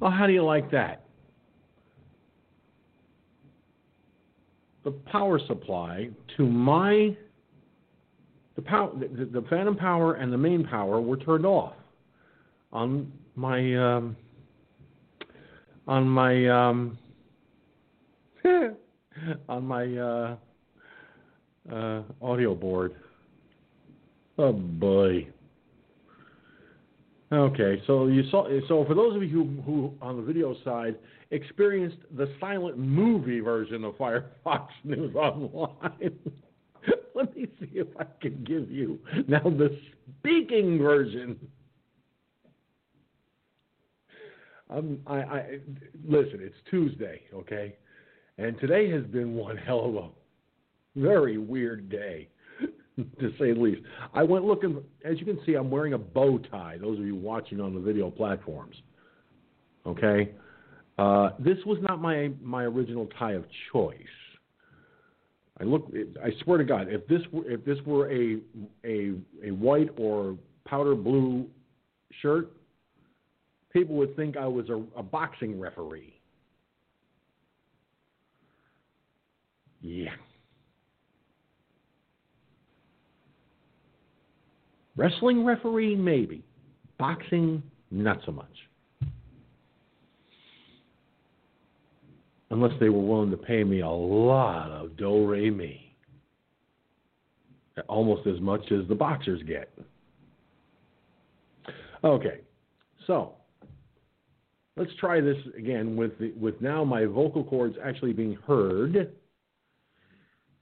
Well, how do you like that? The power supply to my the power the, the phantom power and the main power were turned off on my um, on my um, on my uh, uh, audio board. Oh boy. Okay, so you saw. So for those of you who, who on the video side experienced the silent movie version of Firefox News Online, let me see if I can give you now the speaking version. Um, I, I listen. It's Tuesday, okay, and today has been one hell of a very weird day. to say the least. I went looking, as you can see, I'm wearing a bow tie, those of you watching on the video platforms. Okay? Uh, this was not my, my original tie of choice. I look. I swear to God, if this were if this were a a a white or powder blue shirt, people would think I was a, a boxing referee. Yeah. Wrestling referee, maybe. Boxing, not so much. Unless they were willing to pay me a lot of do re mi. Almost as much as the boxers get. Okay, so let's try this again with the, with now my vocal cords actually being heard.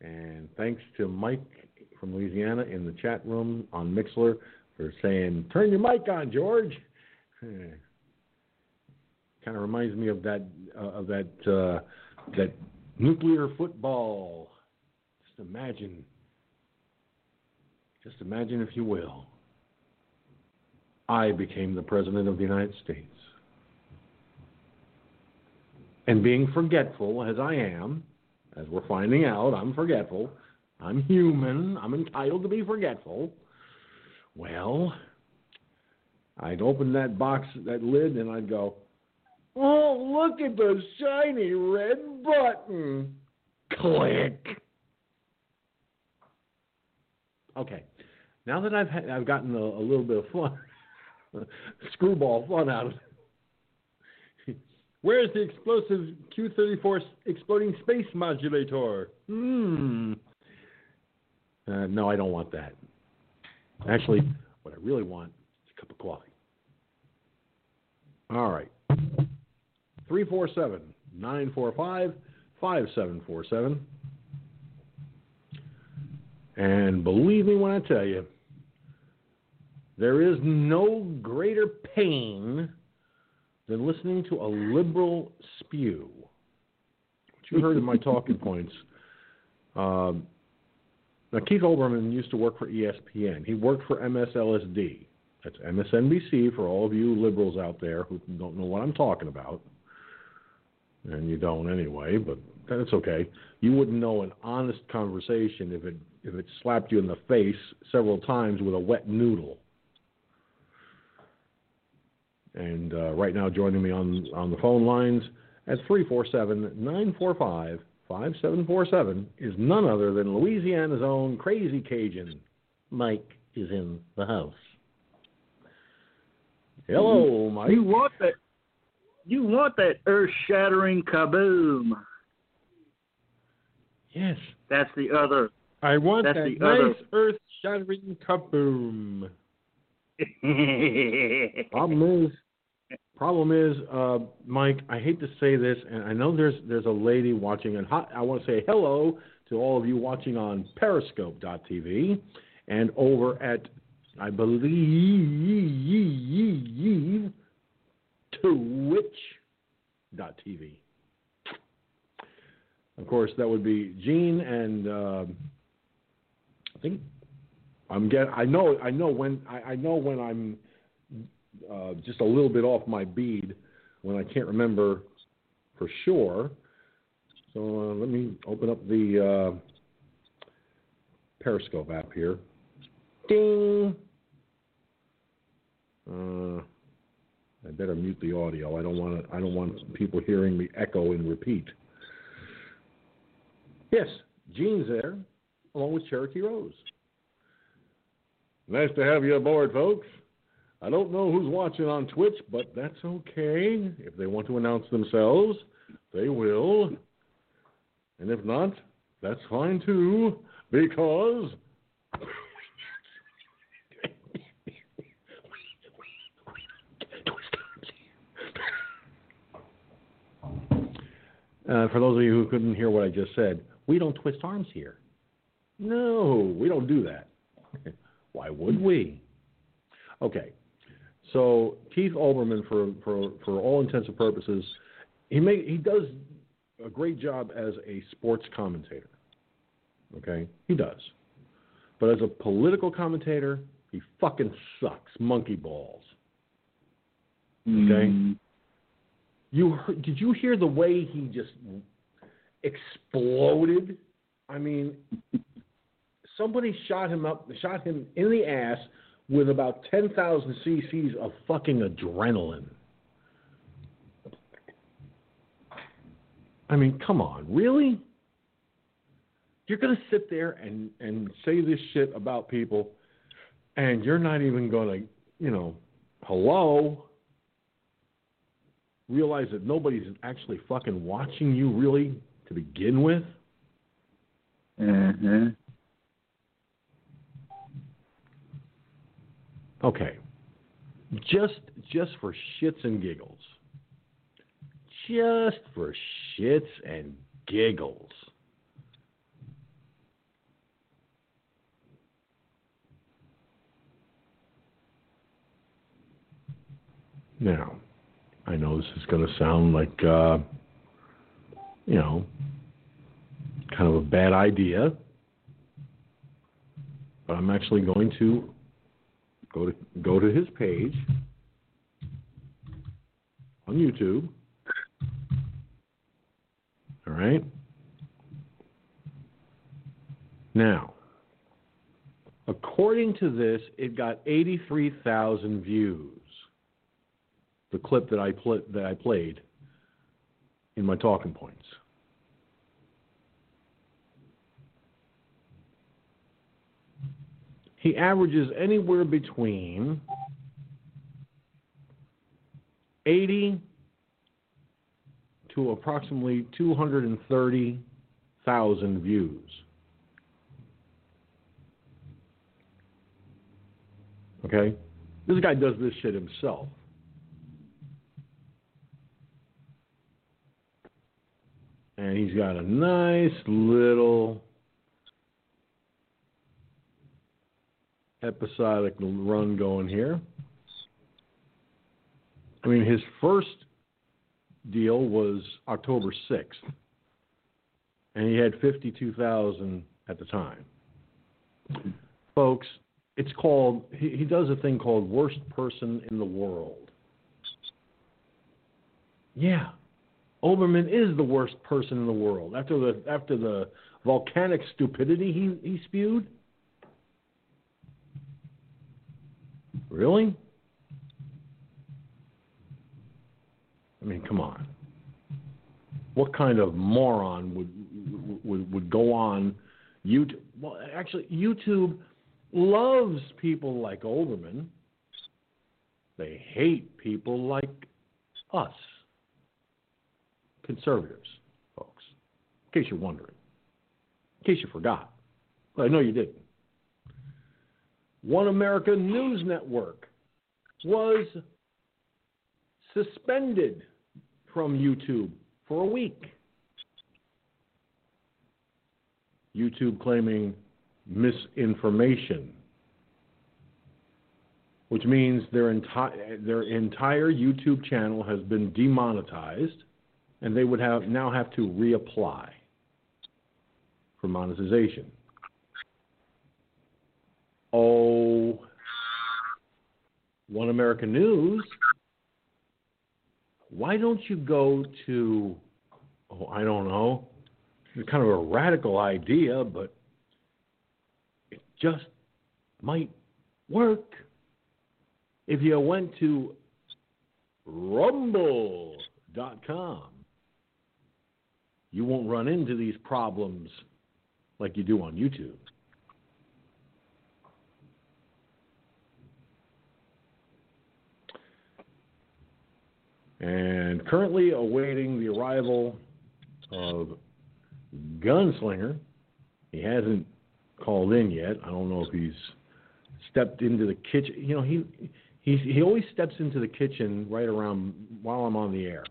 And thanks to Mike from Louisiana in the chat room on Mixlr for saying, "Turn your mic on, George." kind of reminds me of that uh, of that uh, that nuclear football. Just imagine, just imagine, if you will, I became the president of the United States. And being forgetful as I am, as we're finding out, I'm forgetful. I'm human. I'm entitled to be forgetful. Well, I'd open that box, that lid, and I'd go, Oh, look at the shiny red button. Click. Okay. Now that I've had, I've gotten a, a little bit of fun, screwball fun out of it. Where's the explosive Q34 exploding space modulator? Hmm. Uh, no, I don't want that. Actually, what I really want is a cup of coffee. All right. 347 945 5747. And believe me when I tell you, there is no greater pain than listening to a liberal spew. What you heard in my talking points. Um, now, Keith Olbermann used to work for ESPN. He worked for MSLSD. That's MSNBC for all of you liberals out there who don't know what I'm talking about. And you don't anyway, but that's okay. You wouldn't know an honest conversation if it if it slapped you in the face several times with a wet noodle. And uh, right now, joining me on on the phone lines at 347 945 5747 is none other than Louisiana's own crazy Cajun. Mike is in the house. Hello, Mike. You want that? You want that earth-shattering kaboom? Yes. That's the other. I want that's that the nice other. earth-shattering kaboom. Problem is, Problem is, uh, Mike, I hate to say this, and I know there's there's a lady watching, and I want to say hello to all of you watching on Periscope.tv and over at, I believe, Twitch.tv. Of course, that would be Gene and uh, I think I'm get. I know. I know when. I, I know when I'm uh, just a little bit off my bead when I can't remember for sure. So uh, let me open up the uh, Periscope app here. Ding. Uh, I better mute the audio. I don't want to, I don't want people hearing me echo and repeat. Yes, Gene's there, along with Cherokee Rose. Nice to have you aboard, folks. I don't know who's watching on Twitch, but that's okay. If they want to announce themselves, they will. And if not, that's fine too, because. Uh, for those of you who couldn't hear what I just said, we don't twist arms here. No, we don't do that. Why would we? Okay, so Keith Olbermann, for for for all intents and purposes, he make he does a great job as a sports commentator. Okay, he does, but as a political commentator, he fucking sucks. Monkey balls. Okay. Mm. You heard, did you hear the way he just exploded? I mean, somebody shot him up, shot him in the ass with about ten thousand cc's of fucking adrenaline. I mean, come on, really? You're gonna sit there and and say this shit about people, and you're not even gonna, you know, hello realize that nobody's actually fucking watching you really to begin with? Uh-huh. Okay. Just just for shits and giggles. Just for shits and giggles. Now, I know this is going to sound like, uh, you know, kind of a bad idea, but I'm actually going to go to go to his page on YouTube. All right. Now, according to this, it got 83,000 views the clip that I pl- that I played in my talking points. He averages anywhere between 80 to approximately 230,000 views. Okay? This guy does this shit himself. and he's got a nice little episodic run going here. I mean, his first deal was October 6th, and he had 52,000 at the time. Folks, it's called, he, he does a thing called Worst Person in the World. Yeah, Olbermann is the worst person in the world after the after the volcanic stupidity he, he spewed. Really? I mean, come on. What kind of moron would would would go on YouTube? Well, actually, YouTube loves people like Olbermann. They hate people like us conservatives, folks, in case you're wondering, in case you forgot. Well, I know you didn't. One America News Network was suspended from YouTube for a week. YouTube claiming misinformation, which means their, enti- their entire YouTube channel has been demonetized and they would have now have to reapply for monetization. Oh, One American News, why don't you go to, oh, I don't know, it's kind of a radical idea, but it just might work. If you went to rumble.com, you won't run into these problems like you do on YouTube. And currently awaiting the arrival of Gunslinger. He hasn't called in yet. I don't know if he's stepped into the kitchen. You know, he he he always steps into the kitchen right around while I'm on the air.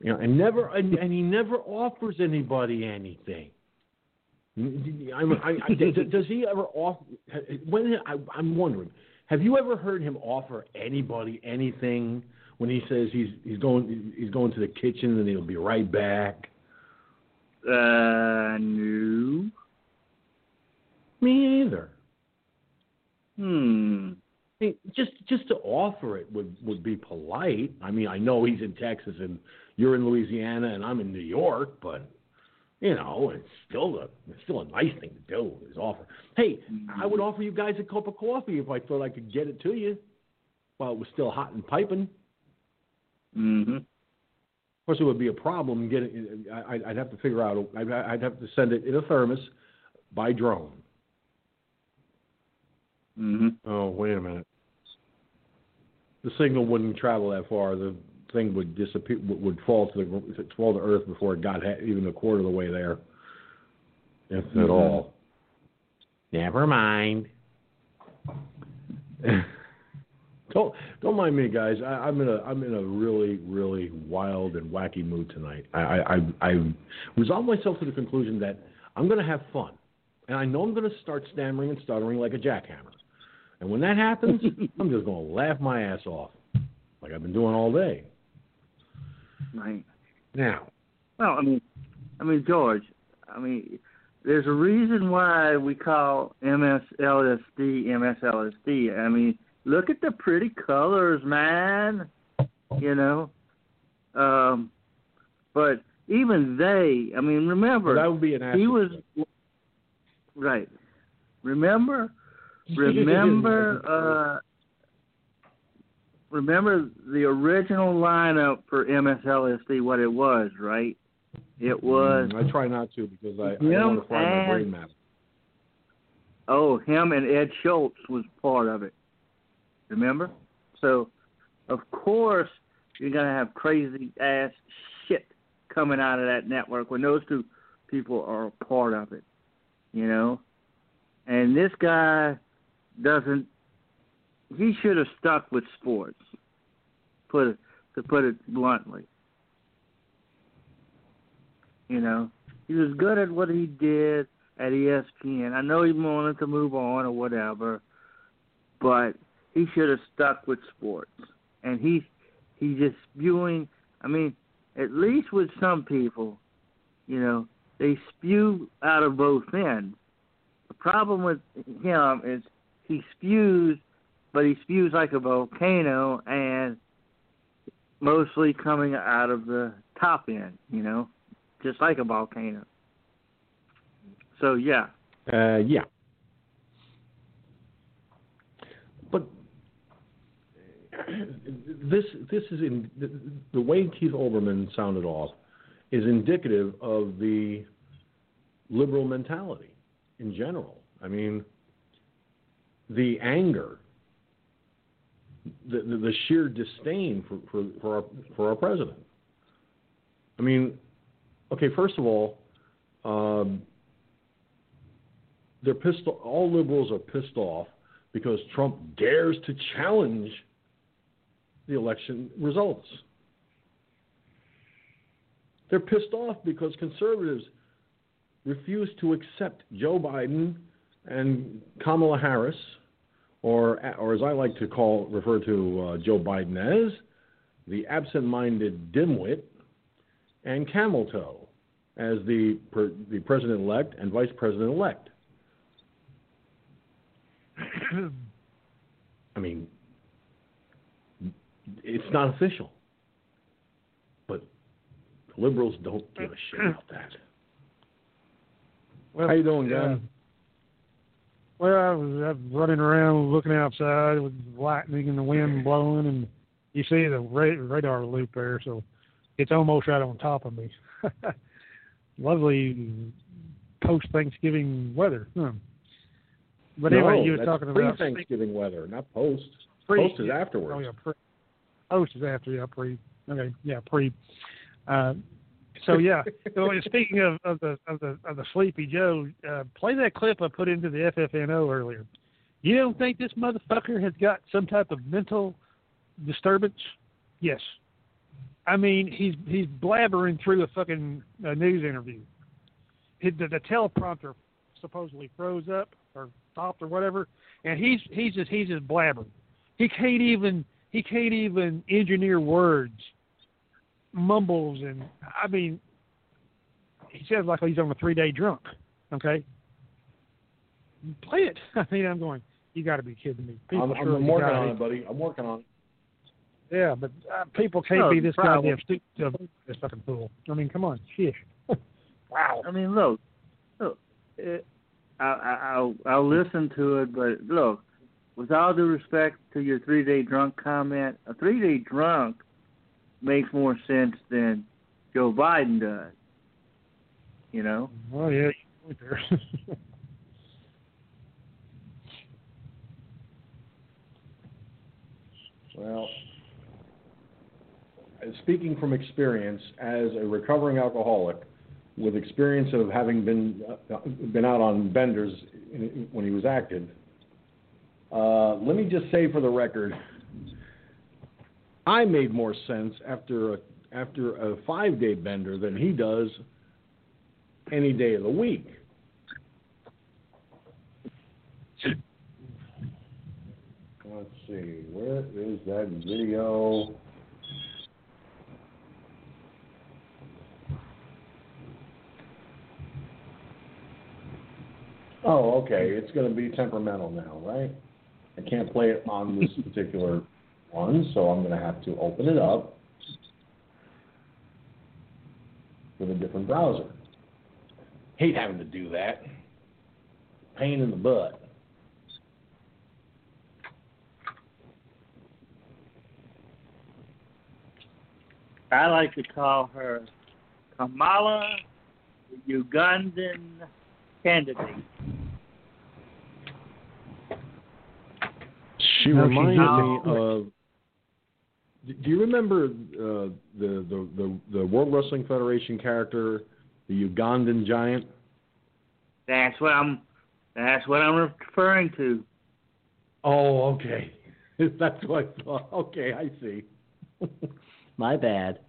You know, and never and, and he never offers anybody anything. I, I, I, does he ever offer? When I, I'm wondering, have you ever heard him offer anybody anything when he says he's he's going he's going to the kitchen and he'll be right back? Uh, no. Me either. Hmm. I mean, just just to offer it would would be polite. I mean, I know he's in Texas and you're in Louisiana and I'm in New York, but you know, it's still a it's still a nice thing to do. Is offer. Hey, I would offer you guys a cup of coffee if I thought I could get it to you while it was still hot and piping. Mm-hmm. Of course, it would be a problem getting. I, I'd have to figure out. I'd have to send it in a thermos by drone. Mm-hmm. Oh, wait a minute. The signal wouldn't travel that far. The thing would disappear. Would fall to the fall to Earth before it got even a quarter of the way there, if mm-hmm. at all. Never mind. don't don't mind me, guys. I, am in a I'm in a really really wild and wacky mood tonight. I I I, I resolved myself to the conclusion that I'm going to have fun, and I know I'm going to start stammering and stuttering like a jackhammer. And when that happens, I'm just going to laugh my ass off, like I've been doing all day. Right. Now. Well, I mean, I mean, George. I mean, there's a reason why we call MSLSD MSLSD. I mean, look at the pretty colors, man. You know. Um, but even they, I mean, remember that would be an he was right. Remember remember uh, remember the original lineup for MSLSD what it was, right? It was mm, I try not to because I, I don't want to fry my brain matter. Oh, him and Ed Schultz was part of it. Remember? So of course you're gonna have crazy ass shit coming out of that network when those two people are a part of it. You know? And this guy doesn't. He should have stuck with sports. Put it to put it bluntly. You know, he was good at what he did at ESPN. I know he wanted to move on or whatever, but he should have stuck with sports. And he he just spewing. I mean, at least with some people, you know, they spew out of both ends. The problem with him is he spews, but he spews like a volcano and mostly coming out of the top end, you know, just like a volcano. So yeah. Uh, yeah. But this this is in the way Keith Olbermann sounded off is indicative of the liberal mentality in general. I mean, the anger, the, the, the sheer disdain for, for, for, our, for our president. I mean, okay, first of all, um, they're pissed. All liberals are pissed off because Trump dares to challenge the election results. They're pissed off because conservatives refuse to accept Joe Biden and Kamala Harris or or as I like to call refer to uh, Joe Biden as the absent-minded dimwit, and camel toe as the the president-elect and vice president-elect. I mean, it's not official, but liberals don't give a shit mm. about that. Well, How you doing, John? Well, I was, I was running around looking outside with lightning and the wind blowing, and You see the ra- radar loop there, so it's almost right on top of me. Lovely post Thanksgiving weather. Huh. But anyway, no, you were talking about pre-Thanksgiving weather, not post. pre, post is afterwards. Oh yeah, pre. Post is after yeah pre. Okay, yeah pre. Uh, so yeah. so speaking of, of the of the of the Sleepy Joe, uh, play that clip I put into the FFNO earlier. You don't think this motherfucker has got some type of mental disturbance? Yes. I mean, he's he's blabbering through a fucking uh, news interview. His, the, the teleprompter supposedly froze up or stopped or whatever, and he's he's just he's just blabbering. He can't even he can't even engineer words, mumbles, and I mean, he sounds like he's on a three day drunk. Okay, play it. I mean, I'm going. You got to be kidding me. People I'm, I'm working on it, buddy. I'm working on it. Yeah, but uh, people can't No, be this problem. goddamn stupid. to This fucking fool. I mean, come on, shish. wow. I mean, look, look. It, I, I, I'll I'll listen to it, but look, with all due respect to your three day drunk comment, a three day drunk makes more sense than Joe Biden does. You know, Well, yeah, you went there. Well, speaking from experience as a recovering alcoholic, with experience of having been uh, been out on benders in, when he was active, uh, let me just say for the record, I made more sense after a after a five day bender than he does any day of the week. Let's see, where is that video? Oh, okay. It's going to be temperamental now, right? I can't play it on this particular one, so I'm going to have to open it up with a different browser. Hate having to do that. Pain in the butt. I like to call her Kamala, the Ugandan candidate. She No, she's reminds me of. Do you remember uh, the, the the the World Wrestling Federation character, the Ugandan giant? That's what I'm. That's what I'm referring to. Oh, okay. That's what I thought. Okay, I see. My bad.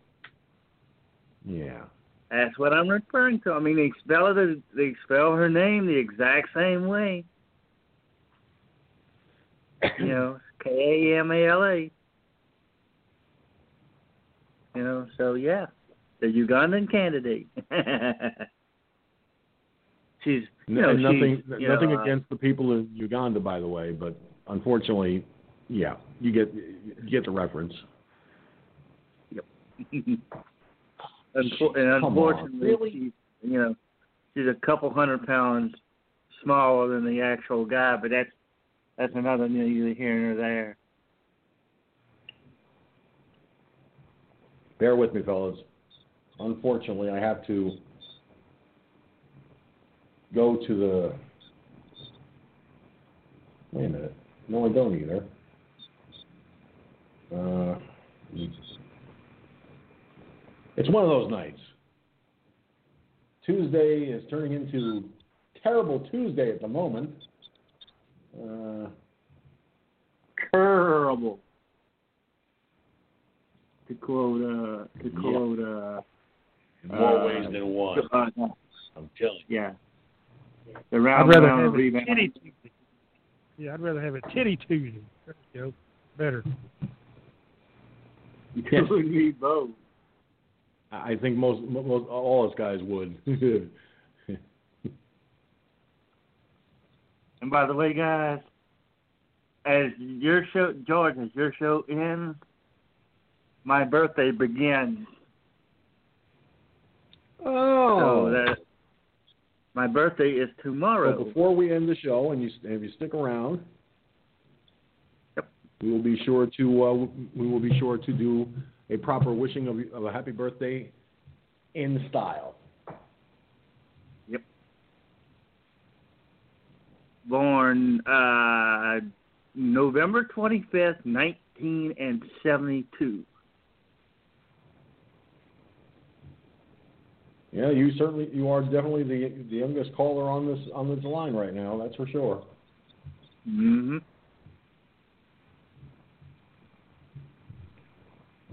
Yeah. That's what I'm referring to. I mean, they spell it. They spell her name the exact same way. You know, K A M A L A. You know, so yeah, the Ugandan candidate. she's you know, nothing she's, you nothing know, uh, against the people in Uganda, by the way, but unfortunately, yeah, you get you get the reference. Unfor- and unfortunately, really? she's you know she's a couple hundred pounds smaller than the actual guy, but that's that's another neither here nor there. Bear with me, fellas. Unfortunately, I have to go to the. Wait a minute. No, I don't either. Uh, it's one of those nights. Tuesday is turning into terrible Tuesday at the moment. Uh, Terrible. To quote, uh, to quote, uh, more Uh, ways than one. uh, I'm telling you. yeah, the I'd rather round have it rebound. titty Tuesday. Yeah, I'd rather have it titty Tuesday. There you go. Better. You would need both. I I think most, most all us guys would. And by the way, guys, as your show, George, as your show ends, my birthday begins. oh. So that my birthday is tomorrow. So before we end the show, and you if you stick around, yep. we will be sure to uh, we will be sure to do a proper wishing of, of a happy birthday in style. Yep. Born uh, November 25th, 1972. Yeah, you certainly you are definitely the the youngest caller on this on this line right now. That's for sure. Mm-hmm.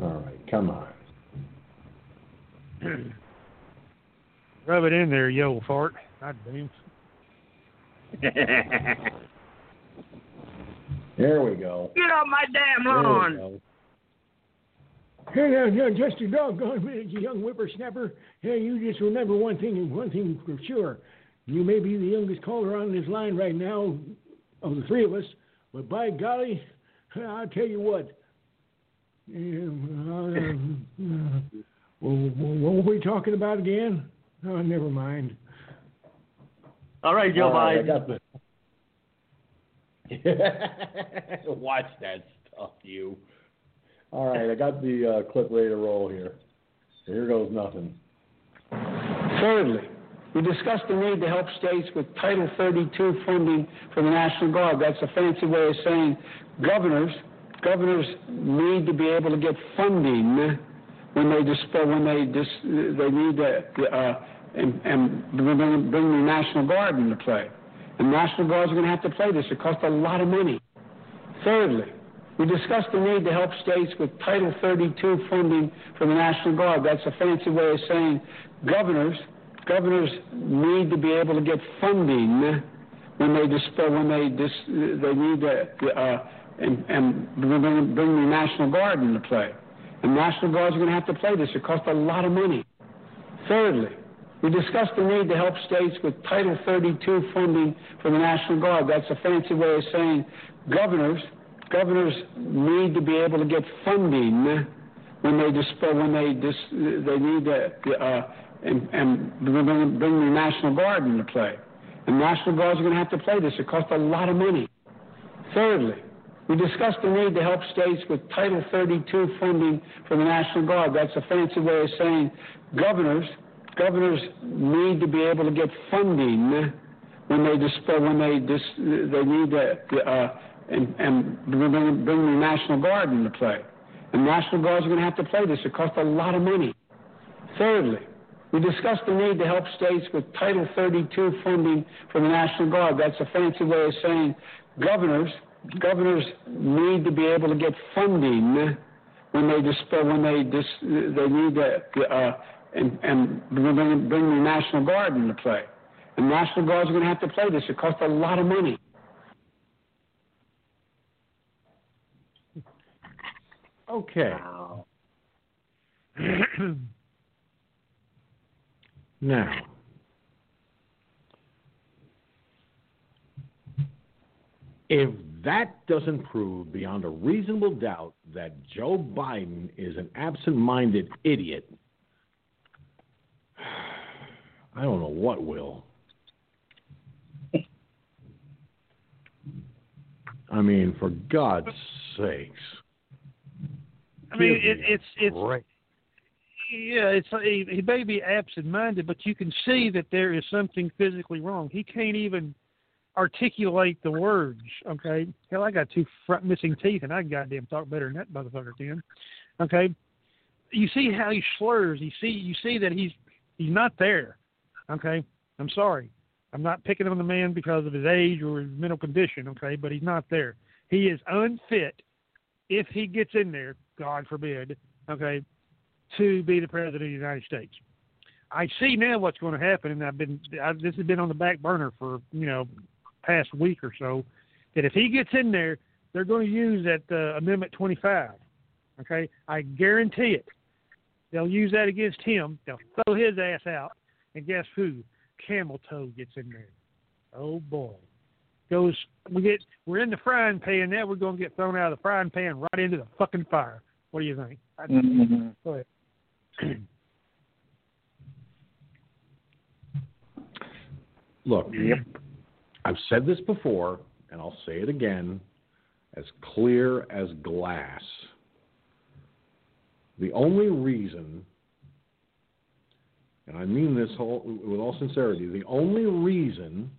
All right, come on. Rub it in there, yo fart. God damn. There we go. Get off my damn lawn! Hey, now, now, just a doggone minute, you young whippersnapper. Hey, you just remember one thing, and one thing for sure. You may be the youngest caller on this line right now of the three of us, but by golly, I'll tell you what. Um, uh, uh, what were we talking about again? Oh, never mind. All right, Joe All right, I Biden. got the. Watch that stuff, you. All right, I got the uh, clip ready to roll here. So here goes nothing. Thirdly, we discussed the need to help states with Title 32 funding for the National Guard. That's a fancy way of saying governors governors need to be able to get funding when they dis- when they dis- they need to uh, and, and bring, bring the National Guard into play. The National Guards are going to have to play this. It costs a lot of money. Thirdly, we discussed the need to help states with Title 32 funding for the National Guard. That's a fancy way of saying governors governors need to be able to get funding when they dis- when they dis- they need to uh, and, and bring, bring the National Guard into play. The National Guards are going to have to play this. It costs a lot of money. Thirdly, we discussed the need to help states with Title 32 funding for the National Guard. That's a fancy way of saying governors governors need to be able to get funding when they dis- when they dis- they need to uh, and, and bring, bring the National Guard into play. The National Guards are going to have to play this. It costs a lot of money. Thirdly, we discussed the need to help states with Title 32 funding for the National Guard. That's a fancy way of saying governors governors need to be able to get funding when they dis- when they dis- they need to uh, and, and bring, bring the National Guard into play. The National Guards are going to have to play this. It costs a lot of money. Thirdly, we discussed the need to help states with Title 32 funding for the National Guard. That's a fancy way of saying governors governors need to be able to get funding when they dis- when they dis- they need to uh, and, and bring, bring the National Guard into play. The National Guards are going to have to play this. It costs a lot of money. Okay. Now, if that doesn't prove beyond a reasonable doubt that Joe Biden is an absent minded idiot, I don't know what will. I mean, for God's sakes. I mean, it, it's it's break. yeah, it's he, he may be absent-minded, but you can see that there is something physically wrong. He can't even articulate the words. Okay, hell, I got two front missing teeth, and I can goddamn talk better than that motherfucker can. Okay, you see how he slurs. You see, you see that he's he's not there. Okay, I'm sorry. I'm not picking on the man because of his age or his mental condition. Okay, but he's not there. He is unfit if he gets in there, God forbid, okay, to be the president of the United States. I see now what's going to happen, and I've been I, this has been on the back burner for you know past week or so. That if he gets in there, they're going to use that uh, Amendment 25. Okay, I guarantee it. They'll use that against him. They'll throw his ass out, and guess who? Camel toe gets in there. Oh boy goes we get we're in the frying pan now we're going to get thrown out of the frying pan right into the fucking fire what do you think I, Mhm. go ahead Look, I've said this before, and I'll say it again. as clear as glass. The only reason, and I mean this whole, with all sincerity, the only reason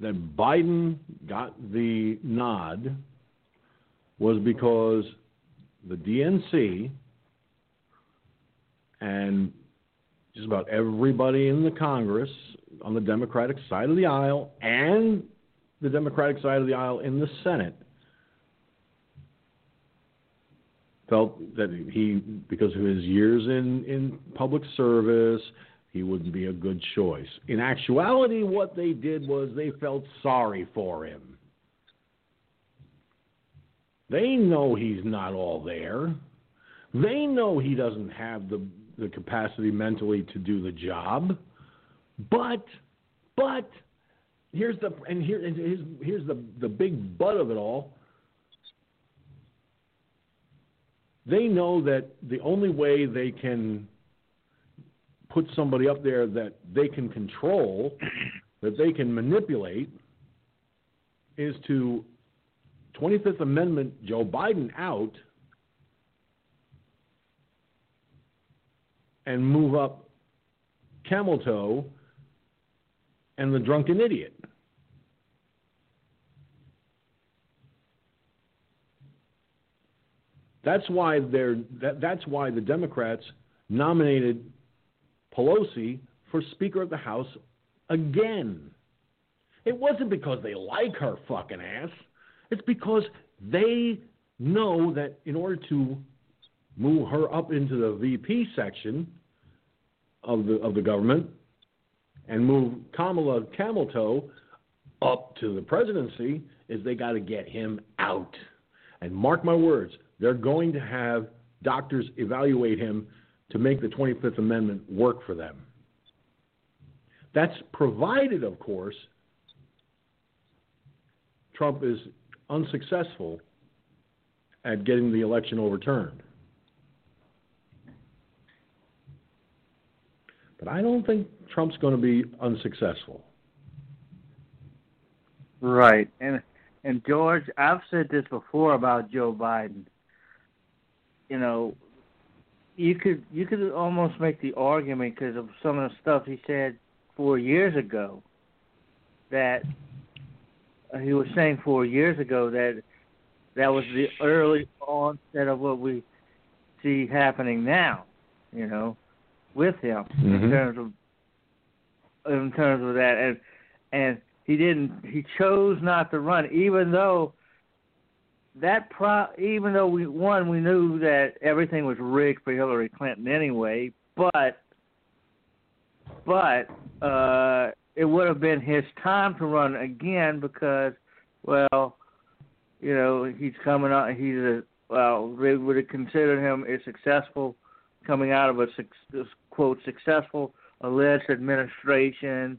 that Biden got the nod was because the DNC and just about everybody in the Congress on the Democratic side of the aisle and the Democratic side of the aisle in the Senate felt that he, because of his years in, in public service, he wouldn't be a good choice. In actuality, what they did was they felt sorry for him. They know he's not all there. They know he doesn't have the, the capacity mentally to do the job. But, but, here's the and here and here's, here's the the big butt of it all. They know that the only way they can put somebody up there that they can control, that they can manipulate, is to 25th Amendment Joe Biden out and move up camel toe and the drunken idiot. That's why they're that, that's why the Democrats nominated Pelosi for Speaker of the House again. It wasn't because they like her fucking ass. It's because they know that in order to move her up into the VP section of the of the government and move Kamala Camel Toe up to the presidency is they got to get him out. And mark my words, they're going to have doctors evaluate him to make the 25th Amendment work for them. That's provided, of course, Trump is unsuccessful at getting the election overturned. But I don't think Trump's going to be unsuccessful. Right. And and George, I've said this before about Joe Biden. You know, you could you could almost make the argument because of some of the stuff he said four years ago that he was saying four years ago that that was the early onset of what we see happening now. You know, with him Mhm. in terms of in terms of that, and and he didn't. He chose not to run, even though that pro. Even though we one, we knew that everything was rigged for Hillary Clinton anyway, but but uh, it would have been his time to run again because, well, you know, he's coming out. He's a well, they would have considered him a successful coming out of a quote successful alleged administration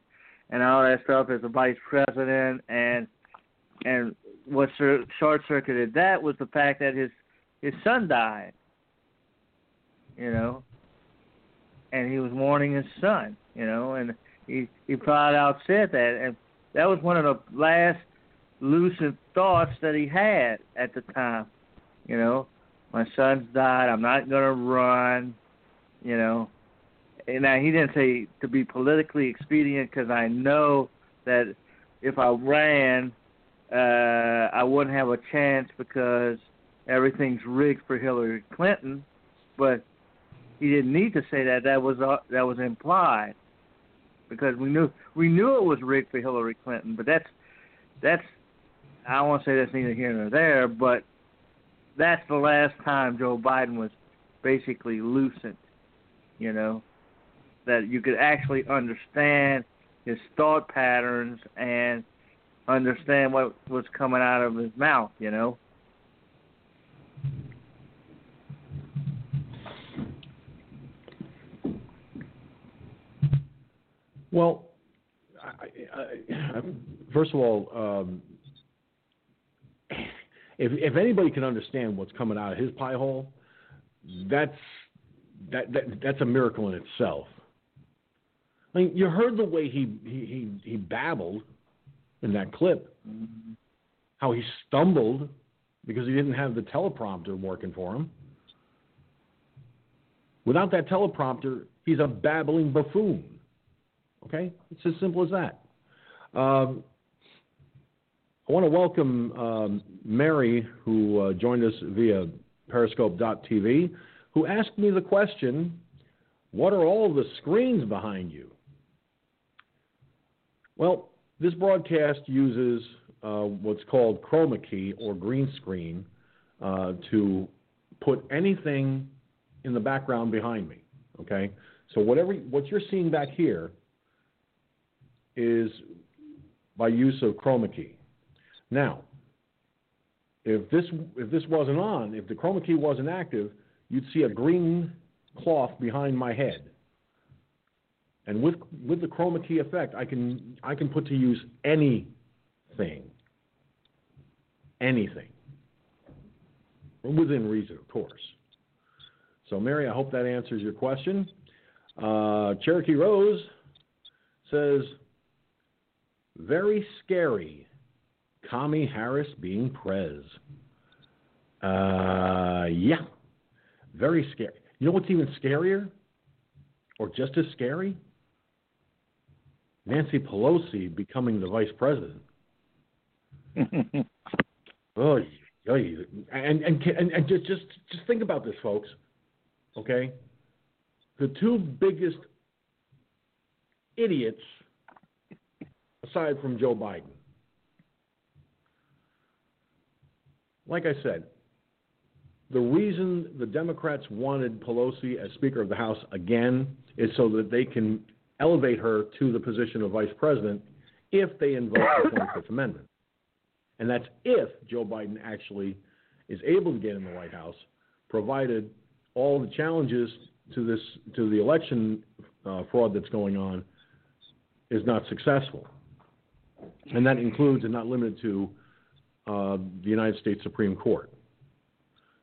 and all that stuff as a vice president and and what short circuited that was the fact that his his son died you know and he was mourning his son you know and he he flat out said that and that was one of the last lucid thoughts that he had at the time you know. My son's died i'm not to run you know. And now he didn't say to be politically expedient because I know that if I ran, uh, I wouldn't have a chance because everything's rigged for Hillary Clinton. But he didn't need to say that. That was uh, that was implied because we knew we knew it was rigged for Hillary Clinton. But that's that's I to say that's neither here nor there. But that's the last time Joe Biden was basically lucid. You know that you could actually understand his thought patterns and understand what was coming out of his mouth, you know. Well, I, I, I, first of all, um, if if anybody can understand what's coming out of his pie hole, that's that, that that's a miracle in itself. I mean, you heard the way he he he, he babbled. In that clip. How he stumbled because he didn't have the teleprompter working for him. Without that teleprompter, he's a babbling buffoon. Okay? It's as simple as that. Um, I want to welcome um, Mary, who uh, joined us via Periscope.tv, who asked me the question What are all the screens behind you? Well, this broadcast uses uh, what's called chroma key or green screen uh, to put anything in the background behind me. Okay, so whatever what you're seeing back here is by use of chroma key. Now, if this if this wasn't on, if the chroma key wasn't active, you'd see a green cloth behind my head. And with with the chroma key effect, I can I can put to use anything. Anything. Within reason, of course. So, Mary, I hope that answers your question. Uh, Cherokee Rose says, very scary. Kami Harris being Prez. Uh, yeah, very scary. You know what's even scarier? Or just as scary? Nancy Pelosi becoming the vice president. oh, and, and and and just just just think about this, folks. Okay, the two biggest idiots, aside from Joe Biden. Like I said, the reason the Democrats wanted Pelosi as Speaker of the House again is so that they can elevate her to the position of Vice President if they invoke the 25th Amendment. And that's if Joe Biden actually is able to get in the White House, provided all the challenges to this to the election uh, fraud that's going on is not successful, and that includes and not limited to uh, the United States Supreme Court,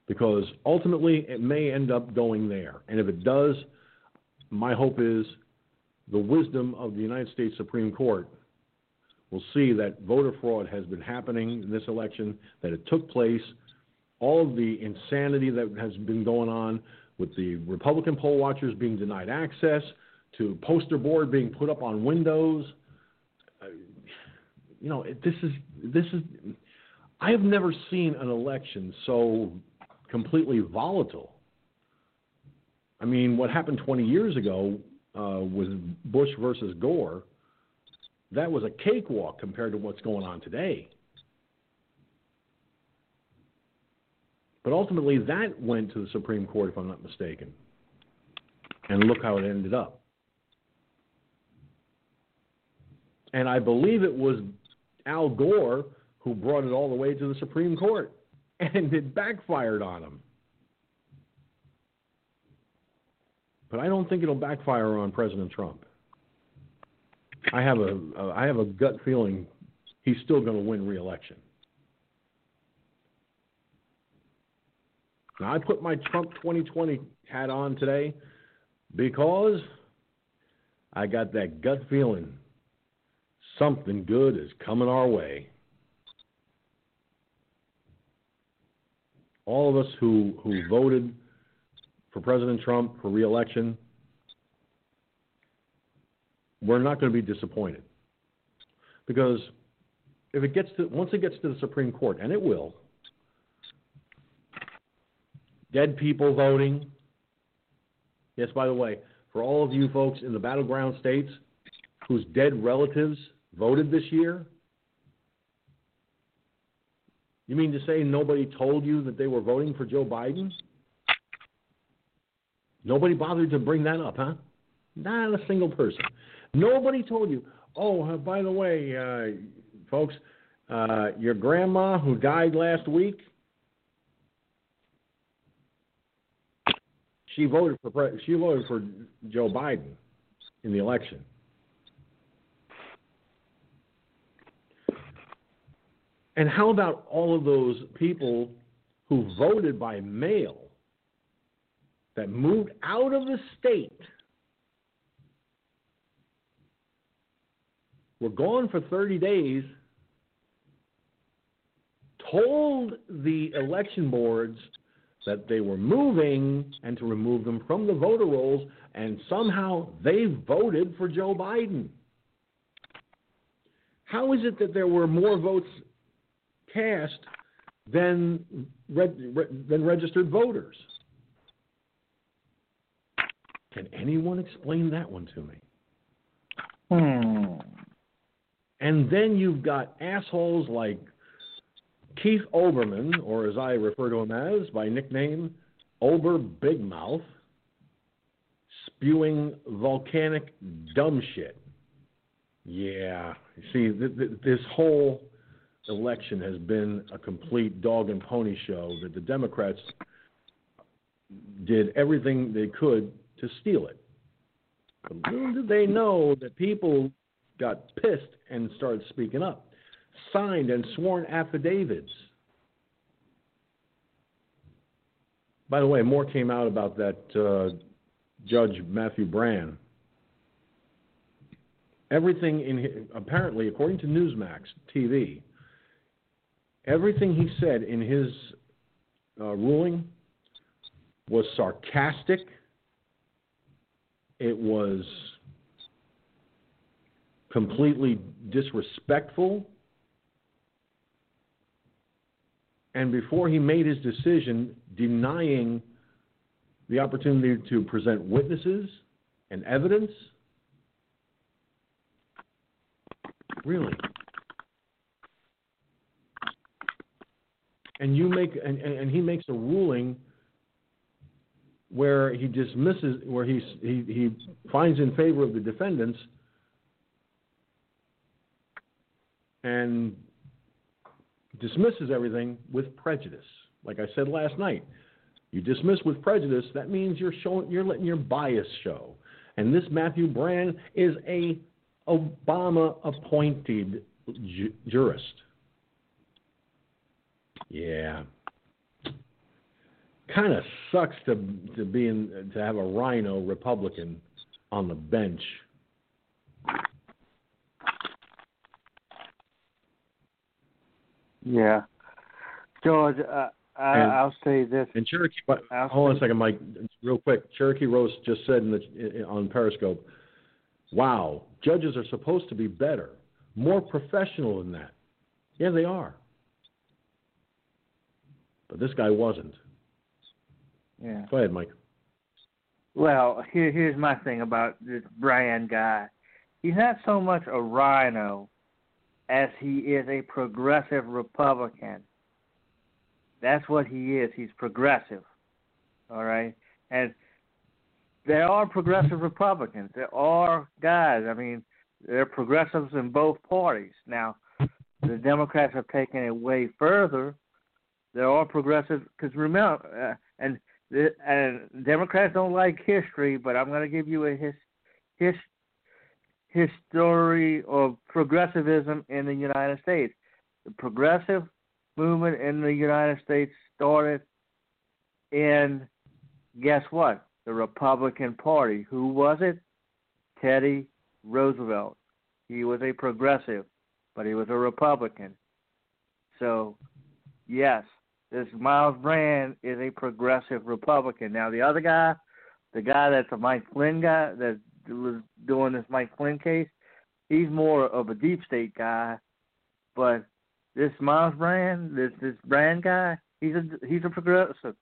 because ultimately it may end up going there, and if it does, my hope is the wisdom of the United States Supreme Court will see that voter fraud has been happening in this election, that it took place, all of the insanity that has been going on with the Republican poll watchers being denied access, to poster board being put up on windows. Uh, you know, this is this is. I have never seen an election so completely volatile. I mean, what happened 20 years ago uh, with Bush versus Gore, that was a cakewalk compared to what's going on today. But ultimately, that went to the Supreme Court, if I'm not mistaken. And look how it ended up. And I believe it was Al Gore who brought it all the way to the Supreme Court. And it backfired on him. But I don't think it'll backfire on President Trump. I have a, a I have a gut feeling he's still going to win re-election. Now, I put my Trump 2020 hat on today because I got that gut feeling something good is coming our way. All of us who, who voted for President Trump for reelection, we're not going to be disappointed. Because if it gets to once it gets to the Supreme Court, and it will, dead people voting. Yes, by the way, for all of you folks in the battleground states whose dead relatives voted this year, you mean to say nobody told you that they were voting for Joe Biden? Nobody bothered to bring that up, huh? Not a single person. Nobody told you, oh, uh, by the way, uh, folks, uh, your grandma who died last week, she voted for she voted for Joe Biden in the election. And how about all of those people who voted by mail that moved out of the state? Were gone for 30 days told the election boards that they were moving and to remove them from the voter rolls, and somehow they voted for Joe Biden. How is it that there were more votes cast than than registered voters? Can anyone explain that one to me? Hmm. And then you've got assholes like Keith Olbermann, or as I refer to him as by nickname, Ober Big Mouth, spewing volcanic dumb shit. Yeah, You see, th- th- this whole election has been a complete dog and pony show that the Democrats did everything they could to steal it. Little did they know that people got pissed and started speaking up, signed and sworn affidavits. By the way, more came out about that uh, Judge Matthew Brann. Everything in his, apparently, according to Newsmax TV, everything he said in his uh, ruling was sarcastic. It was completely disrespectful. And before he made his decision, denying the opportunity to present witnesses and evidence. Really? And you make and, and he makes a ruling where he dismisses where he he he finds in favor of the defendants and dismisses everything with prejudice. Like I said last night, you dismiss with prejudice, that means you're showing you're letting your bias show. And this Matthew Brand is a Obama appointed ju- jurist. Yeah. Kind of sucks to to be in, to have a rhino Republican on the bench Yeah, George, uh, I, And- I'll say this. And Cherokee, but hold on a second, Mike, real quick. Cherokee Rose just said in the on Periscope, "Wow, judges are supposed to be better, more professional than that." Yeah, they are, but this guy wasn't. Yeah. Go ahead, Mike. Well, here, here's my thing about this Brian guy. He's not so much a rhino as he is a progressive Republican. That's what he is. He's progressive. All right? And there are progressive Republicans. There are guys. I mean, there are progressives in both parties. Now, the Democrats have taken it way further. There are progressive, because remember, uh, and and Democrats don't like history, but I'm going to give you a his, his history of progressivism in the United States. The progressive movement in the United States started in guess what? The Republican Party. Who was it? Teddy Roosevelt. He was a progressive, but he was a Republican. So, yes, this Miles Brand is a progressive Republican. Now, the other guy, the guy that's a Mike Flynn guy that was doing this Mike Flynn case, he's more of a deep state guy. But this Miles Brand, this this Brand guy, he's a he's a progressive.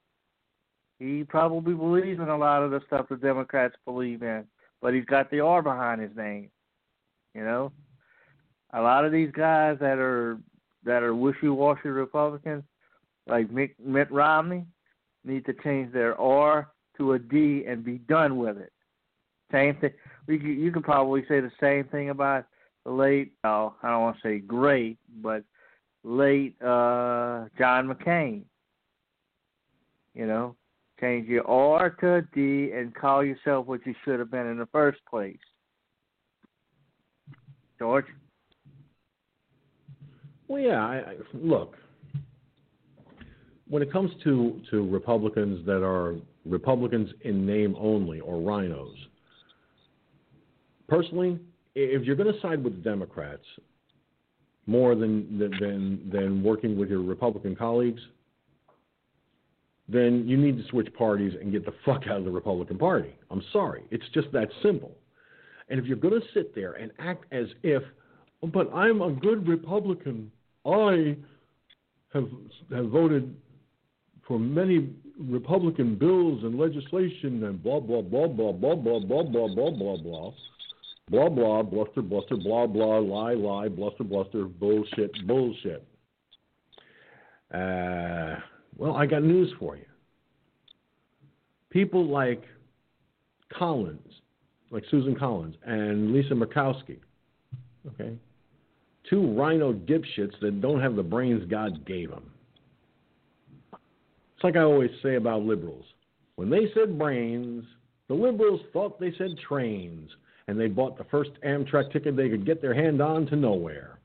He probably believes in a lot of the stuff the Democrats believe in, but he's got the R behind his name. You know, a lot of these guys that are that are wishy-washy Republicans, like Mitt, Mitt Romney, need to change their R to a D and be done with it. Same thing. We you could probably say the same thing about late. Oh, I don't want to say great, but late uh John McCain. You know, change your R to a D and call yourself what you should have been in the first place. George. Well, yeah. I, I, look, when it comes to to Republicans that are Republicans in name only or rhinos, personally, if you're going to side with the Democrats, more than than than working with your Republican colleagues, then you need to switch parties and get the fuck out of the Republican Party. I'm sorry, it's just that simple. And if you're going to sit there and act as if, but I'm a good Republican, I have have voted for many Republican bills and legislation and blah blah blah blah blah blah blah blah blah blah blah blah blah bluster bluster blah blah lie lie bluster bluster bullshit bullshit. Uh, well, I got news for you. People like Collins, like Susan Collins and Lisa Murkowski, okay, two RINO dipshits that don't have the brains God gave them. It's like I always say about liberals. When they said brains, the liberals thought they said trains, and they bought the first Amtrak ticket they could get their hand on to nowhere.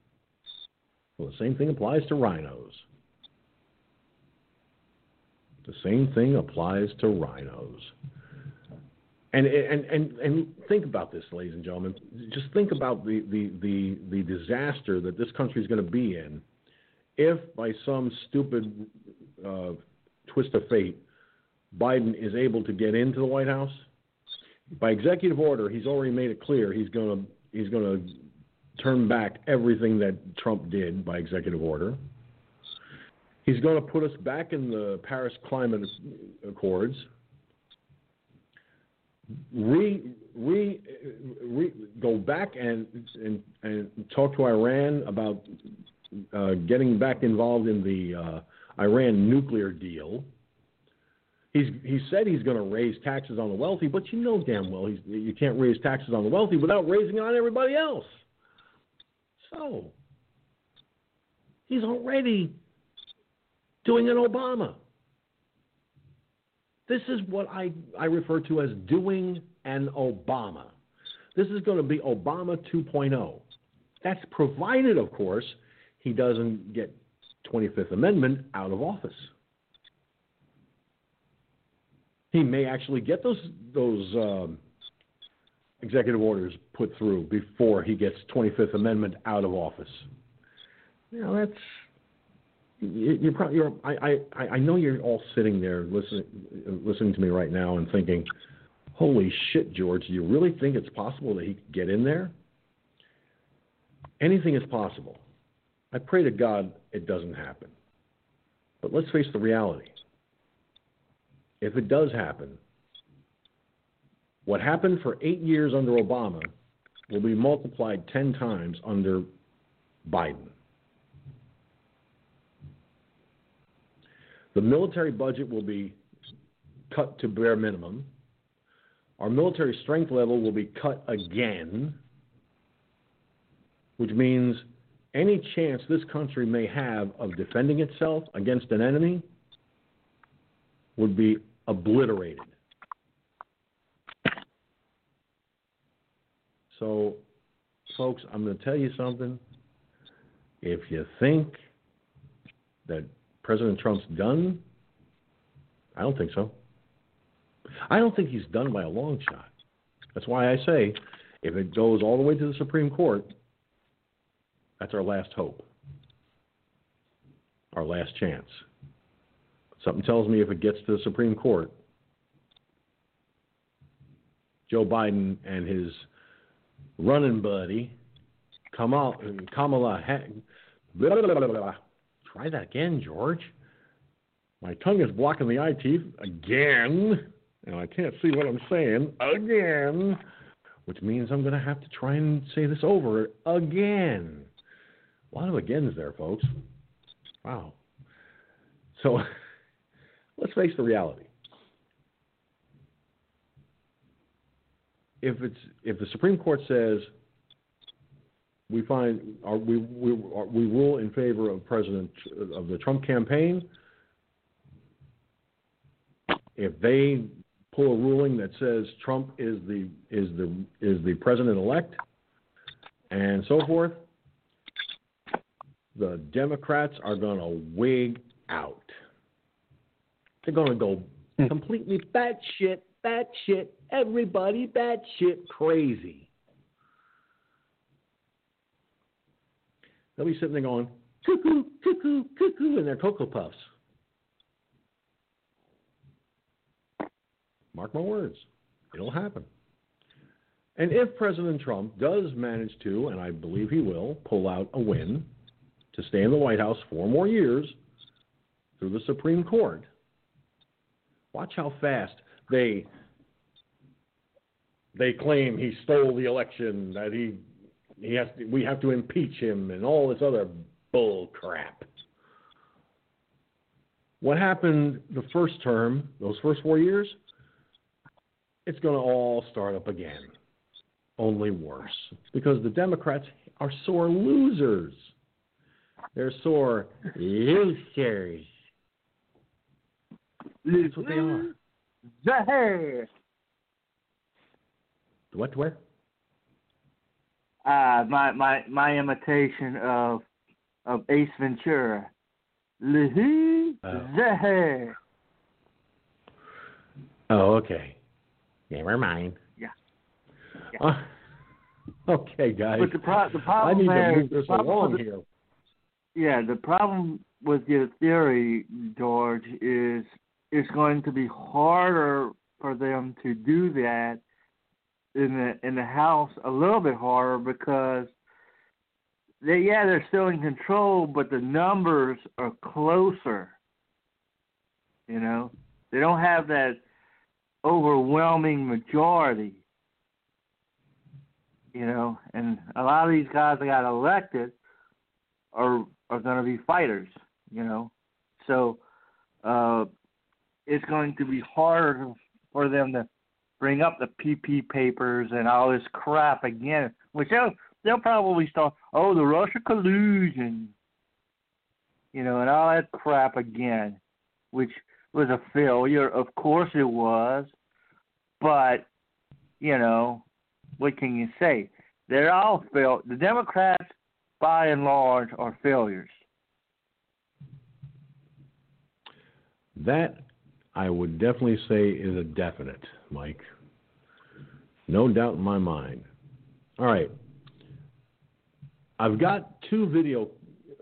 Well, the same thing applies to rhinos. The same thing applies to rhinos. And, and, and, and think about this, ladies and gentlemen. Just think about the, the, the, the disaster that this country is going to be in if, by some stupid uh, twist of fate, Biden is able to get into the White House, by executive order, he's already made it clear he's going to he's going to turn back everything that Trump did by executive order. He's going to put us back in the Paris Climate Accords. Re, re, re, go back and, and and talk to Iran about uh, getting back involved in the uh, Iran nuclear deal. He's he said he's going to raise taxes on the wealthy, but you know damn well he's, you can't raise taxes on the wealthy without raising on everybody else. So he's already doing an Obama. This is what I, I refer to as doing an Obama. This is going to be Obama 2.0. That's provided, of course, he doesn't get 25th Amendment out of office. He may actually get those those um, executive orders put through before he gets 25th Amendment out of office. You know, that's you, are probably you're, I, I I know you're all sitting there listening listening to me right now and thinking, "Holy shit, George! Do you really think it's possible that he could get in there?" Anything is possible. I pray to God it doesn't happen. But let's face the reality. If it does happen, what happened for eight years under Obama will be multiplied 10 times under Biden. The military budget will be cut to bare minimum. Our military strength level will be cut again, which means any chance this country may have of defending itself against an enemy would be obliterated. So, folks, I'm going to tell you something. If you think that President Trump's done, I don't think so. I don't think he's done by a long shot. That's why I say if it goes all the way to the Supreme Court, that's our last hope, our last chance. Something tells me if it gets to the Supreme Court, Joe Biden and his running buddy, Kamala, Kamala blah, blah, blah, try that again, George. My tongue is blocking the eye teeth again, and I can't see what I'm saying again, which means I'm going to have to try and say this over again. A lot of agains there, folks. Wow. So let's face the reality. If it's if the Supreme Court says we find are, we we we rule in favor of President of the Trump campaign, if they pull a ruling that says Trump is the is the is the president elect and so forth, the Democrats are going to wig out. They're going to go hmm. completely batshit, batshit, everybody batshit crazy. they'll be sitting there going, cuckoo, cuckoo, cuckoo, in their Cocoa Puffs. Mark my words, it'll happen. And if President Trump does manage to, and I believe he will, pull out a win to stay in the White House four more years through the Supreme Court, watch how fast they they claim he stole the election, that he he has to, we have to impeach him, and all this other bull crap. What happened the first term, those first four years? It's going to all start up again, only worse, because the Democrats are sore losers. They're sore losers. That's what they are. The hair. What? Where? Uh, my my my imitation of of Ace Ventura. Lehi Oh. the hair. Oh, okay. Never mind. Yeah. Uh, okay, guys. But the pro- the I problem need to move this along here. Yeah, the problem with your theory, George, is it's going to be harder for them to do that in the in the House a little bit harder because they yeah they're still in control, but the numbers are closer. You know, they don't have that overwhelming majority. You know, and a lot of these guys that got elected are are going to be fighters, you know. So uh, it's going to be hard for them to bring up the PP papers and all this crap again, which they'll they'll probably start. Oh, the Russia collusion, you know, and all that crap again, which was a failure. Of course it was, but you know, what can you say? They're all failed. The Democrats by and large, are failures. That I would definitely say is a definite, Mike. No doubt in my mind. All right. I've got two video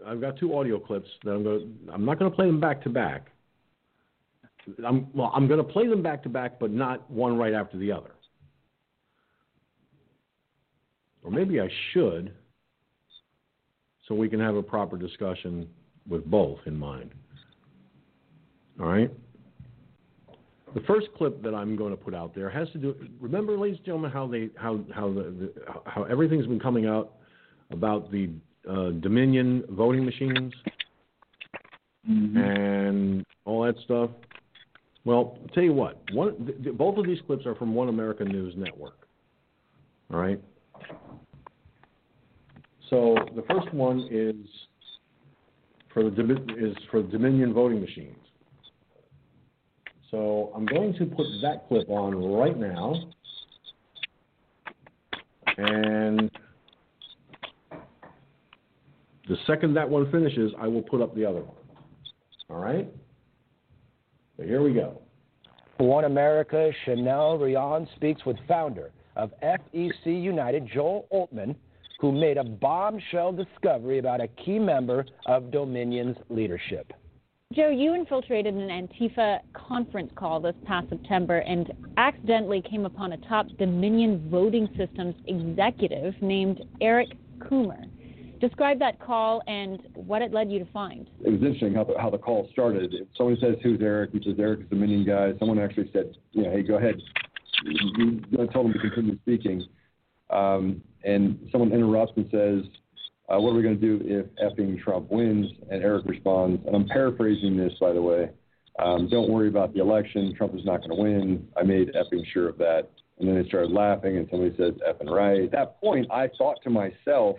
I've got two audio clips that I'm going to I'm not going to play them back to back. I'm well I'm going to play them back to back but not one right after the other. Or maybe I should so we can have a proper discussion with both in mind. All right? The first clip that I'm going to put out there has to do. Remember, ladies and gentlemen, how they how how the, the how everything's been coming out about the uh, Dominion voting machines and all that stuff. Well, I'll tell you what. One, th- th- both of these clips are from One American News Network. All right. So the first one is for the is for Dominion voting machines. So I'm going to put that clip on right now, and the second that one finishes, I will put up the other one. All right. So here we go. One America, Chanel Rion speaks with founder of FEC United, Joel Oltmann, who made a bombshell discovery about a key member of Dominion's leadership. Joe, you infiltrated an Antifa conference call this past September and accidentally came upon a top Dominion voting systems executive named Eric Coomer. Describe that call and what it led you to find. it was interesting how the, how the call started. If someone says, "Who's Eric?" He says, "Eric is the Dominion guy." Someone actually said, "You know, hey, go ahead." You you told him to continue speaking, um, and someone interrupts and says, uh, "What are we going to do if effing Trump wins?" And Eric responds, and I'm paraphrasing this, by the way. Um, Don't worry about the election. Trump is not going to win. I made effing sure of that. And then they started laughing, and somebody says, "Effing right." At that point, I thought to myself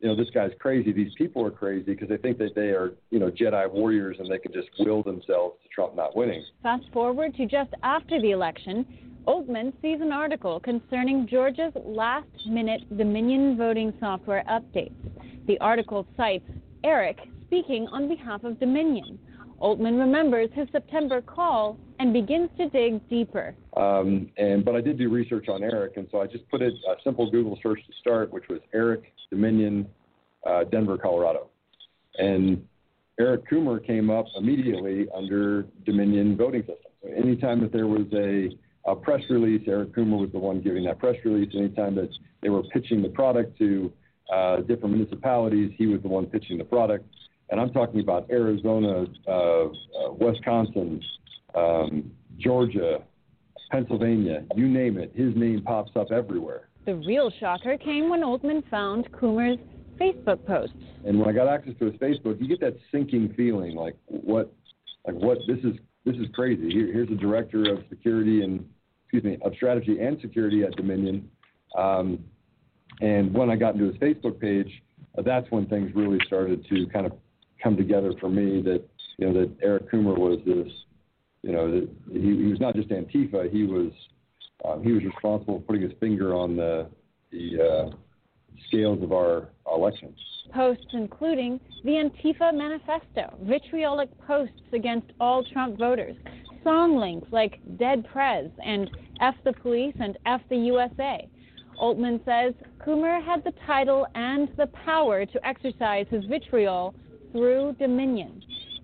you know, this guy's crazy. These people are crazy because they think that they are, you know, Jedi warriors and they can just will themselves to Trump not winning. Fast forward to just after the election, Oltmann sees an article concerning Georgia's last minute Dominion voting software updates. The article cites Eric speaking on behalf of Dominion. Oltmann remembers his September call and begins to dig deeper. Um, and but I did do research on Eric, and so I just put it a simple Google search to start, which was Eric Dominion uh, Denver, Colorado. And Eric Coomer came up immediately under Dominion voting system. So anytime that there was a, a press release, Eric Coomer was the one giving that press release. Anytime that they were pitching the product to uh, different municipalities, he was the one pitching the product. And I'm talking about Arizona, uh, uh, Wisconsin, um, Georgia, Pennsylvania, you name it, his name pops up everywhere. The real shocker came when Oltmann found Coomer's Facebook posts. And when I got access to his Facebook, you get that sinking feeling, like what, like what this is. This is crazy. Here, here's the director of security and excuse me of strategy and security at Dominion. Um, and when I got into his Facebook page, uh, that's when things really started to kind of come together for me. That you know that Eric Coomer was this, you know, that he, he was not just Antifa. He was um, he was responsible for putting his finger on the the uh, scales of our elections. Posts including the Antifa Manifesto, vitriolic posts against all Trump voters, song links like Dead Prez and F the Police and F the USA. Oltmann says Coomer had the title and the power to exercise his vitriol through Dominion.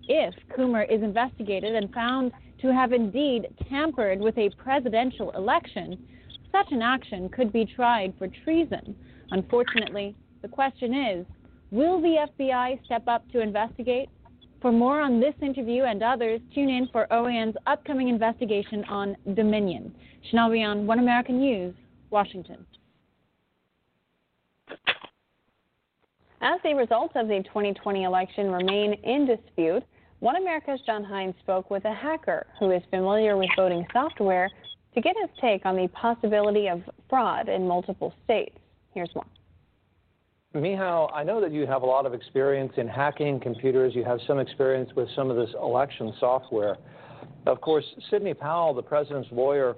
If Coomer is investigated and found to have indeed tampered with a presidential election, such an action could be tried for treason. Unfortunately, the question is will the FBI step up to investigate? For more on this interview and others, tune in for OAN's upcoming investigation on Dominion. Chanel Rion, One American News, Washington. As the results of the 2020 election remain in dispute, One America's John Hines spoke with a hacker who is familiar with voting software to get his take on the possibility of fraud in multiple states. Here's more. Michał, I know that you have a lot of experience in hacking computers. You have some experience with some of this election software. Of course, Sidney Powell, the president's lawyer,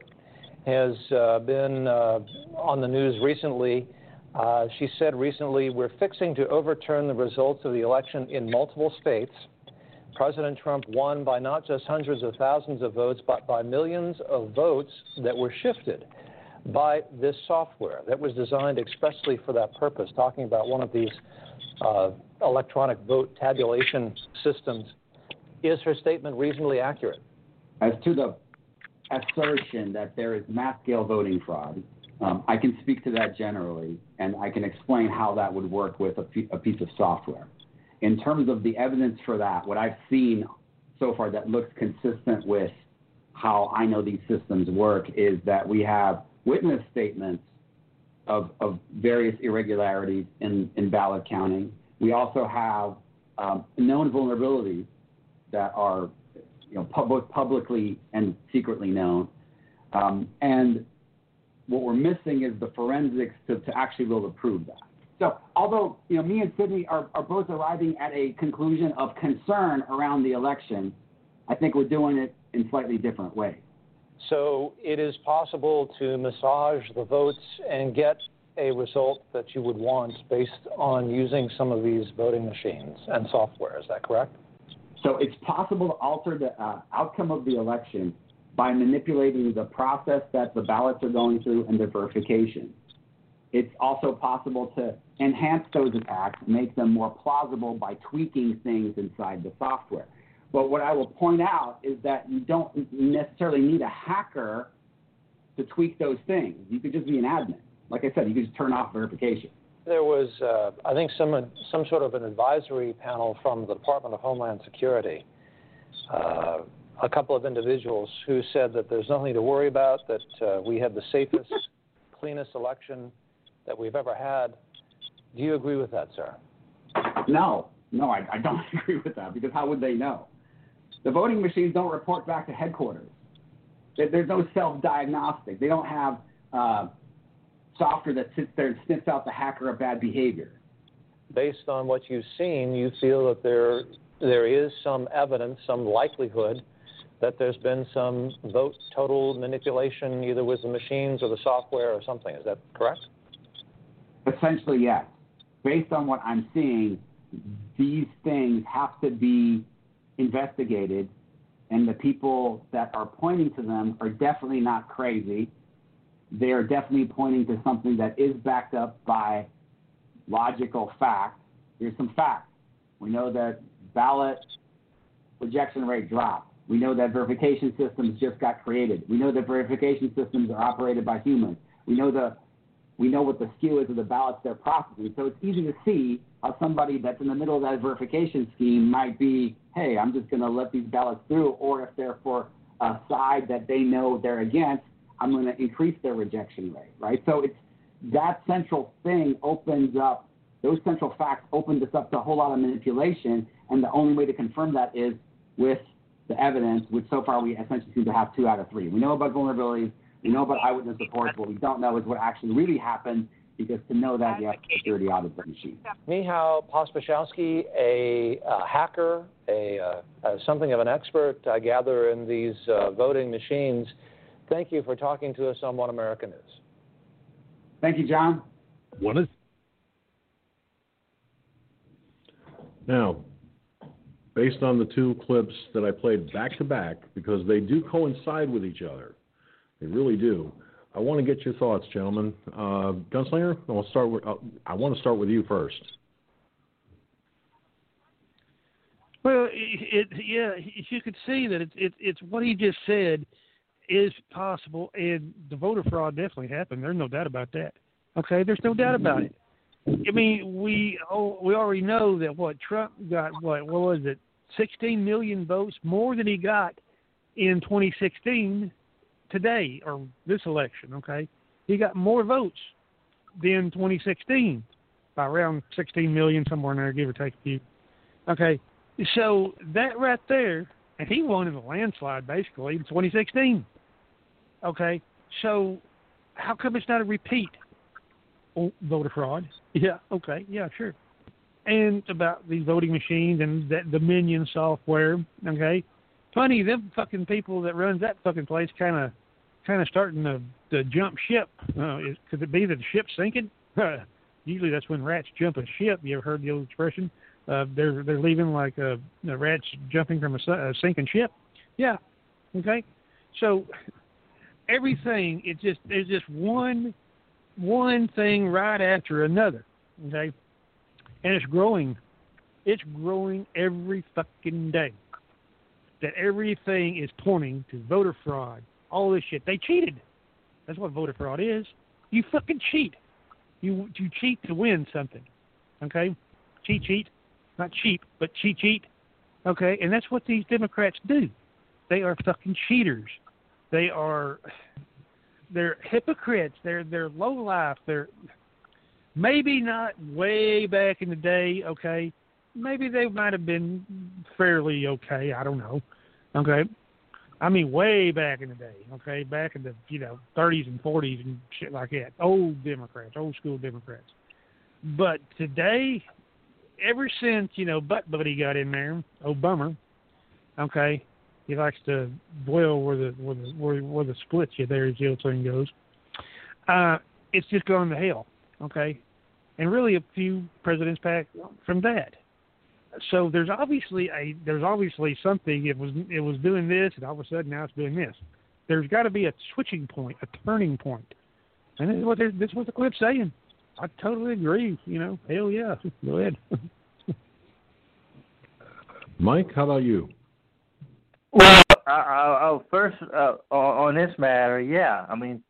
has uh, been uh, on the news recently. Uh, she said recently, We're fixing to overturn the results of the election in multiple states. President Trump won by not just hundreds of thousands of votes, but by millions of votes that were shifted by this software that was designed expressly for that purpose, talking about one of these uh, electronic vote tabulation systems. Is her statement reasonably accurate? As to the assertion that there is mass scale voting fraud, um, I can speak to that generally, and I can explain how that would work with a, p- a piece of software. In terms of the evidence for that, what I've seen so far that looks consistent with how I know these systems work is that we have witness statements of, of various irregularities in, in ballot counting. We also have um, known vulnerabilities that are you know, both publicly and secretly known. Um, and what we're missing is the forensics to, to actually be able to prove that. So, although you know, me and Sidney are, are both arriving at a conclusion of concern around the election, I think we're doing it in slightly different ways. So it is possible to massage the votes and get a result that you would want based on using some of these voting machines and software. Is that correct? So it's possible to alter the uh, outcome of the election by manipulating the process that the ballots are going through and the verification. It's also possible to enhance those attacks, make them more plausible by tweaking things inside the software. But what I will point out is that you don't necessarily need a hacker to tweak those things. You could just be an admin. Like I said, you could just turn off verification. There was, uh, I think, some some sort of an advisory panel from the Department of Homeland Security. Uh, a couple of individuals who said that there's nothing to worry about, that uh, we had the safest, cleanest election that we've ever had. Do you agree with that, sir? No, no, I, I don't agree with that because how would they know? The voting machines don't report back to headquarters. There's no self-diagnostic. They don't have uh, software that sits there and sniffs out the hacker of bad behavior. Based on what you've seen, you feel that there there is some evidence, some likelihood that there's been some vote total manipulation, either with the machines or the software or something. Is that correct? Essentially, yes. Based on what I'm seeing, these things have to be investigated, and the people that are pointing to them are definitely not crazy. They are definitely pointing to something that is backed up by logical fact, Here's some facts. We know that ballot rejection rate dropped. We know that verification systems just got created. We know that verification systems are operated by humans. We know the we know what the skew is of the ballots they're processing. So it's easy to see how somebody that's in the middle of that verification scheme might be, hey, I'm just going to let these ballots through, or if they're for a side that they know they're against, I'm going to increase their rejection rate, right? So it's that central thing opens up those central facts opened us up to a whole lot of manipulation, and the only way to confirm that is with the evidence, which so far we essentially seem to have two out of three. We know about vulnerabilities, we know about eyewitness reports. What we don't know is what actually really happened, because to know that, you have to security audit the machine. Michał Pospieszalski, a uh, hacker, a uh, something of an expert, I gather, in these uh, voting machines. Thank you for talking to us on One America News. Thank you, John. One is now, based on the two clips that I played back to back, because they do coincide with each other, they really do. I want to get your thoughts, gentlemen. Uh, Gunslinger, I want to start with uh, I want to start with you first. Well, it, it yeah, you could see that it's it, it's what he just said is possible, and the voter fraud definitely happened. There's no doubt about that. Okay, there's no doubt about it. I mean, we oh, we already know that what Trump got what what was it, 16 million votes more than he got in 2016 today or this election. Okay, he got more votes than 2016 by around 16 million somewhere in there, give or take a few. Okay, so that right there, and he won in a landslide basically in 2016. Okay, so how come it's not a repeat? Oh, voter fraud. Yeah, okay, yeah, sure. And about these voting machines and that Dominion software. Okay, funny them fucking people that runs that fucking place kind of kind of starting to, to jump ship. Uh, is, could it be that the ship's sinking? Usually that's when rats jump a ship. You ever heard the old expression? Uh, they're they're leaving like uh, the rats jumping from a, a sinking ship. Yeah. Okay. So everything it's just there's just one one thing right after another. Okay. And it's growing. It's growing every fucking day. That everything is pointing to voter fraud, all this shit. They cheated. That's what voter fraud is. You fucking cheat. You you cheat to win something. Okay? Cheat cheat. Not cheap, but cheat cheat. Okay? And that's what these Democrats do. They are fucking cheaters. They are they're hypocrites. They're they're low life. They're maybe not way back in the day, okay. Maybe they might have been fairly okay. I don't know. Okay. I mean, way back in the day, okay, back in the you know 30s and 40s and shit like that. Old Democrats, old school Democrats. But today, ever since you know Butt Buddy got in there, oh bummer, okay, he likes to dwell where the where the where, where the splits you there as the old saying goes. Uh, it's just going to hell, okay, and really a few presidents back from that so there's obviously a there's obviously something it was it was doing this and all of a sudden now it's doing this. There's got to be a switching point, a turning point. point, and this is what this is what the clip's saying. I totally agree. You know, hell yeah, go ahead. Mike, how about you? Well, I, I, I first uh, on, on this matter, yeah. I mean,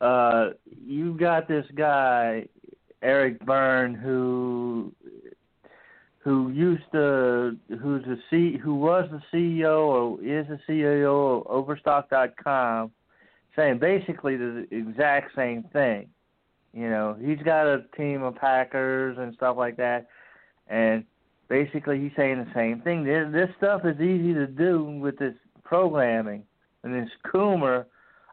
uh, you got this guy Eric Byrne, who who used to who's the C who was the CEO or is the CEO of Overstock.com, saying basically the exact same thing. You know, he's got a team of hackers and stuff like that, and basically he's saying the same thing. This, this stuff is easy to do with this programming and this Coomer.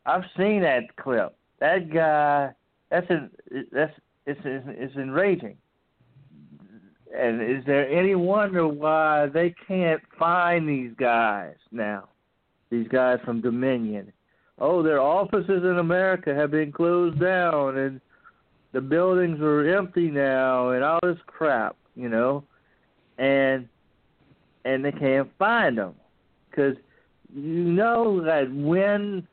I've seen that clip. That guy, that's a, that's it's, it's it's enraging and is there any wonder why uh, they can't find these guys now? These guys from Dominion. Oh, their offices in America have been closed down and the buildings are empty now and all this crap, you know. And and they can't find them cuz you know that when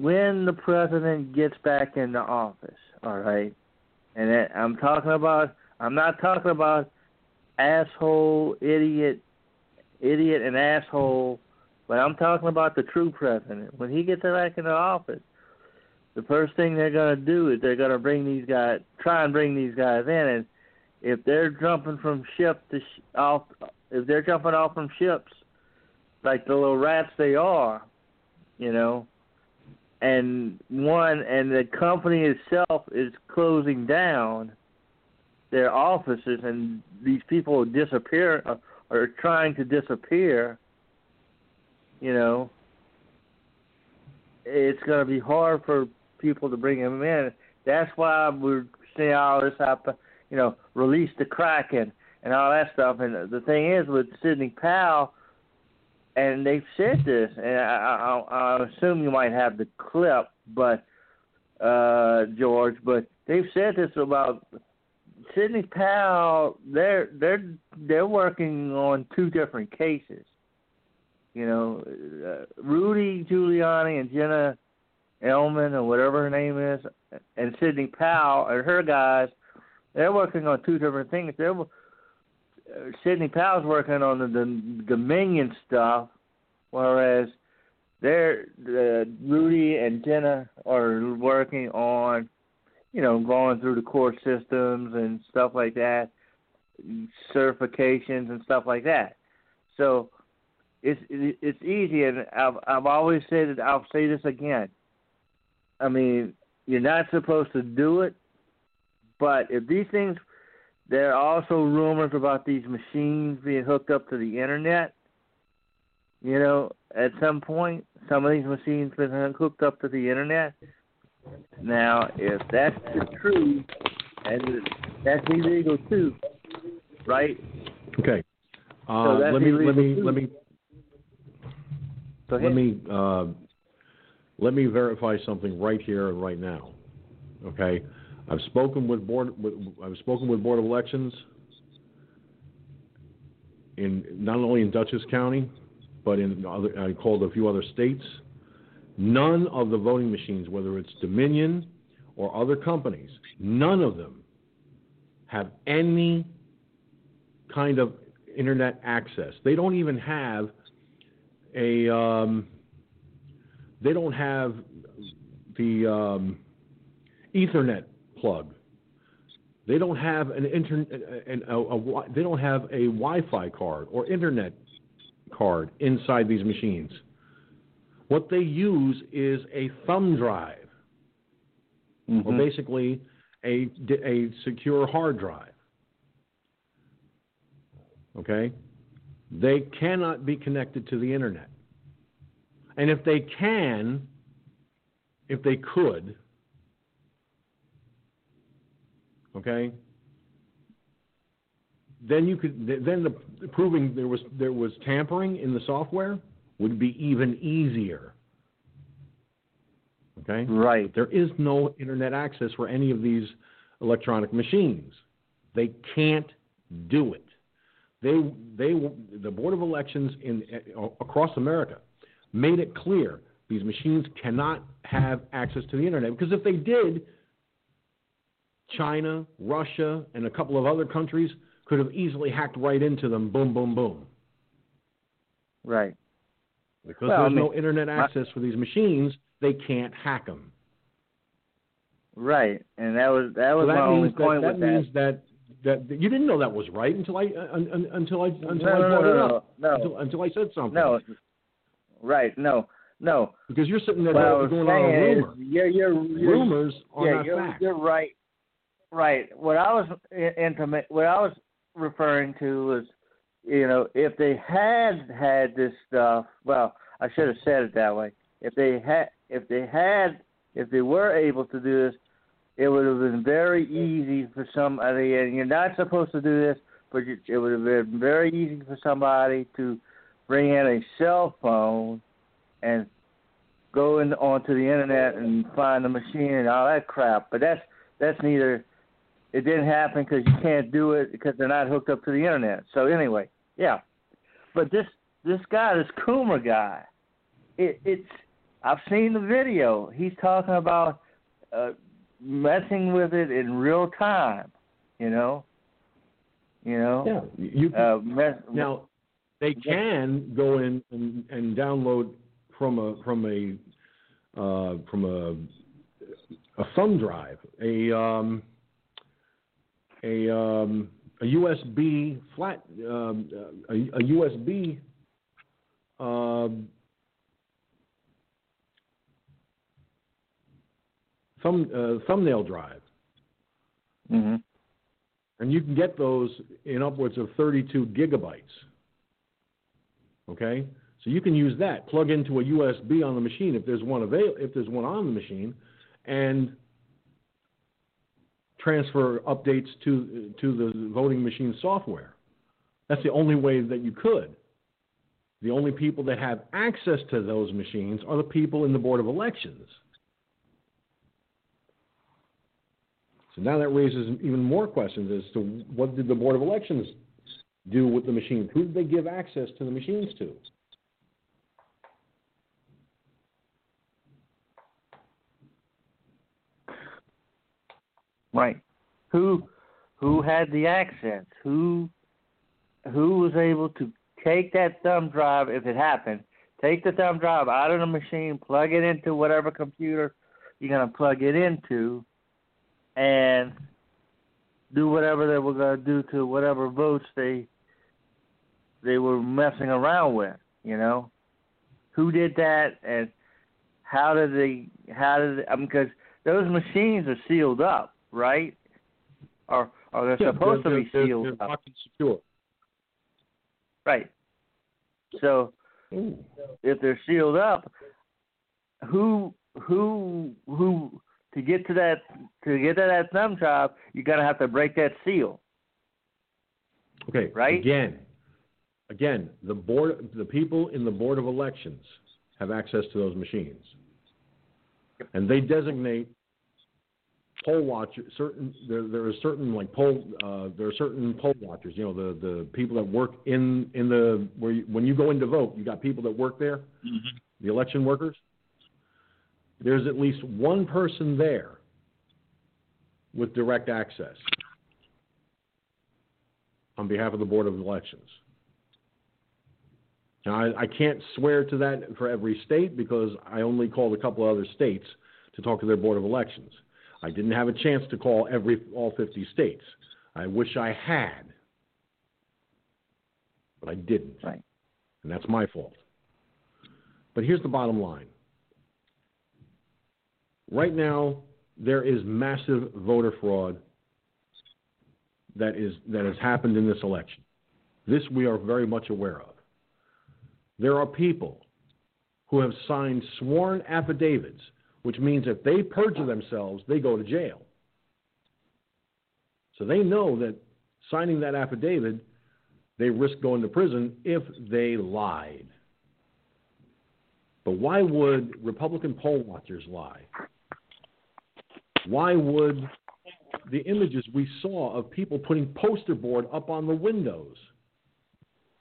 when the president gets back into office, all right? And I'm talking about I'm not talking about asshole, idiot, idiot, and asshole. But I'm talking about the true president. When he gets elected to office, the first thing they're going to do is they're going to bring these guys, try and bring these guys in, and if they're jumping from ship to sh- off, if they're jumping off from ships, like the little rats they are, you know, and one and the company itself is closing down their offices, and these people disappear uh, are trying to disappear. You know, it's going to be hard for people to bring them in. That's why we're seeing all this happen. You know, release the Kraken and all that stuff. And the thing is, with Sidney Powell, and they've said this, and I, I, I assume you might have the clip, but uh, George, but they've said this about Sidney Powell. They're they're they're working on two different cases. You know, uh, Rudy Giuliani and Jenna Elman or whatever her name is, and Sidney Powell and her guys. They're working on two different things. They're Sidney Powell's working on the, the Dominion stuff, whereas they're uh, Rudy and Jenna are working on, you know, going through the court systems and stuff like that, certifications and stuff like that. So it's it's easy, and I've I've always said it. I'll say this again. I mean, you're not supposed to do it, but if these things there are also rumors about these machines being hooked up to the internet. You know, at some point, some of these machines been hooked up to the internet. Now, if that's true, and that's illegal too, right? Okay. Uh, so let me let me let me let me uh, let me verify something right here and right now. Okay. I've spoken with board. With, I've spoken with board of elections in not only in Dutchess County, but in other. I called a few other states. None of the voting machines, whether it's Dominion or other companies, none of them have any kind of internet access. They don't even have a. Um, they don't have the um, Ethernet plug. They don't have an internet, a, a, a, they don't have a Wi-Fi card or internet card inside these machines. What they use is a thumb drive, mm-hmm. or basically a a secure hard drive. Okay, they cannot be connected to the internet, and if they can, if they could, okay, then you could then the proving there was there was tampering in the software would be even easier. Okay? Right. But there is no internet access for any of these electronic machines. They can't do it. They they the board of elections in across America made it clear these machines cannot have access to the internet because if they did, China, Russia, and a couple of other countries could have easily hacked right into them. Boom, boom, boom. Right. Because well, there's I mean, no internet access for these machines, they can't hack them. Right, and that was that was so that my only point that, with that means that. That, that you didn't know that was right until I uh, until I until no, I brought no, it no, up no. Until, until I said something. No, right, no, no. Because you're sitting there what I was going on a rumor. Is, you're, you're, you're, Rumors are yeah, not you're, facts. You're right. Right. What I was intimate. What I was referring to was, you know, if they had had this stuff. Well, I should have said it that way. If they had, if they had, if they were able to do this, it would have been very easy for somebody. And you're not supposed to do this, but it would have been very easy for somebody to bring in a cell phone and go in, onto the internet and find the machine and all that crap. But that's that's neither. It didn't happen because you can't do it because they're not hooked up to the internet. So anyway, yeah. But this this guy, this Coomer guy, it, it's I've seen the video. He's talking about uh, messing with it in real time. You know, You know. Yeah, you can, Uh, mess, now they can go in and, and download from a from a uh, from a a thumb drive a um, a um, a USB flat um, a, a USB um, thumb uh, thumbnail drive, Mm-hmm. and you can get those in upwards of 32 gigabytes. Okay, so you can use that. Plug into a USB on the machine if there's one avail- if there's one on the machine, and transfer updates to to the voting machine software. That's the only way that you could. The only people that have access to those machines are the people in the Board of Elections. So now that raises even more questions as to what did the Board of Elections do with the machines? Who did they give access to the machines to? Right. Who who had the access? Who who was able to take that thumb drive if it happened? Take the thumb drive out of the machine, plug it into whatever computer you're gonna plug it into, and do whatever they were gonna do to whatever votes they they were messing around with. You know, who did that and how did they? How did? I mean, because those machines are sealed up, right? Or or they're Yeah, supposed they're- to be they're- sealed they're up, secure. right? So if they're sealed up, who who who to get to that to get to that thumb drive, you're gonna have to break that seal. Okay. Right? Again, again, the board, the people in the board of elections have access to those machines, and they designate poll watchers. Certain there, there are certain like poll. Uh, there are certain poll watchers. You know, the the people that work in in the where you, when you go in to vote, you got people that work there, the election workers. There's at least one person there with direct access on behalf of the Board of Elections. Now, I, I can't swear to that for every state because I only called a couple of other states to talk to their Board of Elections. I didn't have a chance to call every all 50 states. I wish I had, but I didn't. Right. And that's my fault. But here's the bottom line. Right now, there is massive voter fraud that is that has happened in this election. This we are very much aware of. There are people who have signed sworn affidavits, which means if they perjure themselves, they go to jail. So they know that signing that affidavit, they risk going to prison if they lied. But why would Republican poll watchers lie? Why would the images we saw of people putting poster board up on the windows?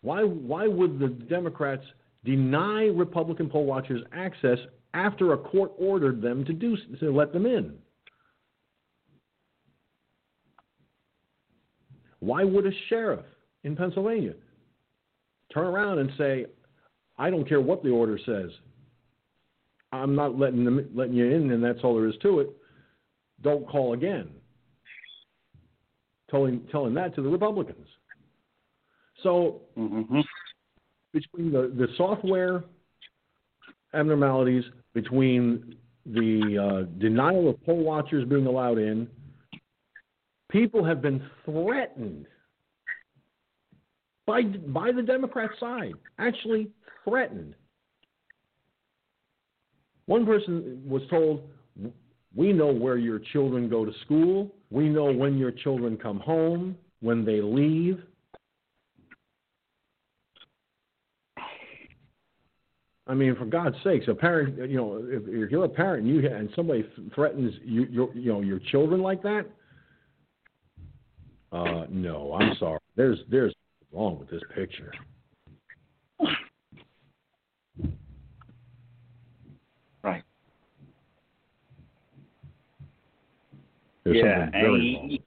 Why, why would the Democrats deny Republican poll watchers access after a court ordered them to do to let them in? Why would a sheriff in Pennsylvania turn around and say, "I don't care what the order says. I'm not letting them letting you in, and that's all there is to it. Don't call again." Telling telling that to the Republicans. So mm-hmm. between the, the software abnormalities, between the uh, denial of poll watchers being allowed in, people have been threatened by by the Democrat side. Actually threatened. One person was told, "We know where your children go to school. We know when your children come home, when they leave." I mean, for God's sakes, a parent, you know, if, if you're a parent and you and somebody threatens you, your, you know, your children like that, uh, no, I'm sorry. There's there's wrong with this picture. Right. There's yeah, and he-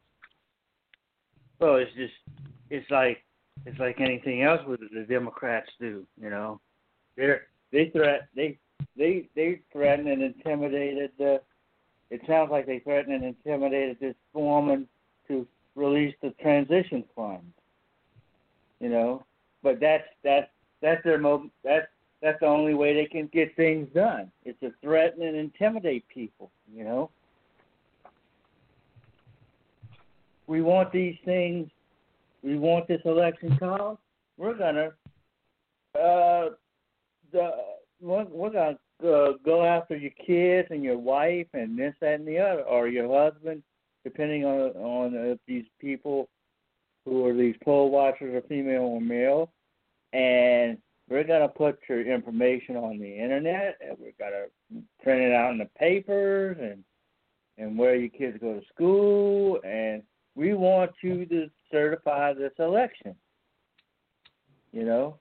well, it's just it's like it's like anything else with the Democrats do. You know, they're they threat they they they threatened and intimidated the. It sounds like they threatened and intimidated this woman to release the transition fund. You know, but that's that's that's their mo that's that's the only way they can get things done. It's to threaten and intimidate people. You know. We want these things. We want this election called. We're gonna uh, the we're, gonna uh, go after your kids and your wife and this that and the other, or your husband, depending on on if these people who are these poll watchers are female or male, and we're gonna put your information on the internet, and we're gonna print it out in the papers, and and where your kids go to school, and we want you to certify this election. You know,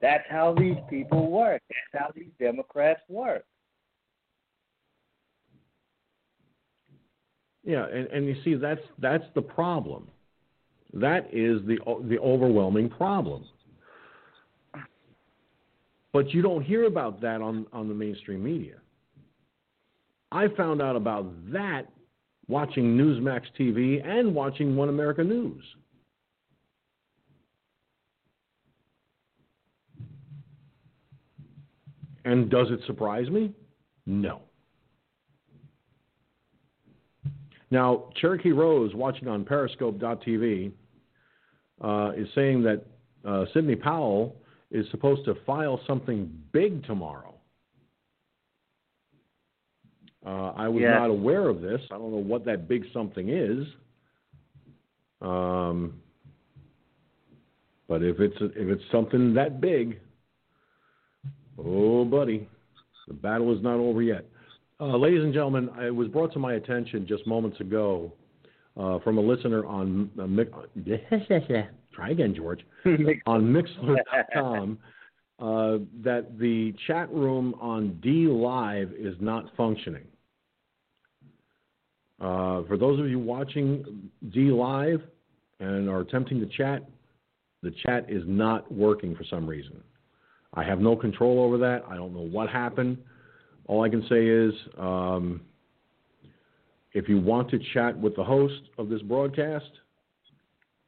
that's how these people work. That's how these Democrats work. Yeah, and, and you see that's that's the problem. That is the the overwhelming problem. But you don't hear about that on, on the mainstream media. I found out about that watching Newsmax TV and watching One America News. And does it surprise me? No. Now, Cherokee Rose, watching on Periscope.tv, uh, is saying that uh, Sidney Powell is supposed to file something big tomorrow. Uh, I was Yeah. not aware of this. I don't know what that big something is. Um, but if it's if it's something that big, oh buddy, the battle is not over yet. Uh, ladies and gentlemen, it was brought to my attention just moments ago uh, from a listener on uh, Mick, try again, George, on Mixlr.com uh, that the chat room on DLive is not functioning. Uh, for those of you watching DLive and are attempting to chat, the chat is not working for some reason. I have no control over that. I don't know what happened. All I can say is um, if you want to chat with the host of this broadcast,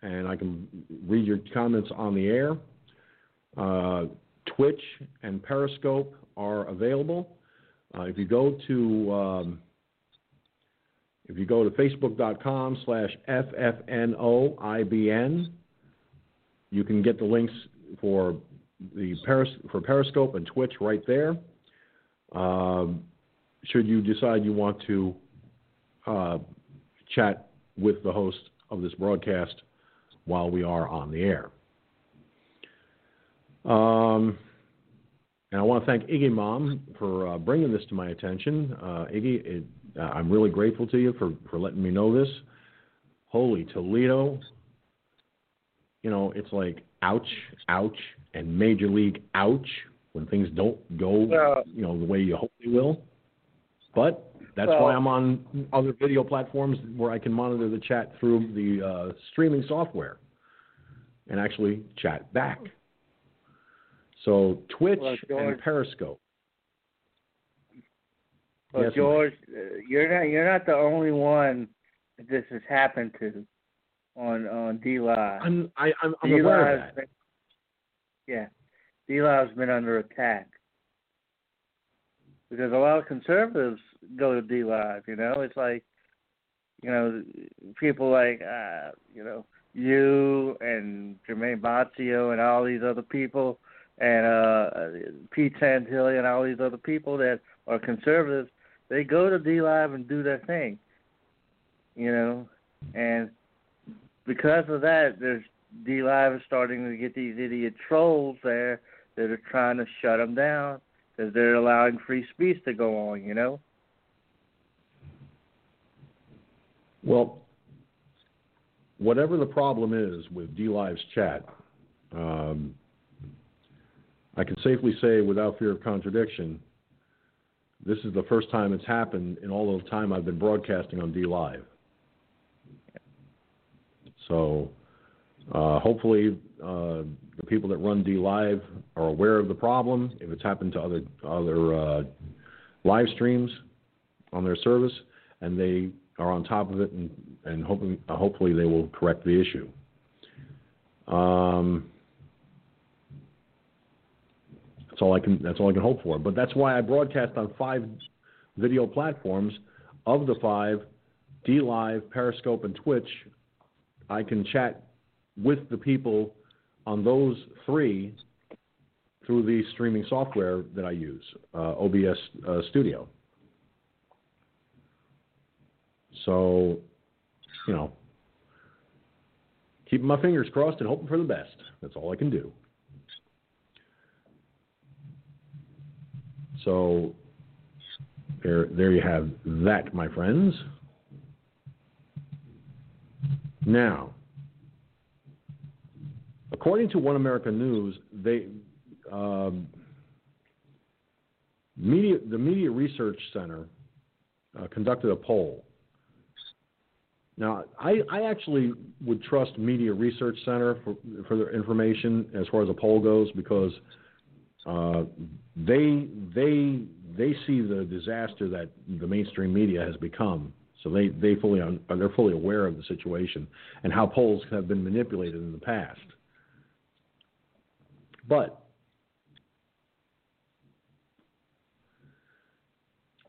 and I can read your comments on the air, uh, Twitch and Periscope are available. Uh, if you go to um, if you go to facebook.com slash ffnoibn, you can get the links for the Peris- for Periscope and Twitch right there. Um, should you decide you want to uh, chat with the host of this broadcast while we are on the air. Um, and I want to thank Iggy Mom for uh, bringing this to my attention. Uh, Iggy, it, uh, I'm really grateful to you for, for letting me know this. Holy Toledo. You know, it's like ouch, ouch, and Major League ouch when things don't go, Well- you know, the way you hope they will. But that's Well- why I'm on other video platforms where I can monitor the chat through the uh, streaming software and actually chat back. So Twitch Well, and Periscope. Well, Yes, George, uh, you're not you're not the only one this has happened to on on DLive. I'm I, I'm, I'm aware of that. Yeah, DLive's been under attack because a lot of conservatives go to DLive. You know, it's like you know people like uh, you know you and Jermaine Baccio and all these other people and uh Pete Santilli and all these other people that are conservatives. They go to D Live and do their thing. You know, and because of that, there's DLive is starting to get these idiot trolls there that are trying to shut them down because they're allowing free speech to go on. You know. Well, whatever the problem is with DLive's chat, um, I can safely say without fear of contradiction, this is the first time it's happened in all of the time I've been broadcasting on DLive. So Uh, hopefully, uh, the people that run DLive are aware of the problem. If it's happened to other other uh, live streams on their service, and they are on top of it, and and hoping uh, hopefully they will correct the issue. Um, that's all I can. That's all I can hope for. But that's why I broadcast on five video platforms. Of the five, DLive, Periscope, and Twitch, I can chat with the people on those three through the streaming software that I use, uh, OBS uh, Studio. So, you know, keeping my fingers crossed and hoping for the best. That's all I can do. So, there, there you have that, my friends. Now, according to One America News, they um, media the Media Research Center uh, conducted a poll. Now, I, I actually would trust Media Research Center for for their information as far as a poll goes because uh, they they they see the disaster that the mainstream media has become. So they they fully they're fully aware of the situation and how polls have been manipulated in the past. But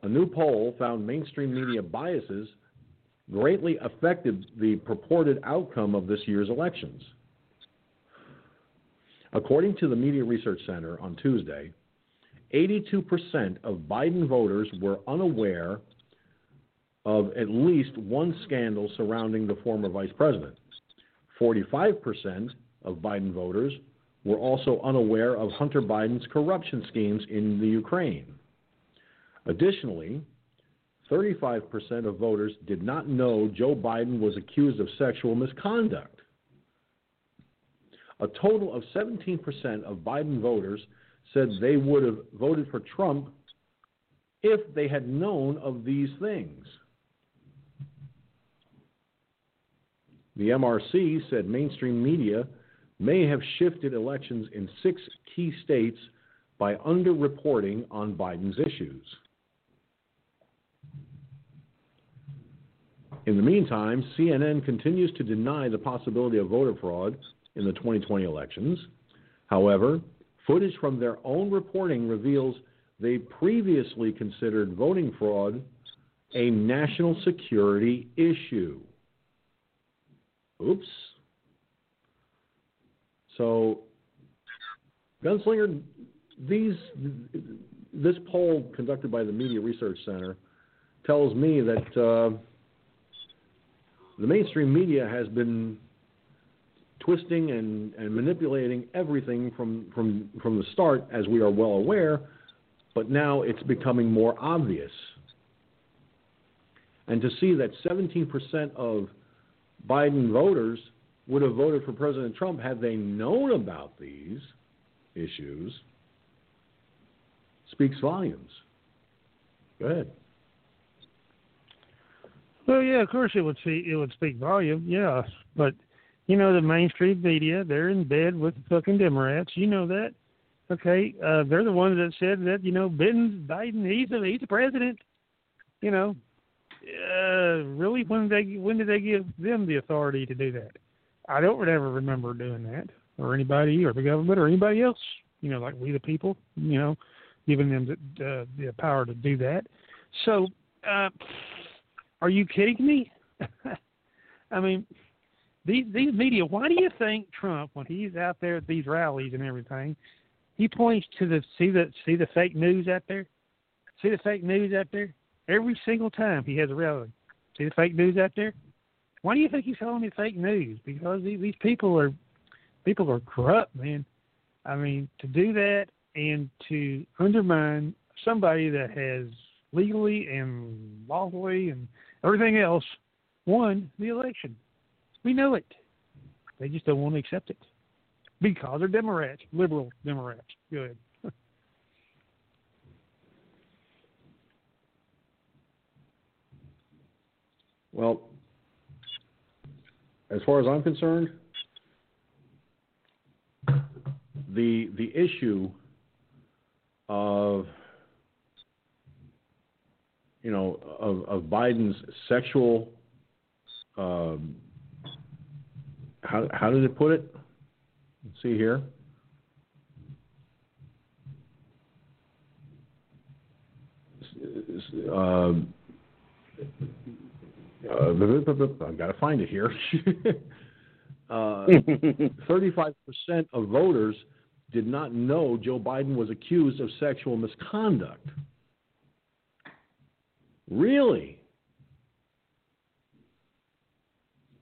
a new poll found mainstream media biases greatly affected the purported outcome of this year's elections. According to the Media Research Center on Tuesday, 82% of Biden voters were unaware of at least one scandal surrounding the former vice president. 45% of Biden voters were also unaware of Hunter Biden's corruption schemes in the Ukraine. Additionally, 35% of voters did not know Joe Biden was accused of sexual misconduct. A total of 17% of Biden voters said they would have voted for Trump if they had known of these things. The MRC said mainstream media may have shifted elections in six key states by underreporting on Biden's issues. In the meantime, CNN continues to deny the possibility of voter fraud in the 2020 elections. However, footage from their own reporting reveals they previously considered voting fraud a national security issue. Oops. So, Gunslinger, these this poll conducted by the Media Research Center tells me that uh, the mainstream media has been twisting and, and manipulating everything from, from, from the start, as we are well aware, but now it's becoming more obvious. And to see that 17% of Biden voters would have voted for President Trump had they known about these issues speaks volumes. Go ahead. Well, yeah, of course it would see it would speak volume, yeah. But you know the mainstream media, they're in bed with the fucking Democrats. You know that. Okay, uh, they're the ones that said that you know Biden, Biden, he's a he's a president. You know, uh, really, when they when did they give them the authority to do that? I don't ever remember doing that, or anybody, or the government, or anybody else. You know, like we the people. You know, giving them the uh, the power to do that. So, uh, are you kidding me? I mean, these these media. Why do you think Trump, when he's out there at these rallies and everything, he points to the see the see the fake news out there, see the fake news out there every single time he has a rally. See the fake news out there. Why do you think he's calling it fake news? Because these, these people are people are corrupt, man. I mean, to do that and to undermine somebody that has legally and lawfully and everything else won the election. We know it. They just don't want to accept it because they're Democrats, liberal Democrats. Good. well, as far as I'm concerned, the the issue of you know of, of Biden's sexual um, how how did it put it? Let's see here. Um, uh, I've got to find it here. uh, 35% of voters did not know Joe Biden was accused of sexual misconduct. Really?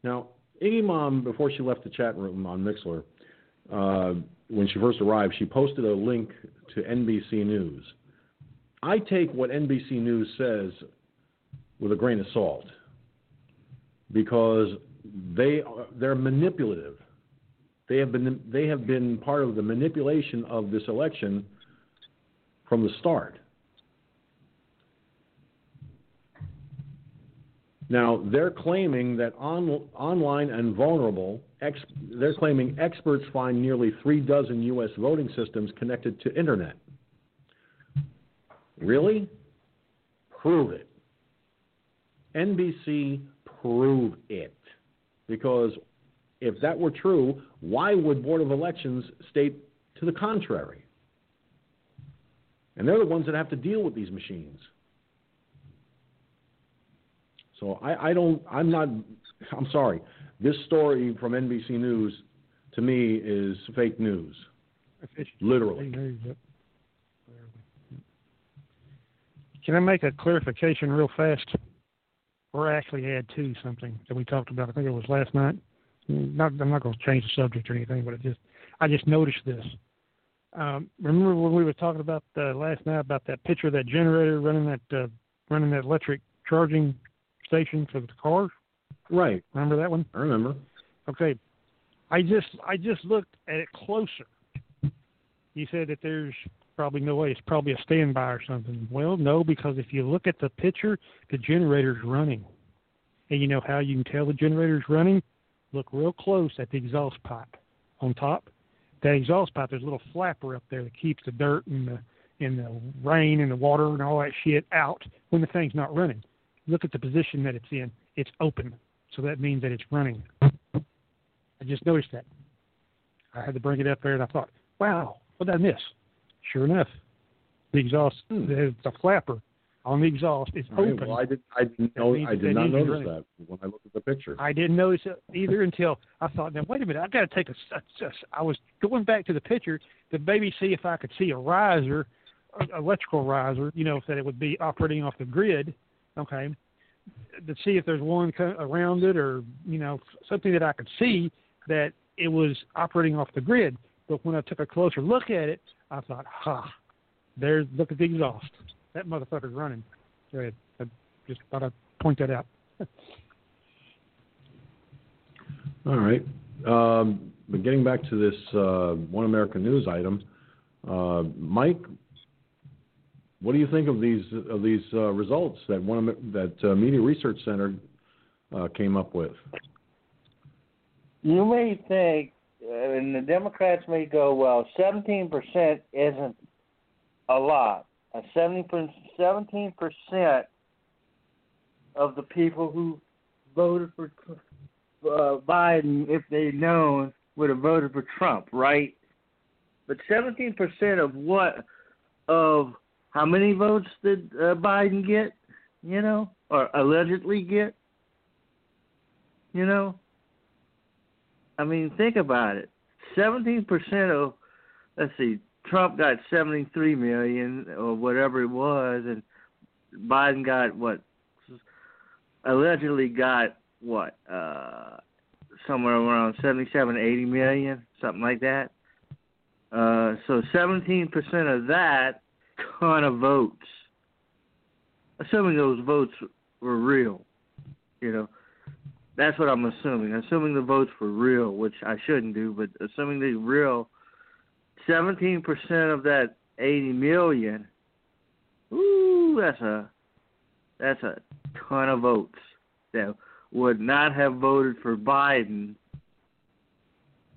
Now, Iggy Mom, before she left the chat room on Mixlr, uh, when she first arrived, she posted a link to NBC News. I take what NBC News says with a grain of salt because they are, they're manipulative. They have been they have been part of the manipulation of this election from the start. Now they're claiming that on, online and vulnerable. Ex, they're claiming experts find nearly three dozen U.S. voting systems connected to internet. Really? Prove it. NBC, prove it. Because if that were true, why would Board of Elections state to the contrary? And they're the ones that have to deal with these machines. So I, I don't, I'm not, I'm sorry. This story from NBC News to me is fake news. Literally. Can I make a clarification real fast? Or actually add to something that we talked about. I think it was last night. Not, I'm not going to change the subject or anything, but it just I just noticed this. Um, remember when we were talking about uh, last night about that picture of that generator running that uh, running that electric charging station for the cars? Right. Remember that one? I remember. Okay. I just I just looked at it closer. You said that there's probably no way. It's probably a standby or something. Well, no, because if you look at the picture, the generator's running. And you know how you can tell the generator's running? Look real close at the exhaust pipe on top. That exhaust pipe, there's a little flapper up there that keeps the dirt and the and the rain and the water and all that shit out when the thing's not running. Look at the position that it's in. It's open. So that means that it's running. I just noticed that. I had to bring it up there and I thought, wow, what did I miss? Sure enough, the exhaust, Hmm. the, the flapper on the exhaust is All right, open. well, I did. I didn't know. means I did not notice running. that when I looked at the picture. I didn't notice it either until I thought, now wait a minute, I've got to take a. I was going back to the picture to maybe see if I could see a riser, electrical riser, you know, that it would be operating off the grid, okay, to see if there's one co- around it or you know something that I could see that it was operating off the grid. But when I took a closer look at it, I thought, ha, there's look at the exhaust. That motherfucker's running. Go ahead. I just thought I'd point that out. All right. Um, but getting back to this uh, One American News item, uh, Mike, what do you think of these of these uh, results that one that uh, Media Research Center uh, came up with? You may think, and the Democrats may go, well, 17% isn't a lot. Uh, 70, 17% of the people who voted for uh, Biden, if they'd known, would have voted for Trump, right? But 17% of what, of how many votes did uh, Biden get, you know, or allegedly get? You know? I mean, think about it. Seventeen percent of, let's see, Trump got seventy-three million or whatever it was, and Biden got what? Allegedly got what? Uh, somewhere around seventy-seven, eighty million, something like that. Uh, so seventeen percent of that kind of votes, assuming those votes were real, you know. That's what I'm assuming. Assuming the votes were real, which I shouldn't do, but assuming they're real, 17% of that 80 million, ooh, that's a that's a ton of votes that would not have voted for Biden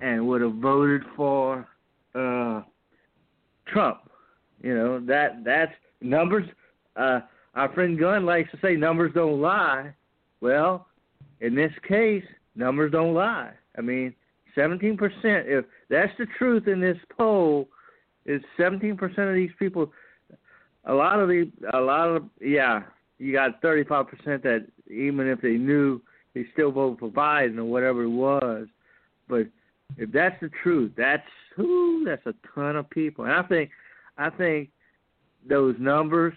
and would have voted for uh, Trump. You know that that's numbers. Uh, our friend Gunn likes to say numbers don't lie. Well, in this case, numbers don't lie. I mean, 17%. If that's the truth in this poll, is 17% of these people. A lot of the, a lot of, yeah, you got 35% that even if they knew, they still vote for Biden or whatever it was. But if that's the truth, that's whoo, that's a ton of people. And I think, I think those numbers,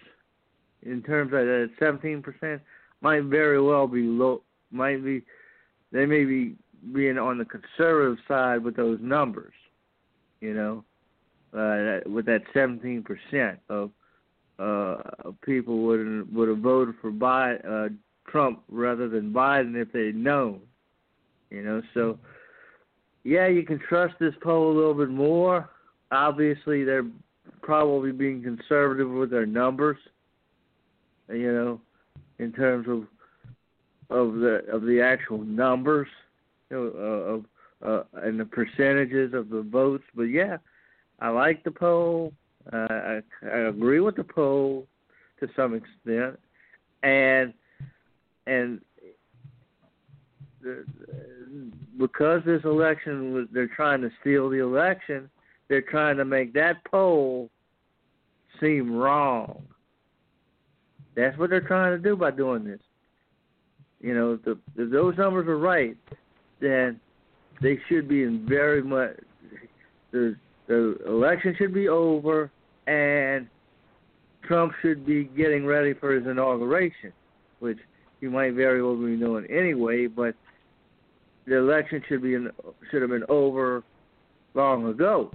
in terms of that 17%, might very well be low. Might be, they may be being on the conservative side with those numbers. You know, uh, with that 17% of uh, people would would have voted for Biden, uh, Trump rather than Biden if they'd known. You know, so yeah, you can trust this poll a little bit more. Obviously, they're probably being conservative with their numbers. You know, in terms of of the of the actual numbers you know, uh, of uh, and the percentages of the votes. But yeah, I like the poll. Uh, I, I agree with the poll to some extent, and and the, because this election was they're trying to steal the election, they're trying to make that poll seem wrong. That's what they're trying to do by doing this. You know, if, the, if those numbers are right, then they should be in very much the the election should be over and Trump should be getting ready for his inauguration, which he might very well be doing anyway. But the election should be in, should have been over long ago.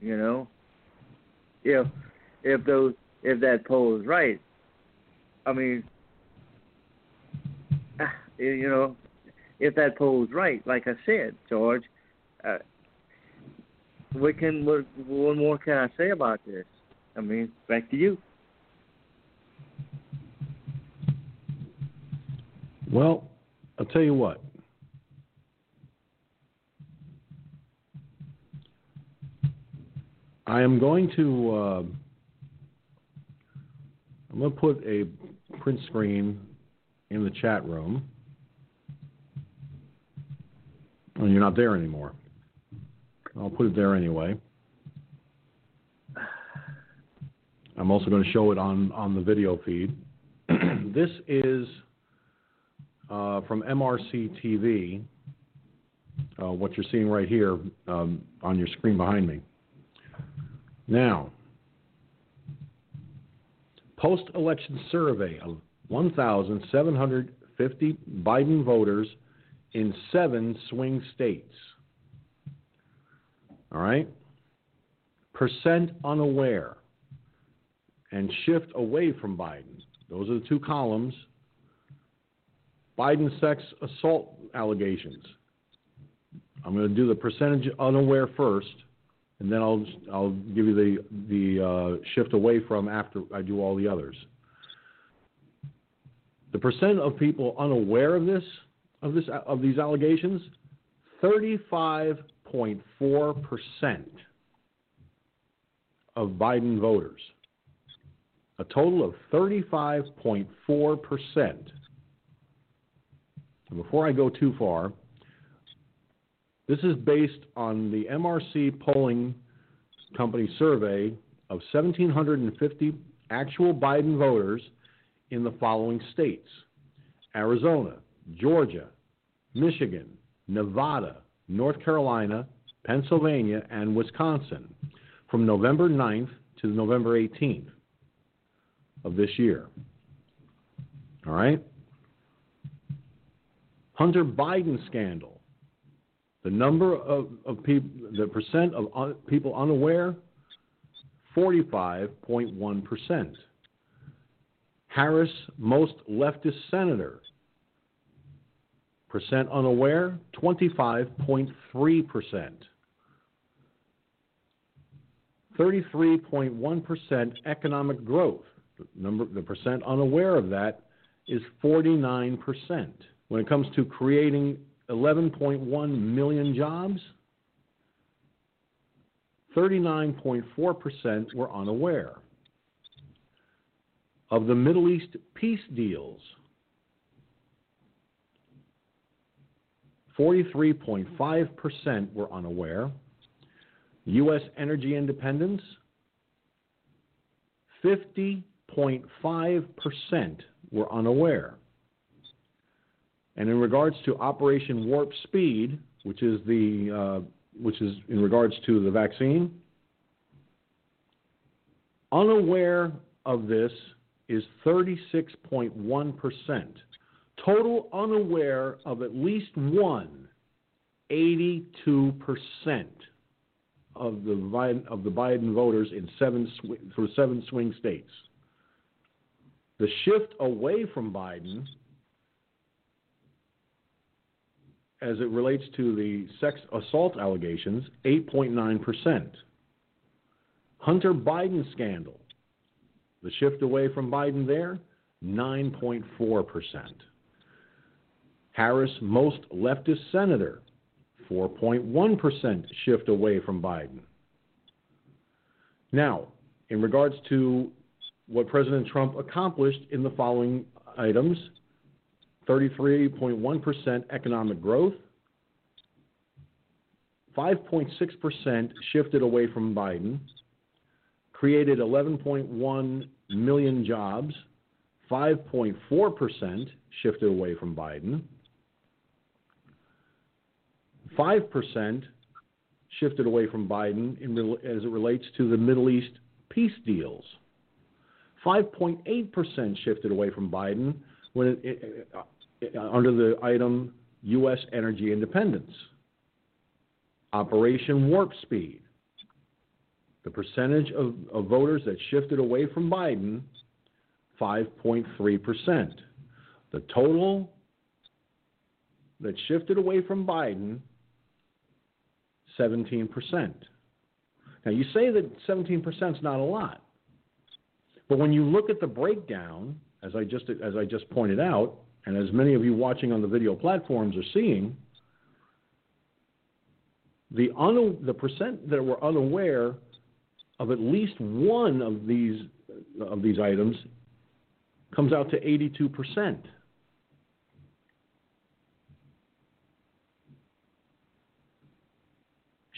You know, if if those if that poll is right, I mean, you know, if that poll is right, like I said, George, uh, what can what, what more can I say about this? I mean, back to you. Well, I'll tell you what. I am going to. Uh, I'm going to put a print screen in the chat room. Well, you're not there anymore. I'll put it there anyway. I'm also going to show it on, on the video feed. this is uh, from MRC TV, uh, what you're seeing right here um, on your screen behind me. Now, post election survey 1,750 Biden voters in seven swing states. All right? Percent unaware and shift away from Biden. Those are the two columns. Biden sex assault allegations. I'm going to do the percentage unaware first, and then I'll I'll give you the the uh, shift away from after I do all the others. The percent of people unaware of this of this of these allegations, 35 5.4% of Biden voters. A total of 35.4%. And before I go too far, this is based on the MRC polling company survey of 1,750 actual Biden voters in the following states Arizona, Georgia, Michigan, Nevada, North Carolina, Pennsylvania, and Wisconsin from November 9th to November 18th of this year. All right? Hunter Biden scandal. The number of, of people, the percent of un, people unaware, 45.1%. Harris, most leftist senator, Percent unaware, 25.3%. 33.1% economic growth. The, number, the percent unaware of that is 49%. When it comes to creating 11.1 million jobs, 39.4% were unaware. Of the Middle East peace deals, 43.5% were unaware. U.S. energy independence, 50.5% were unaware. And in regards to Operation Warp Speed, which is the uh, which is in regards to the vaccine, unaware of this is 36.1%. Total unaware of at least one, 82% of the Biden, of the Biden voters in seven for seven swing states. The shift away from Biden as it relates to the sex assault allegations, 8.9%. Hunter Biden scandal, the shift away from Biden there, 9.4%. Harris most leftist senator, 4.1% shift away from Biden. Now, in regards to what President Trump accomplished in the following items 33.1% economic growth, 5.6% shifted away from Biden, created 11.1 million jobs, 5.4% shifted away from Biden, 5% shifted away from Biden in, as it relates to the Middle East peace deals. 5.8% shifted away from Biden when it, it, under the item U.S. energy independence. Operation Warp Speed. The percentage of, of voters that shifted away from Biden, 5.3%. The total that shifted away from Biden, 17%. Now, you say that 17% is not a lot. But when you look at the breakdown, as I just, as I just pointed out, and as many of you watching on the video platforms are seeing, the, un, the percent that were unaware of at least one of these, of these items comes out to 82%.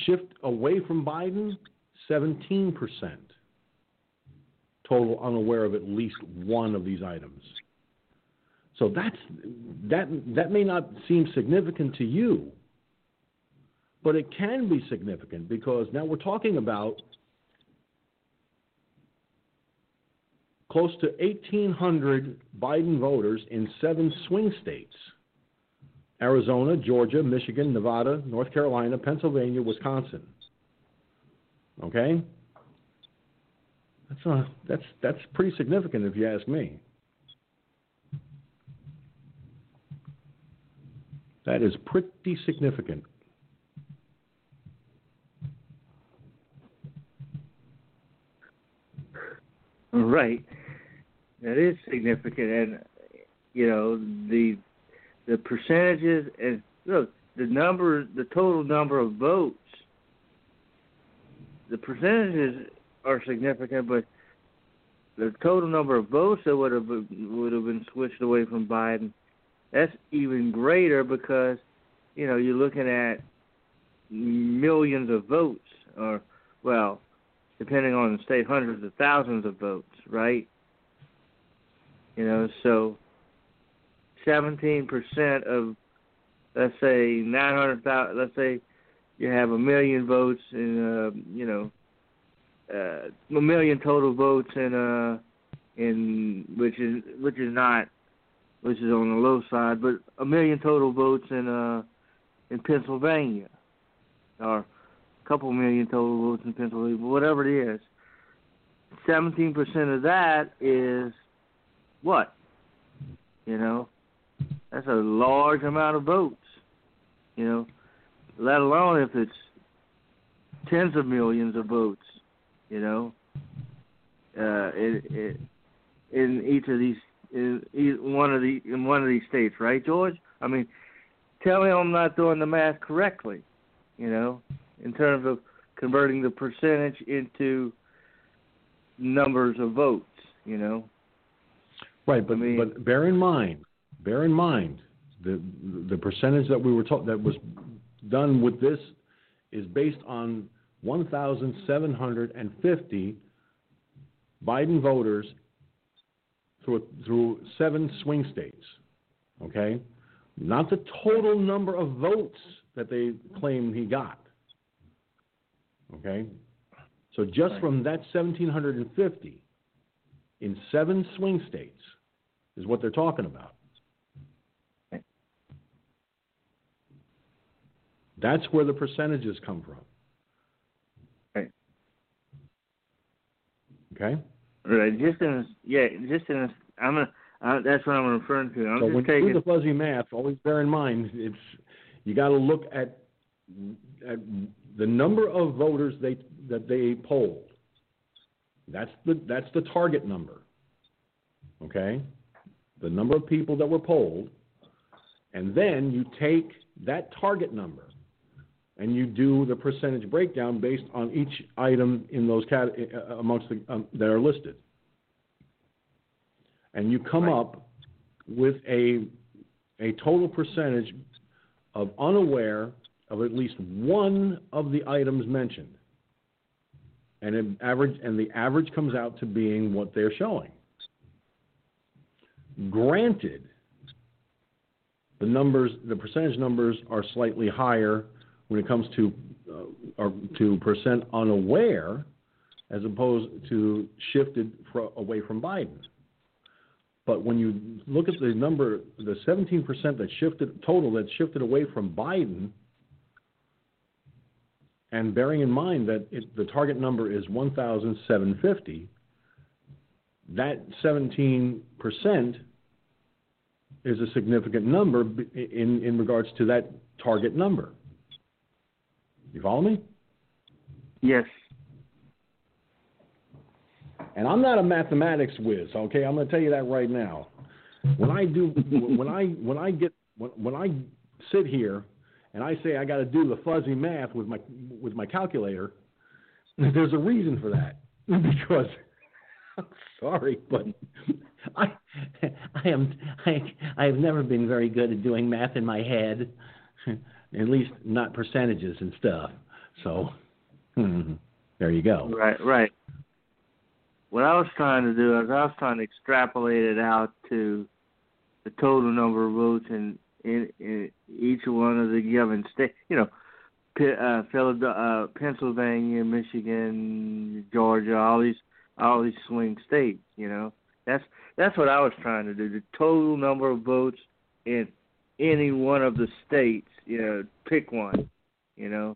Shift away from Biden, 17%. Total unaware of at least one of these items. So that's, that, that may not seem significant to you, but it can be significant because now we're talking about close to 1,800 Biden voters in seven swing states Arizona, Georgia, Michigan, Nevada, North Carolina, Pennsylvania, Wisconsin. Okay? That's, a, that's, that's pretty significant if you ask me. That is pretty significant. Right. That is significant, and you know the the percentages and look the number, the total number of votes. The percentages are significant, but the total number of votes that would have would have been switched away from Biden that's even greater because you know you're looking at millions of votes, or well, depending on the state, hundreds of thousands of votes, right? You know, so 17% of, let's say, 900,000, let's say you have a million votes in, uh, you know, uh, a million total votes in, uh, in which is which is not which is on the low side, but a million total votes in uh in Pennsylvania, or a couple million total votes in Pennsylvania, whatever it is. Seventeen percent of that is what? You know, that's a large amount of votes. You know, let alone if it's tens of millions of votes. You know, uh, it, it, in each of these in one of the in one of these states, right, George? I mean, tell me I'm not doing the math correctly. You know, in terms of converting the percentage into numbers of votes. You know. Right, but I mean- but bear in mind, bear in mind the the percentage that we were taught that was done with this is based on 1,750 Biden voters through through seven swing states. Okay, not the total number of votes that they claim he got. Okay, so just from that 1,750 in seven swing states is what they're talking about. That's where the percentages come from. Right. Okay. Right. Just in yeah. Just in a, I'm a, uh, that's what I'm referring to. I'm so when taking. you do the fuzzy math, always bear in mind it's you got to look at at the number of voters they that they polled. That's the that's the target number. Okay, the number of people that were polled, and then you take that target number and you do the percentage breakdown based on each item in those cat uh, amongst the um, that are listed, and you come up with a a total percentage of unaware of at least one of the items mentioned, and an average and the average comes out to being what they're showing. Granted, the numbers, the percentage numbers are slightly higher when it comes to uh, or to percent unaware, as opposed to shifted away from Biden. But when you look at the number, the 17% that shifted total that shifted away from Biden, and bearing in mind that it, the target number is 1,750, that 17% is a significant number in, in regards to that target number. You follow me? Yes. And I'm not a mathematics whiz, okay? I'm going to tell you that right now. When I do, when I when I get when, when I sit here and I say I got to do the fuzzy math with my with my calculator, there's a reason for that because I'm sorry, but I I am I I have never been very good at doing math in my head, at least not percentages and stuff. So hmm, there you go. Right. Right. What I was trying to do is I was trying to extrapolate it out to the total number of votes in in, in each one of the given states. You know, P- uh, Philadelphia, uh, Pennsylvania, Michigan, Georgia, all these all these swing states. You know, that's that's what I was trying to do. The total number of votes in any one of the states. You know, pick one. You know,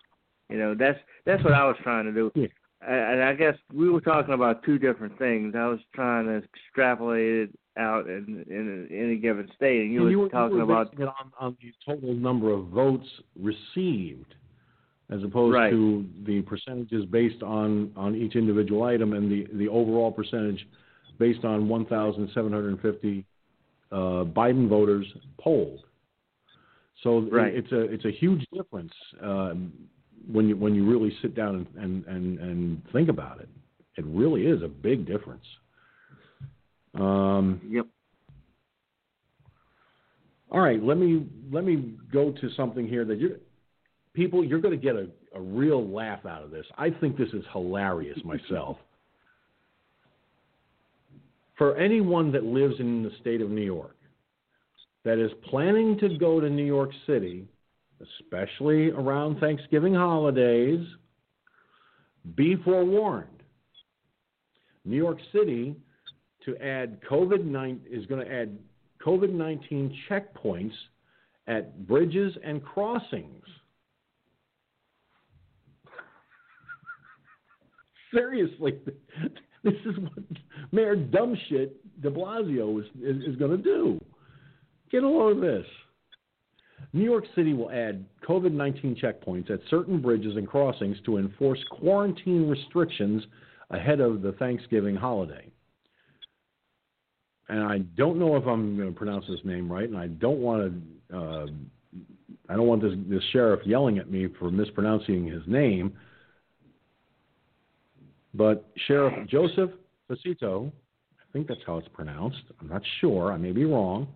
you know that's that's what I was trying to do. Yeah. And I guess we were talking about two different things. I was trying to extrapolate it out in in any given state, and you, And were talking you were about on, on the total number of votes received, as opposed Right. to the percentages based on, on each individual item and the, the overall percentage based on 1,750 uh, Biden voters polled. So Right. it's a it's a huge difference um, when you when you really sit down and, and, and, and think about it. It really is a big difference. Um, yep. all right, let me let me go to something here that you people you're going to get a, a real laugh out of this. I think this is hilarious myself. For anyone that lives in the state of New York that is planning to go to New York City, especially around Thanksgiving holidays, be forewarned. New York City to add COVID nine is going to add COVID nineteen checkpoints at bridges and crossings. Seriously, this is what Mayor Dumbshit De Blasio is, is, is going to do. Get a load of this. New York City will add COVID 19 checkpoints at certain bridges and crossings to enforce quarantine restrictions ahead of the Thanksgiving holiday. And I don't know if I'm going to pronounce this name right, and I don't want to. Uh, I don't want this, this sheriff yelling at me for mispronouncing his name. But Sheriff Joseph Fucito, I think that's how it's pronounced. I'm not sure. I may be wrong,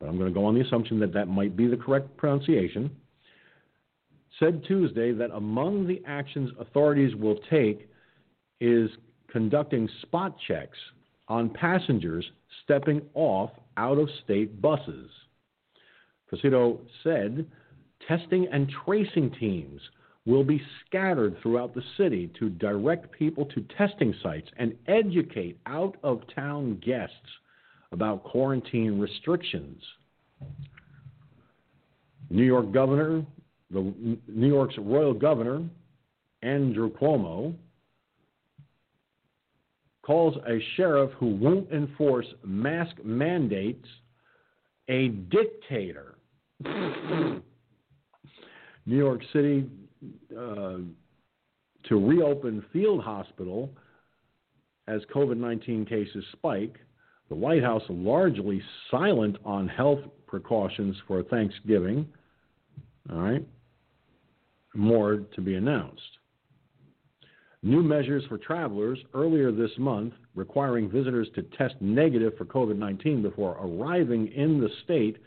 but I'm going to go on the assumption that that might be the correct pronunciation. Said Tuesday that among the actions authorities will take is conducting spot checks on passengers stepping off out of state buses. Fucito said testing and tracing teams will be scattered throughout the city to direct people to testing sites and educate out of town guests about quarantine restrictions. New York Governor, the New York's Royal Governor, Andrew Cuomo, calls a sheriff who won't enforce mask mandates a dictator. New York City uh, to reopen Field Hospital as COVID 19 cases spike. The White House largely silent on health precautions for Thanksgiving. All right. More to be announced. New measures for travelers earlier this month requiring visitors to test negative for COVID 19 before arriving in the state,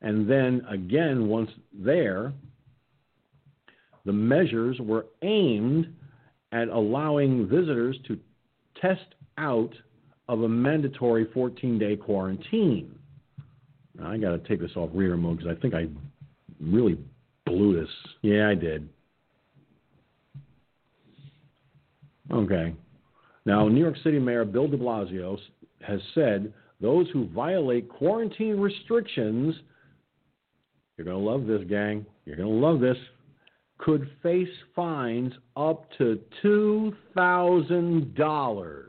and then again once there. The measures were aimed at allowing visitors to test out of a mandatory 14 day quarantine. Now, I got to take this off reader mode because I think I really blew this. Yeah, I did. Okay. Now, New York City Mayor Bill de Blasio has said those who violate quarantine restrictions, you're going to love this, gang, you're going to love this, could face fines up to $2,000.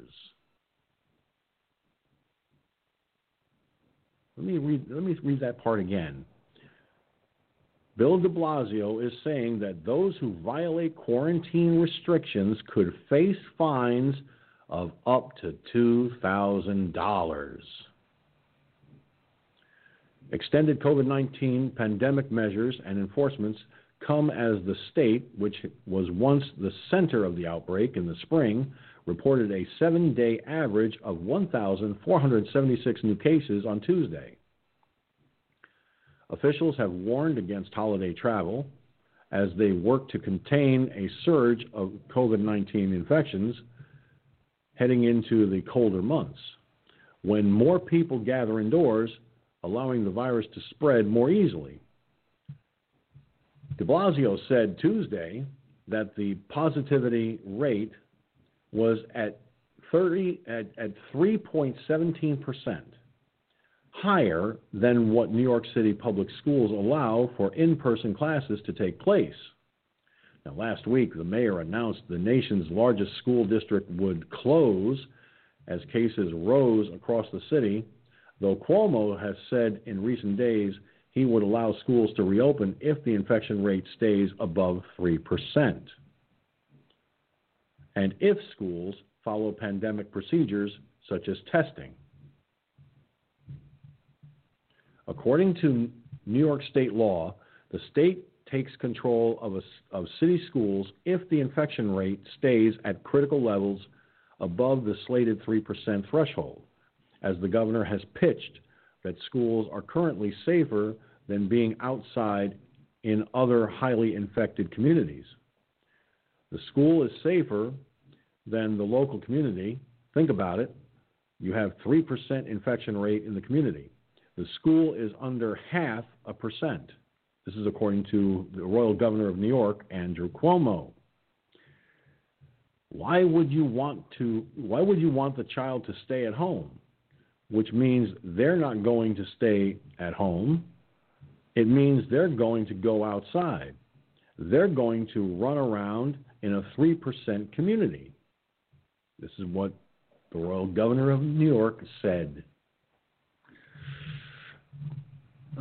Let me read let me read that part again. Bill de Blasio is saying that those who violate quarantine restrictions could face fines of up to $2,000. Extended COVID 19 pandemic measures and enforcements come as the state, which was once the center of the outbreak in the spring, reported a seven day average of 1,476 new cases on Tuesday. Officials have warned against holiday travel as they work to contain a surge of COVID 19 infections heading into the colder months, when more people gather indoors, allowing the virus to spread more easily. De Blasio said Tuesday that the positivity rate was at 30 at, at 3.17 percent higher than what New York City public schools allow for in person classes to take place. Now, last week, the mayor announced the nation's largest school district would close as cases rose across the city, though Cuomo has said in recent days he would allow schools to reopen if the infection rate stays above 3%. And if schools follow pandemic procedures such as testing. According to New York state law, the state takes control of, a, of city schools if the infection rate stays at critical levels above the slated 3% threshold, as the governor has pitched that schools are currently safer than being outside in other highly infected communities. The school is safer than the local community. Think about it. You have 3% infection rate in the community. The school is under half a percent. This is according to the Royal Governor of New York, Andrew Cuomo. Why would you want to why would you want the child to stay at home? Which means they're not going to stay at home. It means they're going to go outside. They're going to run around in a 3% community. This is what the Royal Governor of New York said.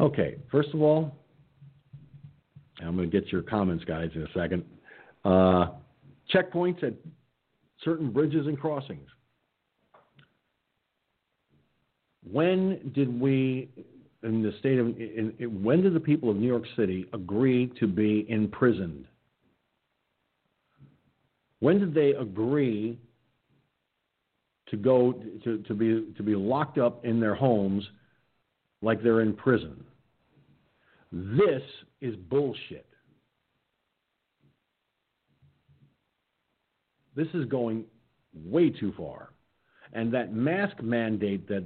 Okay, first of all, I'm going to get your comments, guys, in a second. Uh, checkpoints at certain bridges and crossings. When did we, in the state of, in, in, when did the people of New York City agree to be imprisoned? When did they agree to go to, to be to be locked up in their homes like they're in prison? This is bullshit. This is going way too far. And that mask mandate that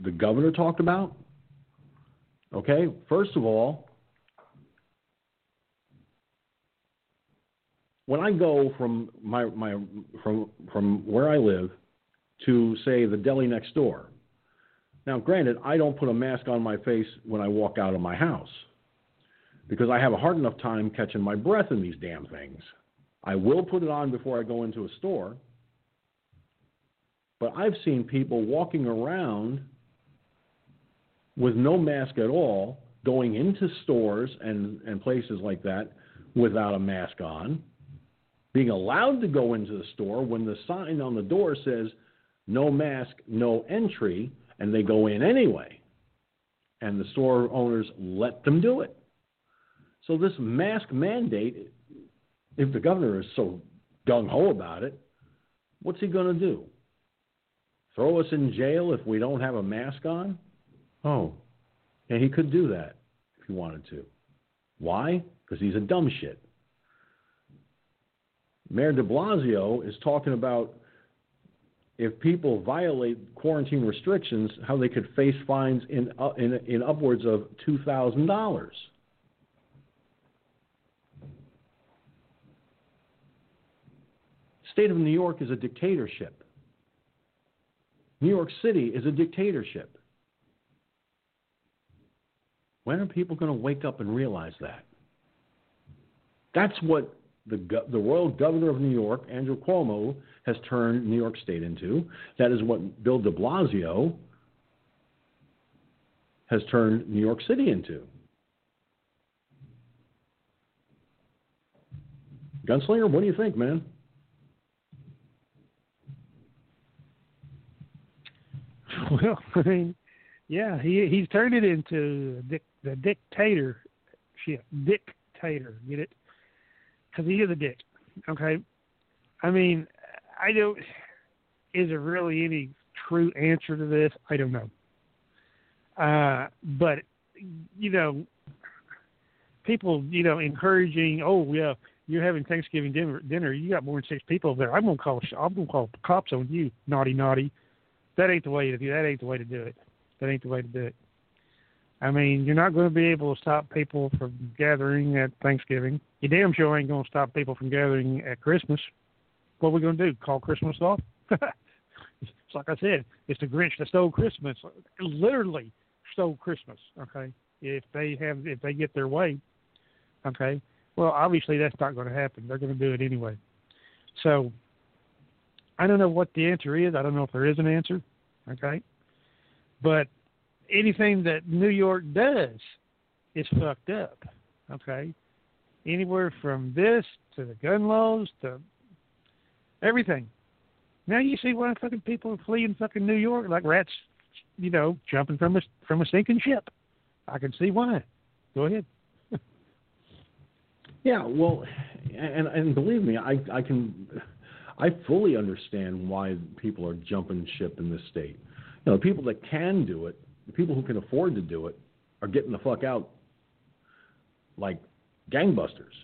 the governor talked about, okay, first of all, when I go from my, my from from where I live to say the deli next door. Now, granted, I don't put a mask on my face when I walk out of my house because I have a hard enough time catching my breath in these damn things. I will put it on before I go into a store. But I've seen people walking around with no mask at all, going into stores and, and places like that without a mask on, being allowed to go into the store when the sign on the door says no mask, no entry, and they go in anyway. And the store owners let them do it. So, this mask mandate, if the governor is so gung ho about it, what's he going to do? Throw us in jail if we don't have a mask on? Oh, and he could do that if he wanted to. Why? Because he's a dumb shit. Mayor de Blasio is talking about if people violate quarantine restrictions, how they could face fines in, uh, in, in upwards of $2,000. State of New York is a dictatorship. New York City is a dictatorship. When are people going to wake up and realize that? That's what the, the royal governor of New York, Andrew Cuomo, has turned New York State into. That is what Bill de Blasio has turned New York City into. Gunslinger, what do you think, man? Well, I mean, yeah, he he's turned it into the, the dictatorship. Dictator, get it? Because he is a dick. Okay. I mean, I don't. Is there really any true answer to this? I don't know. Uh, but you know, people, you know, encouraging. Oh yeah, you're having Thanksgiving dinner. Dinner. You got more than six people there. I'm gonna call. I'm gonna call cops on you, naughty, naughty that ain't the way to do. That ain't the way to do it. That ain't the way to do it. I mean, you're not going to be able to stop people from gathering at Thanksgiving. You damn sure ain't going to stop people from gathering at Christmas. What are we going to do? Call Christmas off? it's like I said, it's the Grinch that stole Christmas. Literally stole Christmas. Okay, if they have, if they get their way. Okay, well, obviously that's not going to happen. They're going to do it anyway. So I don't know what the answer is. I don't know if there is an answer. Okay. But anything that New York does is fucked up. Okay. Anywhere from this to the gun laws to everything. Now you see why fucking people are fleeing fucking New York like rats, you know, jumping from a from a sinking ship. I can see why. Go ahead. yeah, well, and and believe me, I I can I fully understand why people are jumping ship in this state. You know, the people that can do it, the people who can afford to do it, are getting the fuck out like gangbusters.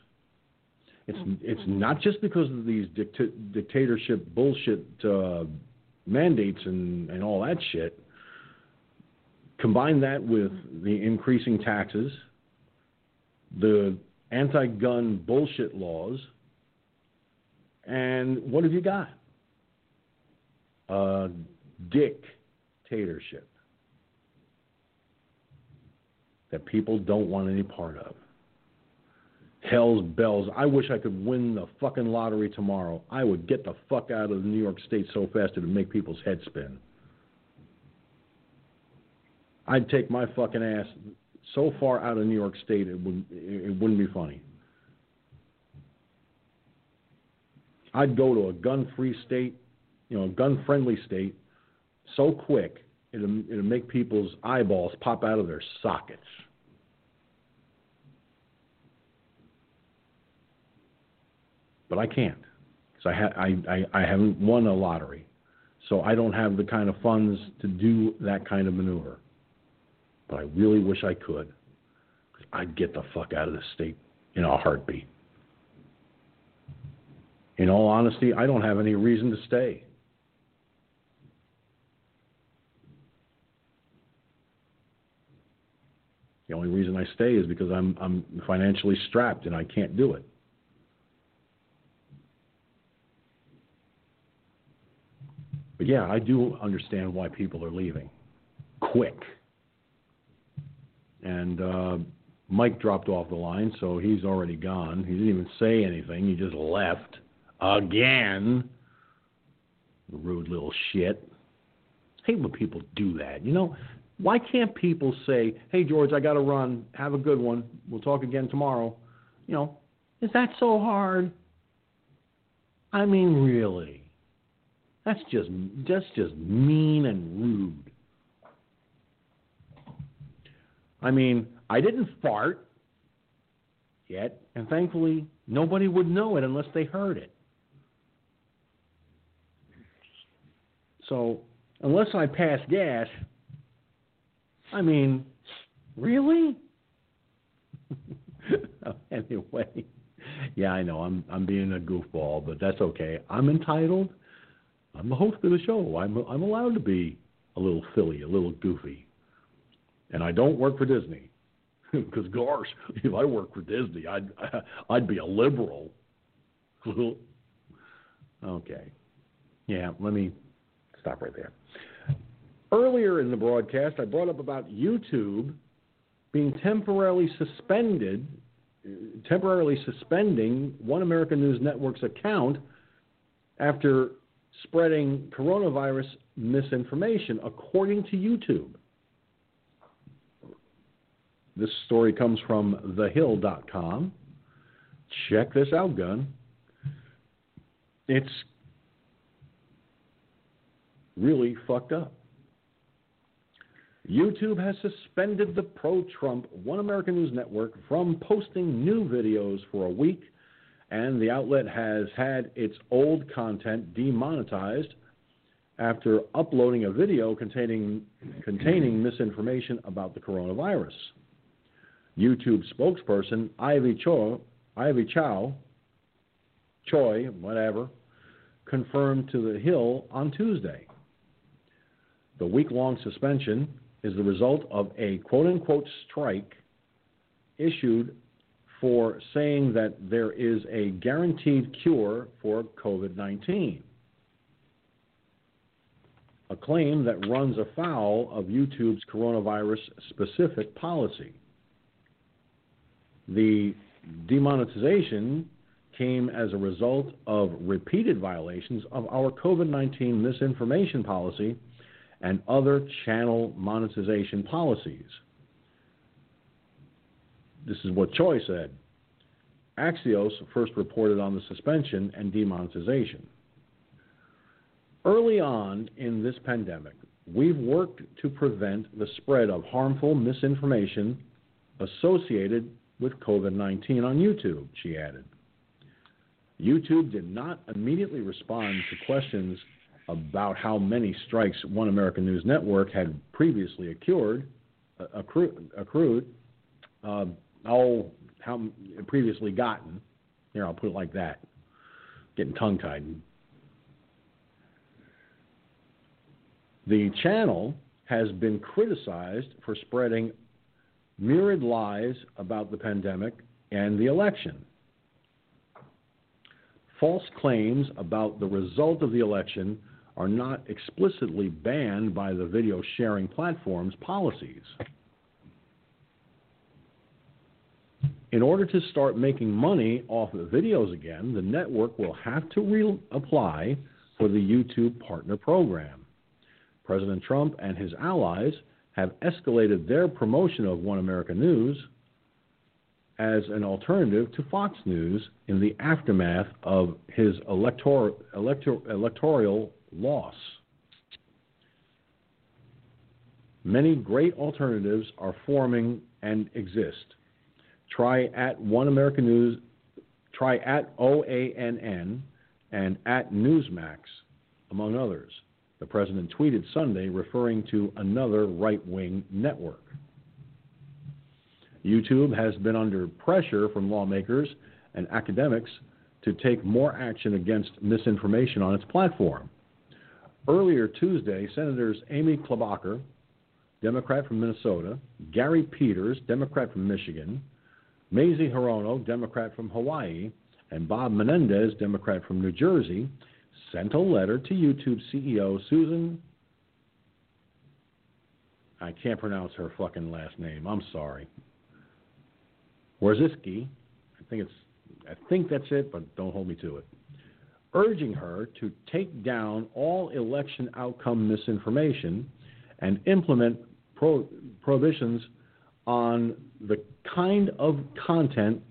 It's it's not just because of these dicta- dictatorship bullshit uh, mandates and, and all that shit. Combine that with the increasing taxes, the anti-gun bullshit laws and what have you got? A dictatorship that people don't want any part of. Hell's bells. I wish I could win the fucking lottery tomorrow. I would get the fuck out of New York State so fast it would make people's heads spin. I'd take my fucking ass so far out of New York State it wouldn't it wouldn't be funny. I'd go to a gun-free state, you know, a gun-friendly state, so quick it'll, it'll make people's eyeballs pop out of their sockets. But I can't. because I, ha- I, I I haven't won a lottery, so I don't have the kind of funds to do that kind of maneuver. But I really wish I could, I'd get the fuck out of this state in a heartbeat. In all honesty, I don't have any reason to stay. The only reason I stay is because I'm I'm financially strapped and I can't do it. But yeah, I do understand why people are leaving quick. And uh, Mike dropped off the line, so he's already gone. He didn't even say anything. He just left again. Rude little shit. hate when people do that. You know, why can't people say, "Hey George, I got to run. Have a good one. We'll talk again tomorrow." You know, is that so hard? I mean, really. That's just that's just mean and rude. I mean, I didn't fart yet, and thankfully nobody would know it unless they heard it. So, unless I pass gas, I mean, really? anyway, yeah, I know I'm I'm being a goofball, but that's okay. I'm entitled. I'm the host of the show. I'm I'm allowed to be a little silly, a little goofy, and I don't work for Disney. Because gosh, if I worked for Disney, I'd I'd be a liberal. okay, yeah. Let me stop right there. Earlier in the broadcast, I brought up about YouTube being temporarily suspended, temporarily suspending One American News Network's account after spreading coronavirus misinformation, according to YouTube. This story comes from thehill.com. Check this out, Gun. It's really fucked up. YouTube has suspended the pro Trump One American News Network from posting new videos for a week, and the outlet has had its old content demonetized after uploading a video containing, containing misinformation about the coronavirus. YouTube spokesperson Ivy Cho, Ivy Chow, Choi, whatever, confirmed to The Hill on Tuesday. The week long suspension is the result of a quote unquote strike issued for saying that there is a guaranteed cure for COVID 19. A claim that runs afoul of YouTube's coronavirus specific policy. The demonetization came as a result of repeated violations of our COVID 19 misinformation policy and other channel monetization policies. This is what Choi said. Axios first reported on the suspension and demonetization. Early on in this pandemic, we've worked to prevent the spread of harmful misinformation associated with COVID 19 on YouTube, she added. YouTube did not immediately respond to questions about how many strikes One American News Network had previously accrued, accrued, uh, how previously gotten. Here, I'll put it like that. Getting tongue tied. The channel has been criticized for spreading myriad lies about the pandemic and the election. False claims about the result of the election are not explicitly banned by the video sharing platform's policies. In order to start making money off of videos again, the network will have to reapply for the YouTube Partner Program. President Trump and his allies have escalated their promotion of One America News as an alternative to Fox News in the aftermath of his elector, elector, electoral loss. Many great alternatives are forming and exist. Try at One American News, try at OANN and at Newsmax, among others. The president tweeted Sunday referring to another right wing network. YouTube has been under pressure from lawmakers and academics to take more action against misinformation on its platform. Earlier Tuesday, Senators Amy Klobuchar, Democrat from Minnesota, Gary Peters, Democrat from Michigan, Mazie Hirono, Democrat from Hawaii, and Bob Menendez, Democrat from New Jersey, sent a letter to YouTube CEO Susan. I can't pronounce her fucking last name. I'm sorry. Warziski. I think it's. I think that's it, but don't hold me to it. Urging her to take down all election outcome misinformation and implement pro- prohibitions on the kind of content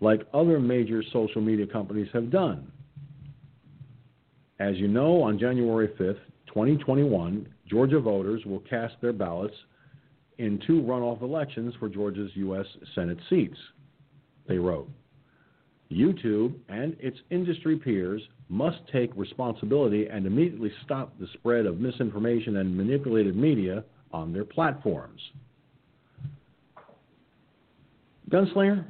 like other major social media companies have done. As you know, on January 5th, 2021, Georgia voters will cast their ballots in two runoff elections for Georgia's U.S. Senate seats, they wrote. YouTube and its industry peers must take responsibility and immediately stop the spread of misinformation and manipulated media on their platforms. Gunslinger,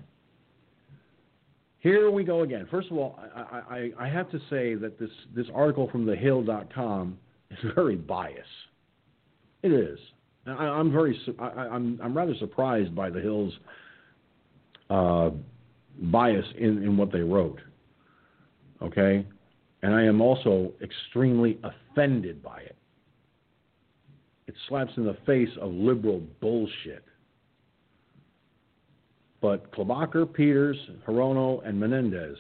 here we go again. First of all, I, I, I have to say that this, this article from thehill.com is very biased. It is. I, am very I, I'm I'm rather surprised by the Hill's uh, bias in, in what they wrote. Okay, and I am also extremely offended by it. It slaps in the face of liberal bullshit. But Klobuchar, Peters, Hirono, and Menendez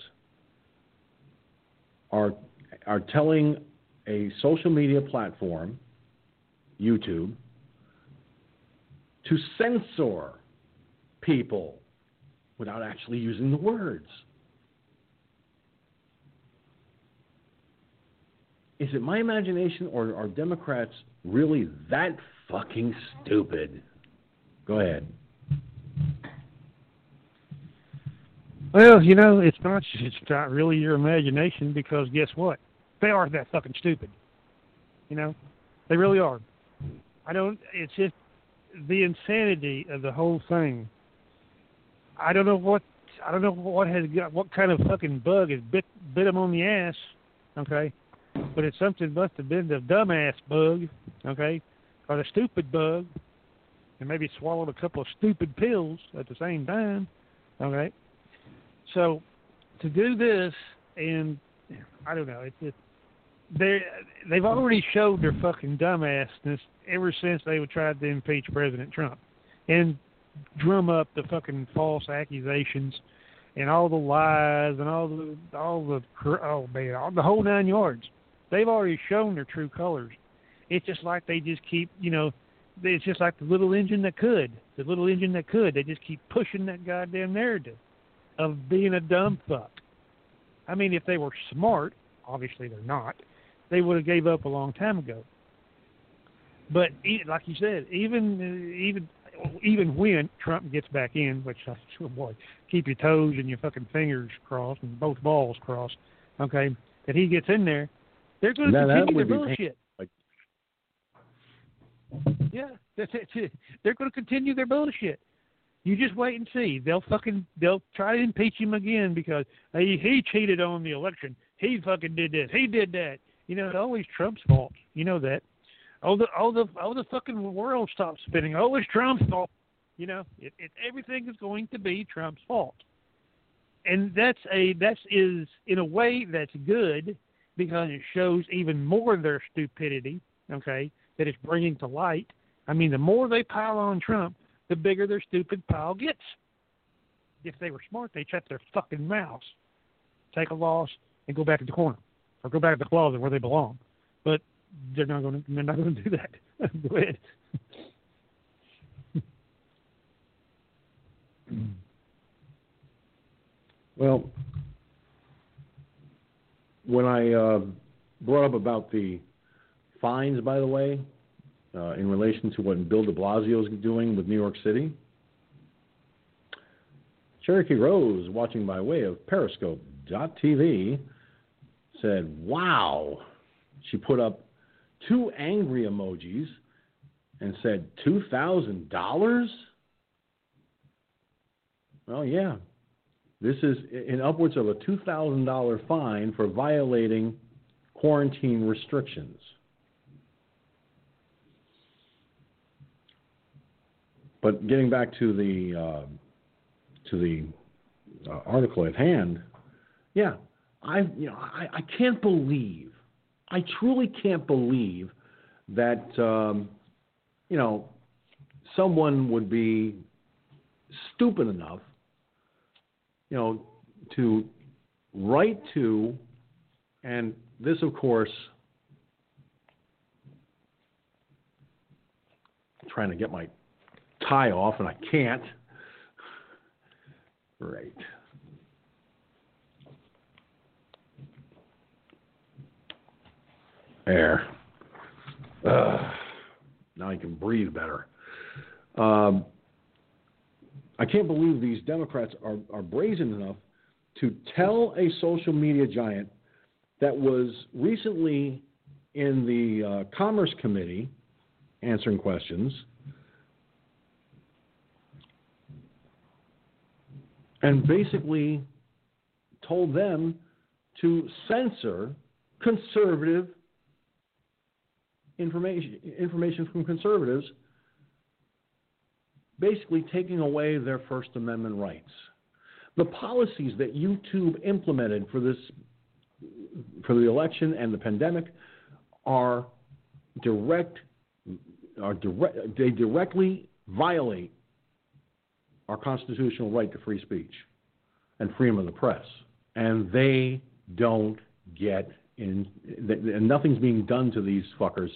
are are telling a social media platform, YouTube, to censor people without actually using the words. Is it my imagination or are Democrats really that fucking stupid? Go ahead. Well, you know, it's not it's not really your imagination because guess what? They are that fucking stupid. You know? They really are. I don't it's just the insanity of the whole thing. I don't know what I don't know what has got what kind of fucking bug has bit bit him on the ass, okay? But it's something must have been the dumbass bug, okay, or the stupid bug, and maybe swallowed a couple of stupid pills at the same time, okay? So to do this, and I don't know, just they they've already showed their fucking dumbassness ever since they tried to impeach President Trump and drum up the fucking false accusations and all the lies and all the all the oh man all the whole nine yards. They've already shown their true colors. It's just like they just keep you know it's just like the little engine that could the little engine that could. They just keep pushing that goddamn narrative of being a dumb fuck. I mean, if they were smart, obviously they're not they would have gave up a long time ago. But like you said, even uh, even even when Trump gets back in, which I oh boy, keep your toes and your fucking fingers crossed and both balls crossed, okay, that he gets in there, they're going to continue their bullshit. Like... Yeah. They're going to continue their bullshit. You just wait and see. They'll fucking they'll try to impeach him again because he he cheated on the election. He fucking did this. He did that. You know, it's always Trump's fault. You know that. Oh the oh the oh the fucking world stops spinning. Oh, it's Trump's fault. You know, it, it everything is going to be Trump's fault. And that's a that's is in a way that's good because it shows even more their stupidity. Okay, that it's bringing to light. I mean, the more they pile on Trump, the bigger their stupid pile gets. If they were smart, they'd shut their fucking mouths, take a loss, and go back to the corner or go back to the closet where they belong. But they're not going to. They're not going to do that. go ahead. well, when I uh, brought up about the fines, by the way, uh, in relation to what Bill de Blasio is doing with New York City, Cherokee Rose, watching by way of Periscope.tv, said, Wow. She put up two angry emojis and said, $2,000? Well, yeah. This is in upwards of a $2,000 fine for violating quarantine restrictions. But getting back to the uh, to the uh, article at hand, yeah, I you know I, I can't believe, I truly can't believe that um, you know someone would be stupid enough, you know, to write to, and this of course. trying to get my tie off and I can't. Right. There. Uh, now you can breathe better. Um, I can't believe these Democrats are, are brazen enough to tell a social media giant that was recently in the uh, Commerce Committee answering questions and basically told them to censor conservative information information from conservatives basically taking away their first amendment rights. The policies that YouTube implemented for this for the election and the pandemic are direct are direct they directly violate our constitutional right to free speech and freedom of the press. And they don't get in, and nothing's being done to these fuckers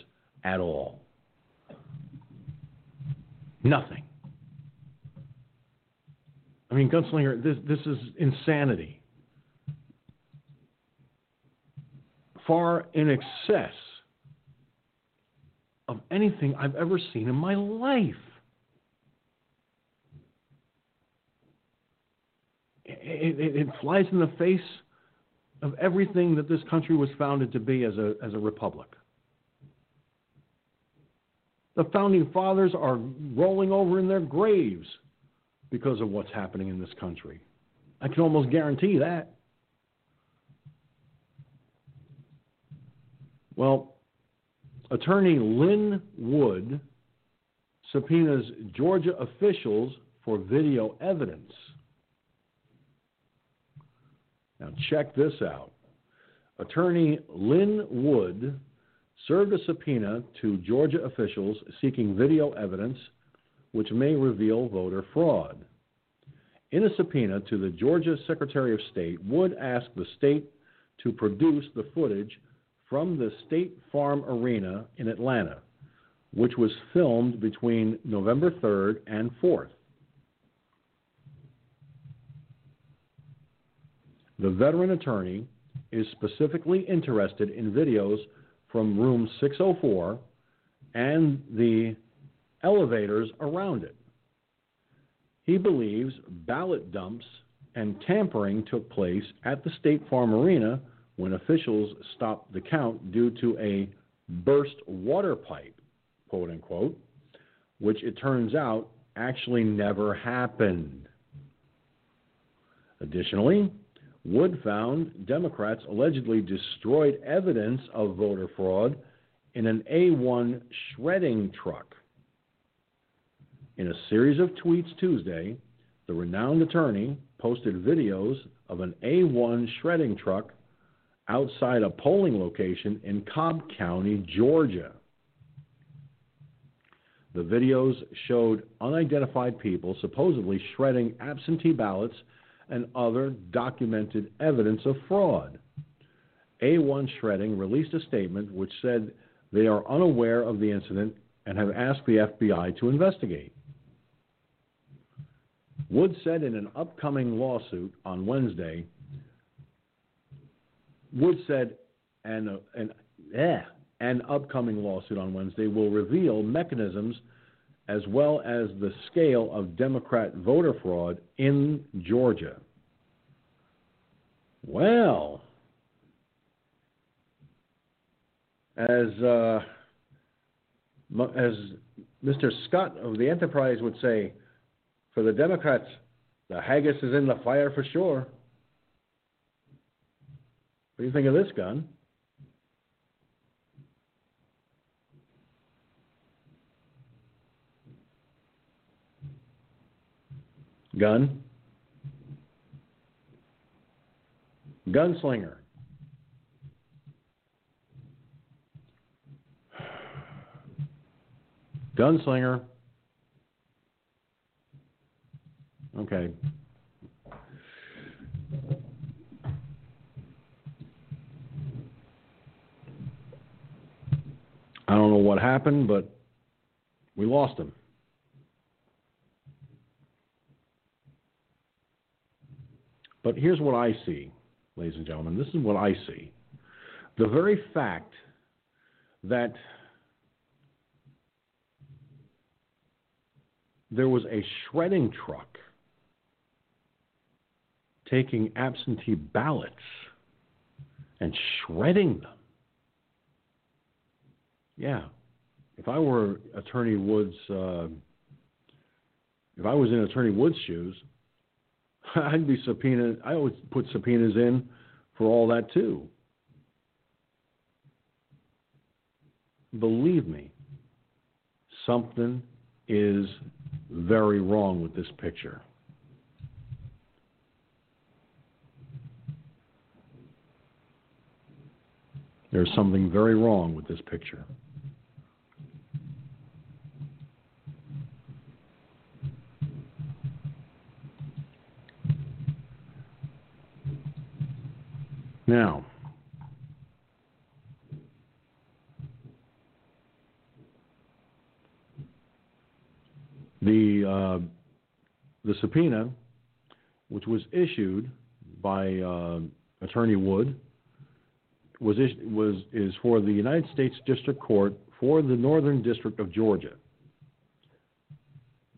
at all. Nothing. I mean, Gunslinger, this, this is insanity. Far in excess of anything I've ever seen in my life. It, it, it flies in the face of everything that this country was founded to be as a, as a republic. The founding fathers are rolling over in their graves because of what's happening in this country. I can almost guarantee that. Well, attorney Lin Wood subpoenas Georgia officials for video evidence. Now, check this out. Attorney Lin Wood served a subpoena to Georgia officials seeking video evidence which may reveal voter fraud. In a subpoena to the Georgia Secretary of State, Wood asked the state to produce the footage from the State Farm Arena in Atlanta, which was filmed between November 3rd and 4th. The veteran attorney is specifically interested in videos from room 604 and the elevators around it. He believes ballot dumps and tampering took place at the State Farm Arena when officials stopped the count due to a burst water pipe, quote unquote, which it turns out actually never happened. Additionally, Wood found Democrats allegedly destroyed evidence of voter fraud in an A1 shredding truck. In a series of tweets Tuesday, the renowned attorney posted videos of an A1 shredding truck outside a polling location in Cobb County, Georgia. The videos showed unidentified people supposedly shredding absentee ballots and other documented evidence of fraud. A1 Shredding released a statement which said they are unaware of the incident and have asked the FBI to investigate. Wood said in an upcoming lawsuit on Wednesday, Wood said and an, eh, an upcoming lawsuit on Wednesday will reveal mechanisms as well as the scale of Democrat voter fraud in Georgia. Well, as uh, as Mr. Scott of the Enterprise would say, for the Democrats, the haggis is in the fire for sure. What do you think of this gun? Gun. Gunslinger. Gunslinger. Okay. I don't know what happened, but we lost him. But here's what I see, ladies and gentlemen. This is what I see. The very fact that there was a shredding truck taking absentee ballots and shredding them. Yeah. If I were Attorney Woods, uh, if I was in Attorney Woods' shoes, I'd be subpoenaed. I always put subpoenas in for all that too. Believe me, something is very wrong with this picture. There's something very wrong with this picture. Now, the uh, the subpoena, which was issued by uh, Attorney Wood, was was is for the United States District Court for the Northern District of Georgia.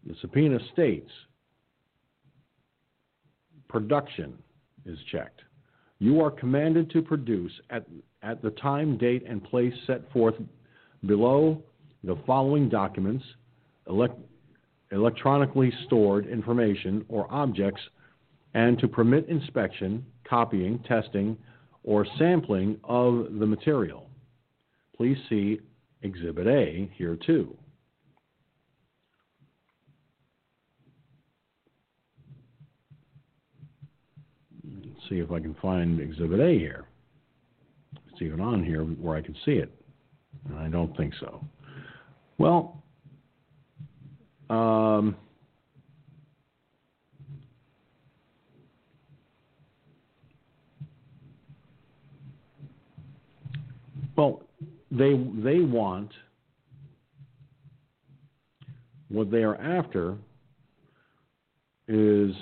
The subpoena states production is checked. You are commanded to produce at, at the time, date, and place set forth below the following documents, elect, electronically stored information or objects, and to permit inspection, copying, testing, or sampling of the material. Please see Exhibit A here too. Let's see if I can find Exhibit A here. It's even on here where I can see it. And I don't think so. Well, um, well, they they want what they are after is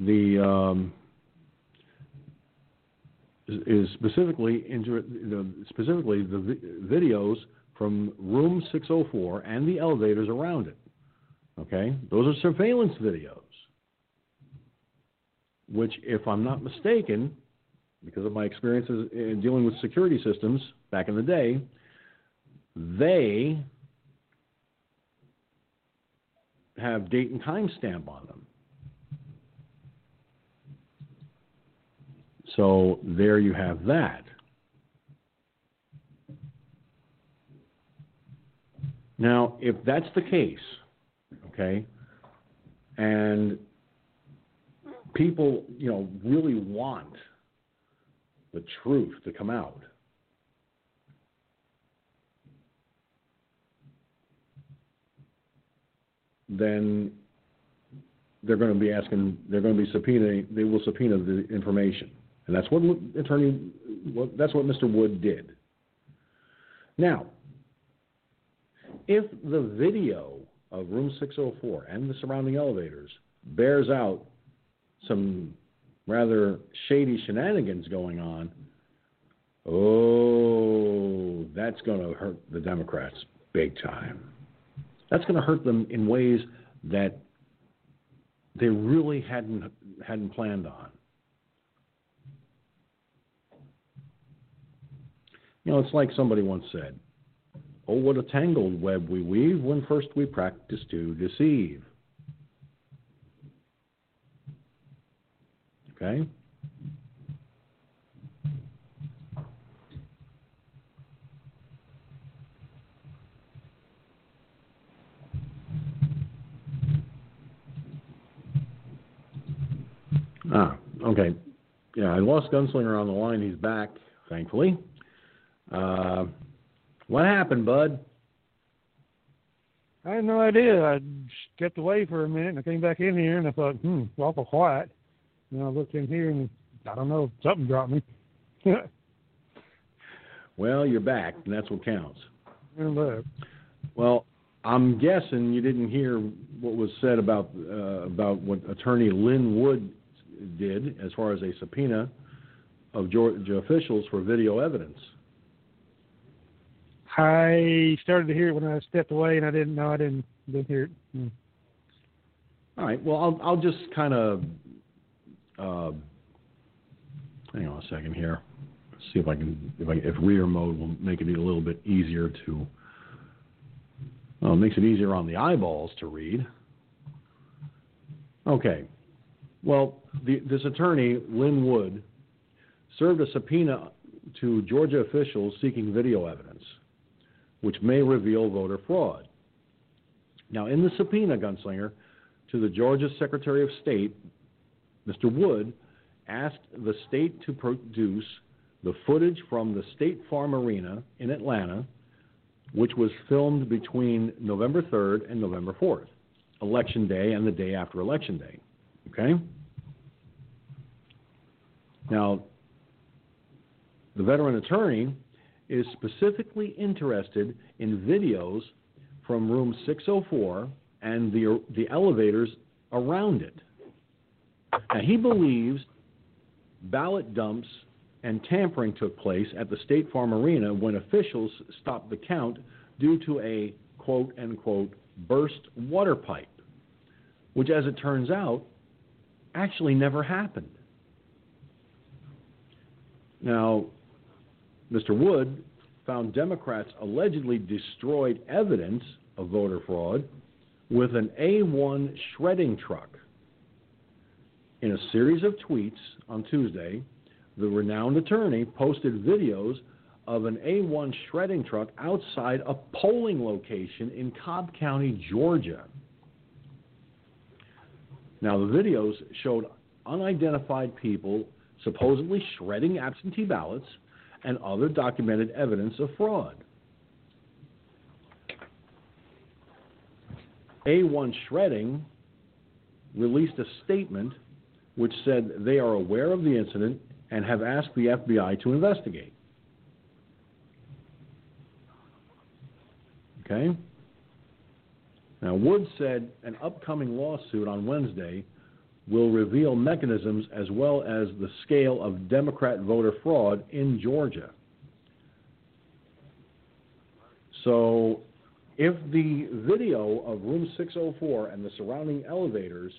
the um, is specifically into specifically the videos from room 604 and the elevators around it. Okay, those are surveillance videos, which, if I'm not mistaken, because of my experiences in dealing with security systems back in the day, they have date and time stamp on them. So there you have that. Now, if that's the case, okay, and people, you know, really want the truth to come out, then they're going to be asking, they're going to be subpoenaing, they will subpoena the information. And that's what attorney, that's what Mr. Wood did. Now, if the video of room 604 and the surrounding elevators bears out some rather shady shenanigans going on, oh, that's going to hurt the Democrats big time. That's going to hurt them in ways that they really hadn't hadn't planned on. You know, it's like somebody once said, Oh, what a tangled web we weave when first we practice to deceive. Okay? Ah, okay. Yeah, I lost Gunslinger on the line. He's back, thankfully. Uh, what happened, Bud? I had no idea. I stepped away for a minute and I came back in here and I thought, hmm, it's awful quiet. And I looked in here and I don't know, something dropped me. well, you're back, and that's what counts. Well, I'm guessing you didn't hear what was said about uh, about what Attorney Lin Wood did as far as a subpoena of Georgia officials for video evidence. I started to hear it when I stepped away, and I didn't know I didn't didn't hear it. Hmm. All right. Well, I'll I'll just kind of uh, hang on a second here. See if I can if I if reader mode will make it a little bit easier to. Well, it makes it easier on the eyeballs to read. Okay. Well, the, this attorney, Lin Wood, served a subpoena to Georgia officials seeking video evidence, which may reveal voter fraud. Now, in the subpoena, Gunslinger, to the Georgia Secretary of State, Mr. Wood asked the state to produce the footage from the State Farm Arena in Atlanta, which was filmed between November 3rd and November 4th, Election Day and the day after Election Day. Okay? Now, the veteran attorney is specifically interested in videos from room 604 and the, the elevators around it. Now, he believes ballot dumps and tampering took place at the State Farm Arena when officials stopped the count due to a quote unquote burst water pipe, which, as it turns out, actually never happened. Now, Mr. Wood found Democrats allegedly destroyed evidence of voter fraud with an A1 shredding truck. In a series of tweets on Tuesday, the renowned attorney posted videos of an A1 shredding truck outside a polling location in Cobb County, Georgia. Now, the videos showed unidentified people supposedly shredding absentee ballots and other documented evidence of fraud. A1 Shredding released a statement which said they are aware of the incident and have asked the FBI to investigate. Okay? Now, Wood said an upcoming lawsuit on Wednesday will reveal mechanisms as well as the scale of Democrat voter fraud in Georgia. So, if the video of room 604 and the surrounding elevators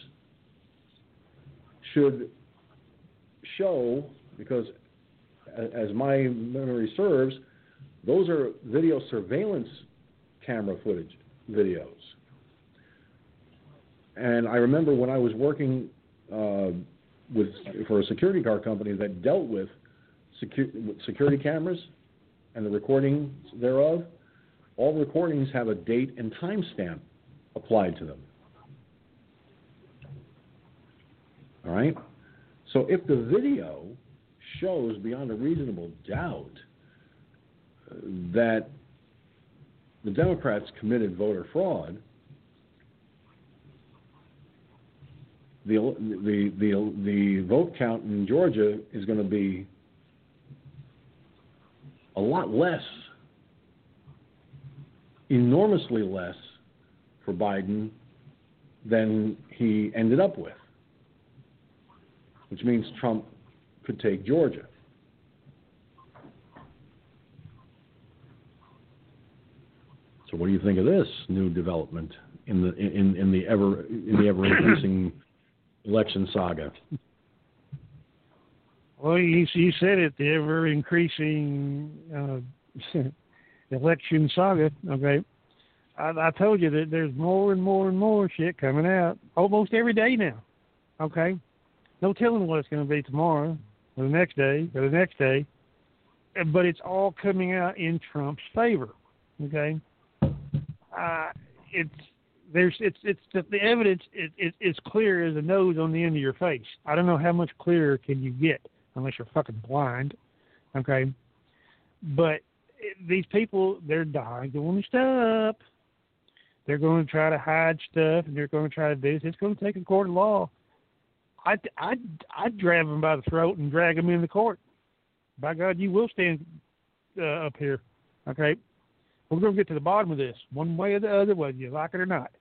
should show, because as my memory serves, those are video surveillance camera footage videos. And I remember when I was working uh, with for a security guard company that dealt with secu- security cameras and the recordings thereof, all recordings have a date and time stamp applied to them. All right? So if the video shows beyond a reasonable doubt that the Democrats committed voter fraud, the the the the vote count in Georgia is going to be a lot less, enormously less for Biden than he ended up with, which means Trump could take Georgia. So, what do you think of this new development in the in, in the ever in the ever increasing election saga? Well, you, you said it, the ever increasing uh, election saga. Okay, I, I told you that there's more and more and more shit coming out almost every day now. Okay, no telling what it's going to be tomorrow or the next day or the next day, but it's all coming out in Trump's favor. Okay, uh, it's there's it's it's the, the evidence is it, it's clear as a nose on the end of your face. I don't know how much clearer can you get unless you're fucking blind. Okay, but these people they're dying to want to stop. They're going to try to hide stuff, and they're going to try to do this. It's going to take a court of law. I I I'd grab them by the throat and drag them in the court. By God, you will stand uh, up here. Okay, we're going to get to the bottom of this, one way or the other, whether you like it or not.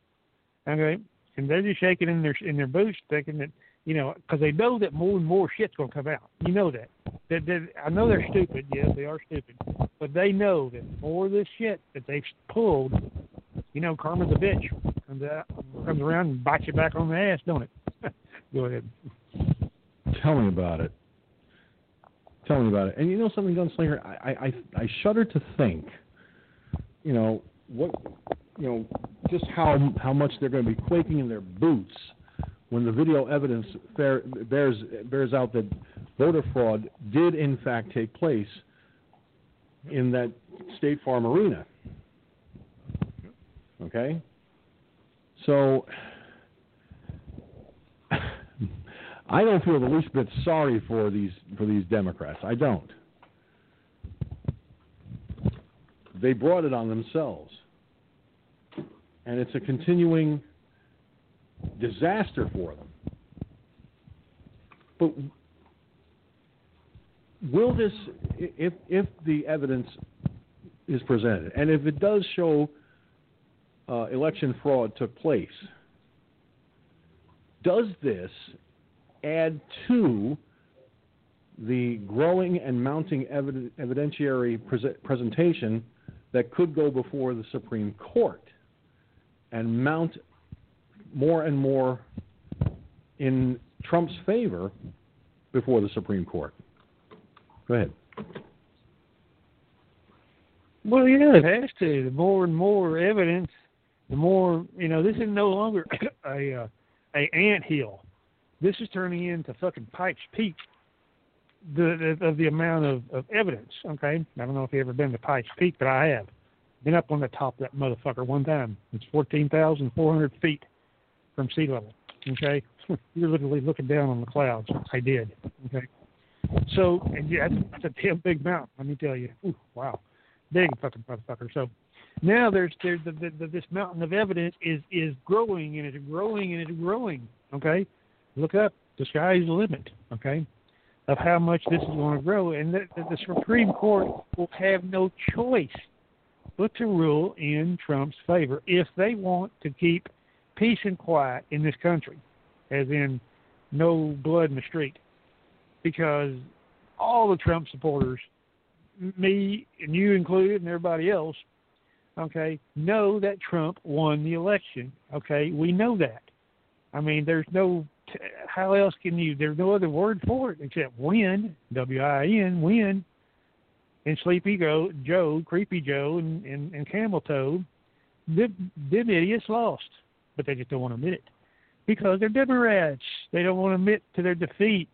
Okay, and they're just shaking in their in their boots, thinking that you know, because they know that more and more shit's going to come out. You know that. That, that. I know they're stupid. Yes, they are stupid. But they know that more of this shit that they've pulled, you know, karma's a bitch. Comes out, comes around and bites you back on the ass, don't it? Go ahead. Tell me about it. Tell me about it. And you know something, Gunslinger? I, I, I shudder to think, you know, what, you know, just how how much they're going to be quaking in their boots when the video evidence fair, bears bears out that voter fraud did in fact take place in that State Farm arena. Okay? So I don't feel the least bit sorry for these for these Democrats. I don't. They brought it on themselves. And it's a continuing disaster for them. But will this, if, if the evidence is presented, and if it does show uh, election fraud took place, does this add to the growing and mounting evid- evidentiary pre- presentation that could go before the Supreme Court and mount more and more in Trump's favor before the Supreme Court. Go ahead. Well, yeah, it has to. The more and more evidence, the more you know. This is no longer a uh, a ant hill. This is turning into fucking Pikes Peak. The, the of the amount of, of evidence. Okay, I don't know if you've ever been to Pikes Peak, but I have. Been up on the top of that motherfucker one time. It's fourteen thousand four hundred feet from sea level. Okay, you're literally looking down on the clouds. I did. Okay, so and yeah, that's a damn big mountain. Let me tell you. Ooh, wow, big fucking motherfucker. So now there's there's the, the, the, this mountain of evidence is is growing and it's growing and it's growing. Okay, look up. The sky is the limit. Okay, of how much this is going to grow, and the, the Supreme Court will have no choice but to rule in Trump's favor if they want to keep peace and quiet in this country, as in no blood in the street, because all the Trump supporters, me and you included, and everybody else, okay, know that Trump won the election. Okay, we know that. I mean, there's no how else can you? There's no other word for it except win, W-I-N, win. And Sleepy Joe, Joe, Creepy Joe, and, and, and Camel Toe, them idiots lost but they just don't want to admit it because they're Democrats. They don't want to admit to their defeat,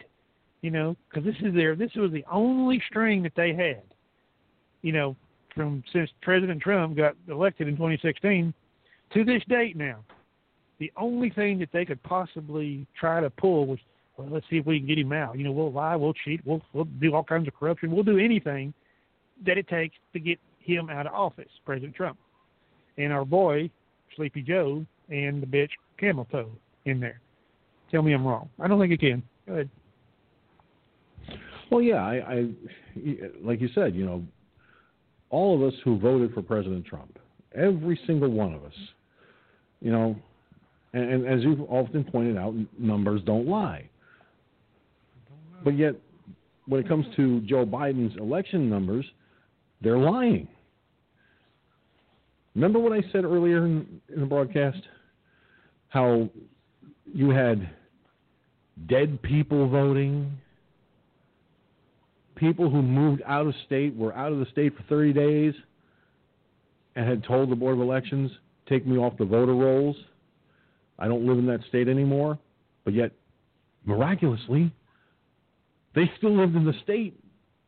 you know, because this is their this was the only string that they had, you know, from since President Trump got elected in 2016 to this date now. The only thing that they could possibly try to pull was, well, let's see if we can get him out. You know, we'll lie, we'll cheat, we'll we'll do all kinds of corruption, we'll do anything that it takes to get him out of office, President Trump. And our boy, Sleepy Joe, and the bitch camel toe in there. Tell me I'm wrong. I don't think it can. Go ahead. Well, yeah, I, I like you said, you know, all of us who voted for President Trump, every single one of us, you know, and, and as you've often pointed out, numbers don't lie. But yet, when it comes to Joe Biden's election numbers, they're lying. Remember what I said earlier in, in the broadcast? how you had dead people voting, people who moved out of state were out of the state for 30 days and had told the Board of Elections, take me off the voter rolls. I don't live in that state anymore. But yet, miraculously, they still lived in the state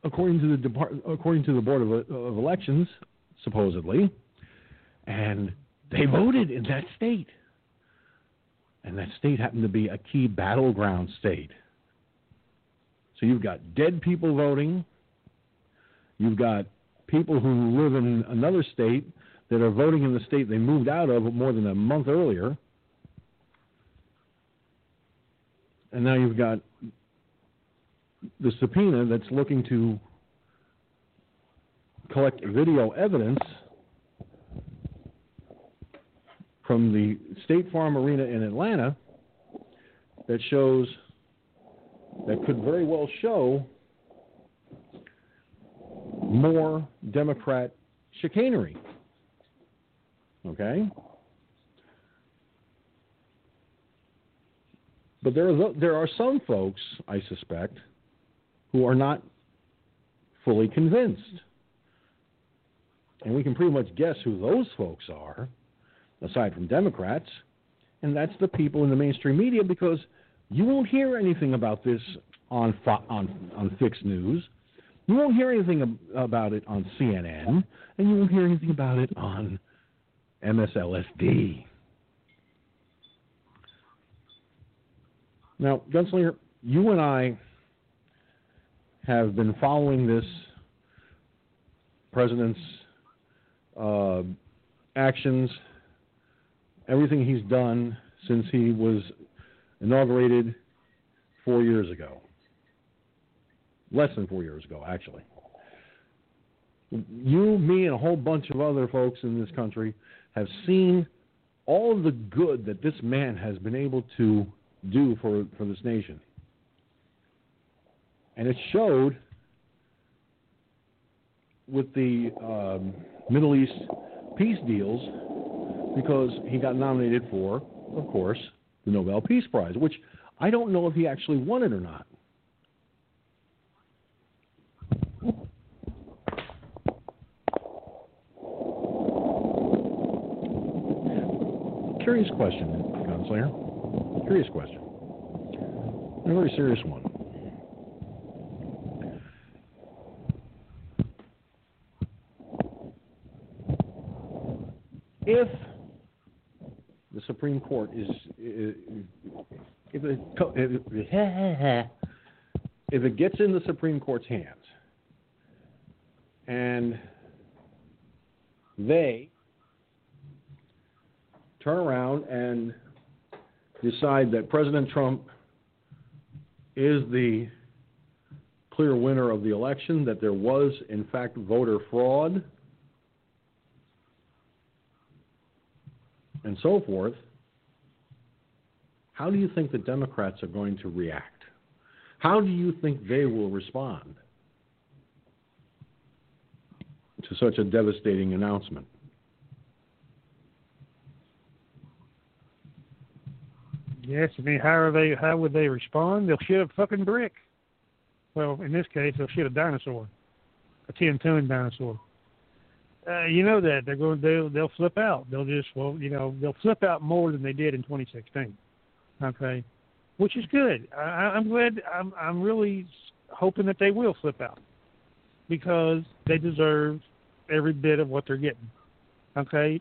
according to the Depart- according to the Board of, of Elections, supposedly, and they voted in that state. And that state happened to be a key battleground state. So you've got dead people voting. You've got people who live in another state that are voting in the state they moved out of more than a month earlier. And now you've got the subpoena that's looking to collect video evidence from the State Farm Arena in Atlanta that shows that could very well show more Democrat chicanery. Okay? But there are, there are some folks, I suspect, who are not fully convinced. And we can pretty much guess who those folks are, aside from Democrats, and that's the people in the mainstream media because you won't hear anything about this on on on fixed news. You won't hear anything about it on CNN, and you won't hear anything about it on MSLSD. Now, Gunslinger, you and I have been following this president's uh, actions, everything he's done since he was inaugurated four years ago. Less than four years ago, actually. You, me, and a whole bunch of other folks in this country have seen all the good that this man has been able to do for, for this nation. And it showed with the um, Middle East peace deals because he got nominated for, of course, the Nobel Peace Prize, which I don't know if he actually won it or not. Curious question, Gunslinger. Curious question. A very serious one. If the Supreme Court is, if it, if it gets in the Supreme Court's hands and they turn around and decide that President Trump is the clear winner of the election, that there was, in fact, voter fraud, and so forth, how do you think the Democrats are going to react? How do you think they will respond to such a devastating announcement? Yes, I mean, how are they? How would they respond? They'll shoot a fucking brick. Well, in this case, they'll shoot a dinosaur, a ten-ton dinosaur. Uh, you know that they're going. They'll they'll flip out. They'll just well, you know, they'll flip out more than they did in 2016. Okay, which is good. I, I'm glad. I'm I'm really hoping that they will flip out because they deserve every bit of what they're getting. Okay,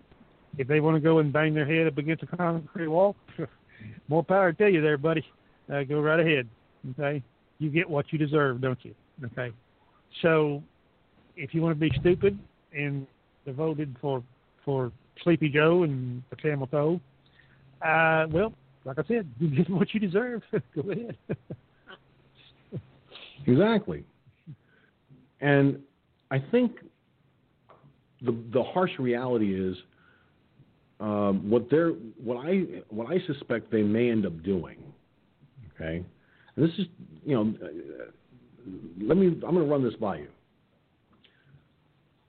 if they want to go and bang their head up against a concrete wall, more power to you there, buddy. Uh, go right ahead. Okay, you get what you deserve, don't you? Okay, so if you want to be stupid and they voted for for Sleepy Joe and the Camel Toe, uh, well, like I said, you get what you deserve. go ahead. exactly. And I think the the harsh reality is um, what they're what I what I suspect they may end up doing. Okay, and this is you know, let me I'm going to run this by you.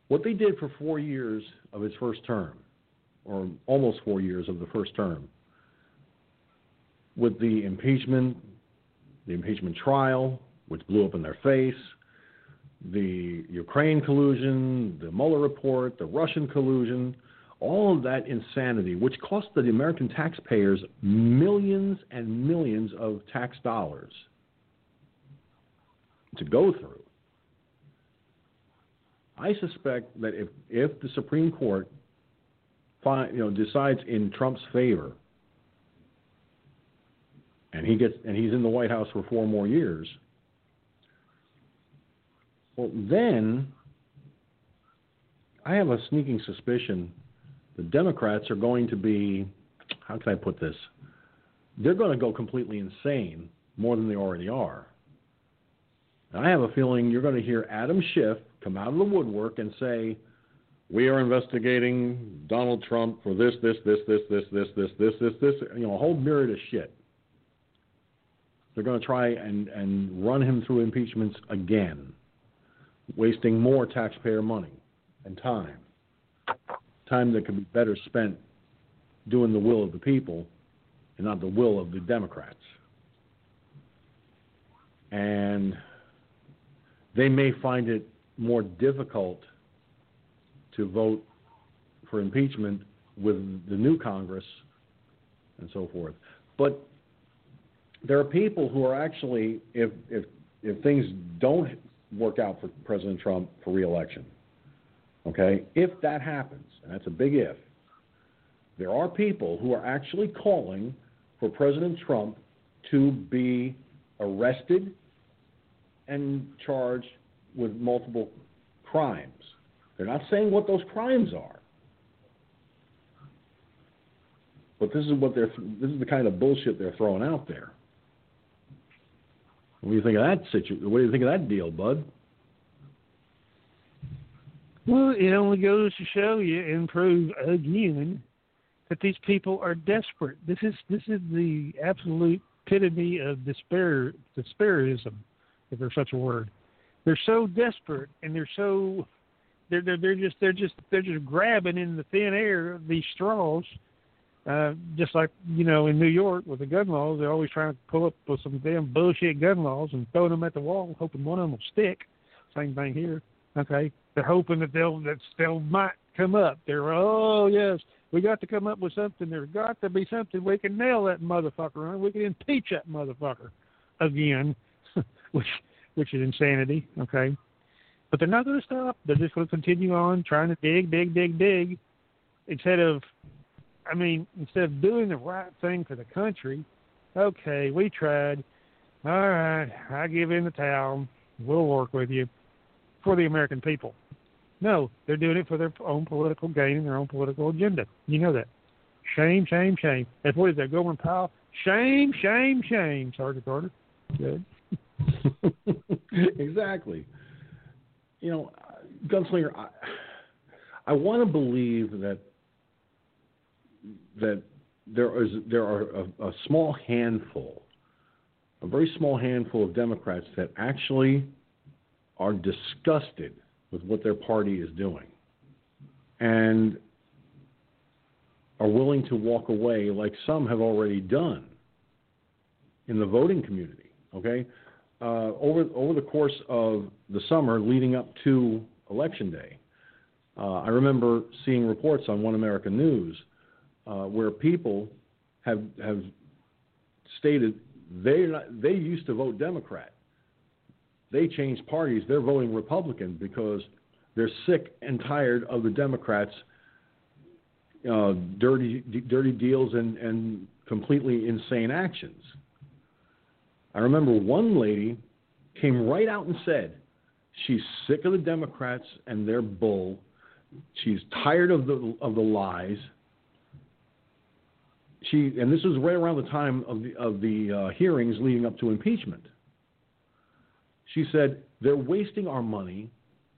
What they did for four years of his first term, or almost four years of the first term, with the impeachment, the impeachment trial, which blew up in their face, the Ukraine collusion, the Mueller report, the Russian collusion, all of that insanity, which cost the American taxpayers millions and millions of tax dollars to go through. I suspect that if, if the Supreme Court find, you know, decides in Trump's favor, and he gets and he's in the White House for four more years, well, then I have a sneaking suspicion the Democrats are going to be, how can I put this? They're going to go completely insane more than they already are. And I have a feeling you're going to hear Adam Schiff come out of the woodwork and say, we are investigating Donald Trump for this, this, this, this, this, this, this, this, this, this, you know, a whole myriad of shit. They're going to try and, and run him through impeachments again, wasting more taxpayer money and time time that could be better spent doing the will of the people and not the will of the Democrats. And they may find it more difficult to vote for impeachment with the new Congress and so forth. But there are people who are actually, if, if, if things don't work out for President Trump for reelection, Okay? If that happens, and that's a big if, there are people who are actually calling for President Trump to be arrested and charged with multiple crimes. They're not saying what those crimes are. But this is what they're this is the kind of bullshit they're throwing out there. What do you think of that situation? What do you think of that deal, Bud? Well, it only goes to show you and prove again that these people are desperate. This is this is the absolute epitome of despair despairism, if there's such a word. They're so desperate and they're so they're they're, they're just they're just they're just grabbing in the thin air these straws. Uh, just like you know in New York with the gun laws, they're always trying to pull up with some damn bullshit gun laws and throwing them at the wall, hoping one of them will stick. Same thing here. Okay, they're hoping that they'll that they'll might come up. They're oh yes, we got to come up with something. There's got to be something we can nail that motherfucker on. We can impeach that motherfucker again, which which is insanity. Okay, but they're not going to stop. They're just going to continue on trying to dig, dig, dig, dig, instead of, I mean, instead of doing the right thing for the country. Okay, we tried. All right, I give in the towel. We'll work with you for the American people. No, they're doing it for their own political gain and their own political agenda. You know that. Shame, shame, shame. That's what is that, Gomer Pyle? Shame, shame, shame, Sergeant Carter. Good. exactly. You know, Gunslinger, I, I want to believe that that there is there are a, a small handful, a very small handful of Democrats that actually are disgusted with what their party is doing and are willing to walk away like some have already done in the voting community. Okay, uh, over over the course of the summer leading up to election day, uh, I remember seeing reports on One American News uh, where people have have stated they they used to vote Democrat they changed parties. They're voting Republican because they're sick and tired of the Democrats' uh, dirty, d- dirty deals and, and completely insane actions. I remember one lady came right out and said she's sick of the Democrats and their bull. She's tired of the of the lies. She and this was right around the time of the of the uh, hearings leading up to impeachment. She said, they're wasting our money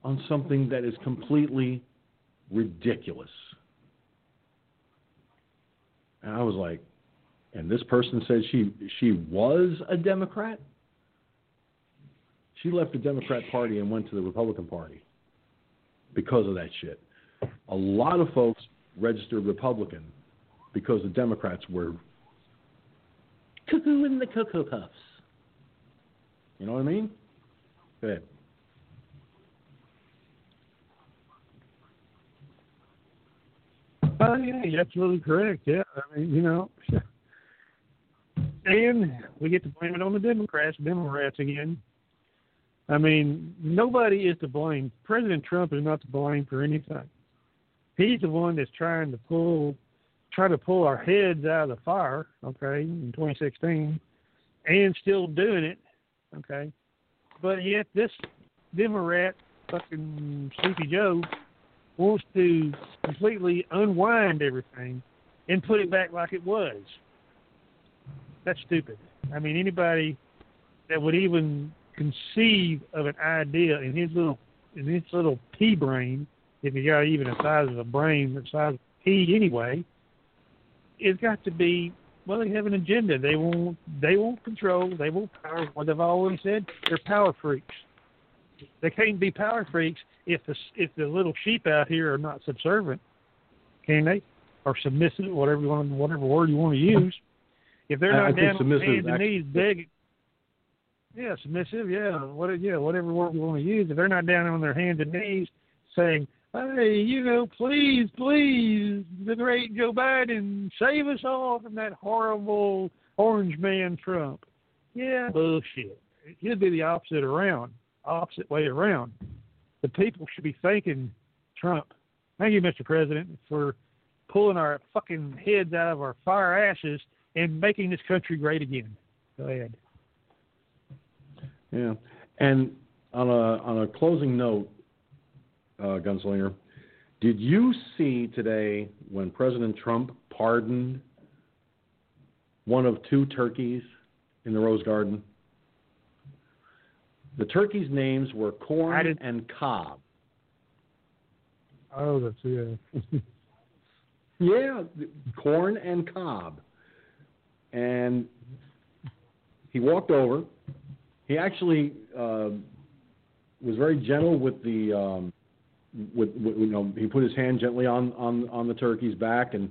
on something that is completely ridiculous. And I was like, and this person says she she was a Democrat. She left the Democrat Party and went to the Republican Party because of that shit. A lot of folks registered Republican because the Democrats were cuckoo in the cocoa puffs. You know what I mean? Go ahead. Oh yeah, you're absolutely correct. Yeah, I mean, you know, and we get to blame it on the Democrats, Democrats again. I mean, nobody is to blame. President Trump is not to blame for anything. He's the one that's trying to pull, try to pull our heads out of the fire. Okay, in 2016, and still doing it. Okay, but yet this Democrat, fucking Sleepy Joe, wants to completely unwind everything and put it back like it was. That's stupid. I mean, anybody that would even conceive of an idea in his little in his little pea brain, if he got even the size of a brain, the size of a pea anyway, it's got to be well, they have an agenda. They won't they won't control, they won't power. What they've always said, they're power freaks. They can't be power freaks if the if the little sheep out here are not subservient, can they? Or submissive, whatever you want, whatever word you want to use. If they're I- I not down on their hands and knees begging, yeah, submissive, yeah, what, yeah, whatever word you want to use. If they're not down on their hands and knees saying, "Hey, you know, please, please, the great Joe Biden, save us all from that horrible orange man Trump," yeah, bullshit. It should be the opposite around, opposite way around. The people should be thanking Trump. Thank you, Mr. President, for pulling our fucking heads out of our fire ashes and making this country great again. Go ahead. Yeah, and on a on a closing note, uh, Gunslinger, did you see today when President Trump pardoned one of two turkeys in the Rose Garden? The turkeys' names were Corn and Cob. Oh, that's yeah. Yeah, Corn and Cob. And he walked over. He actually uh, was very gentle with the, um, with, with you know, he put his hand gently on on on the turkey's back, and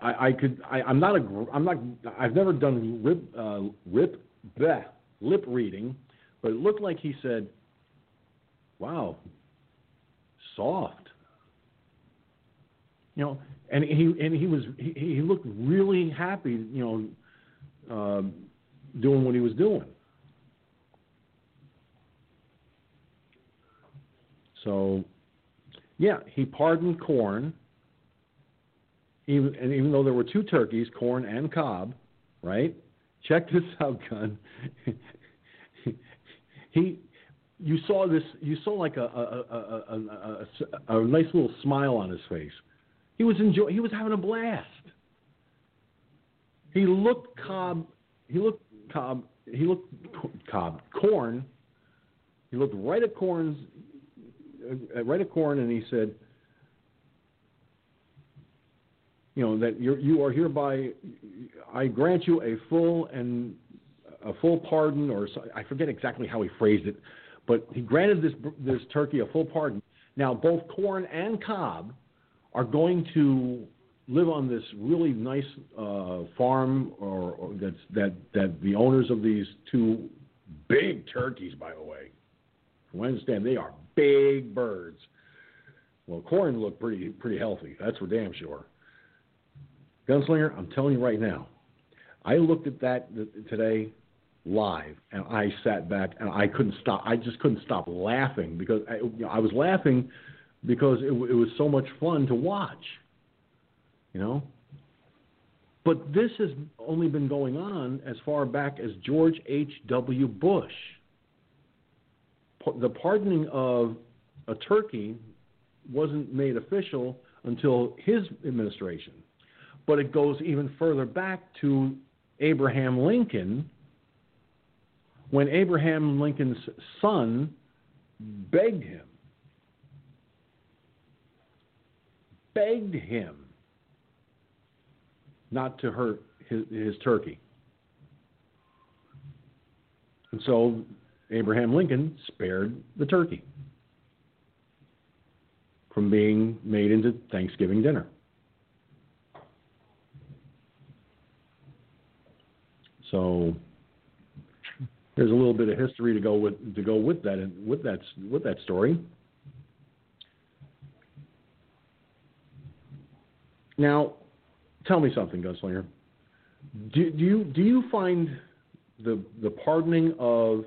I, I could, I, I'm not a, I'm not, I've never done rip, uh, rip, bleh, lip reading, but it looked like he said, "Wow, soft." You know, and he and he was he, he looked really happy, you know, um, doing what he was doing. So, yeah, he pardoned corn. Even and even though there were two turkeys, corn and cob, right? Check this out, gun. he, you saw this. You saw like a a, a, a, a, a nice little smile on his face. He was enjoy. He was having a blast. He looked Cob. He looked Cob. He looked Cob Corn. He looked right at Corn's, uh, right at Corn, and he said, "You know that you're, you are hereby. I grant you a full and a full pardon, or I forget exactly how he phrased it, but he granted this this turkey a full pardon. Now both Corn and Cob." Are going to live on this really nice uh, farm, or, or that's that that the owners of these two big turkeys, by the way, from I understand, they are big birds. Well, corn looked pretty pretty healthy. That's for damn sure. Gunslinger, I'm telling you right now, I looked at that today live, and I sat back and I couldn't stop. I just couldn't stop laughing because I, you know, I was laughing because it, it was so much fun to watch. You know? But this has only been going on as far back as George H.W. Bush. The pardoning of a turkey wasn't made official until his administration. But it goes even further back to Abraham Lincoln when Abraham Lincoln's son begged him begged him not to hurt his, his turkey. And so Abraham Lincoln spared the turkey from being made into Thanksgiving dinner. So there's a little bit of history to go with to go with that with that with that story. Now, tell me something, Gunslinger. Do, do you do you find the the pardoning of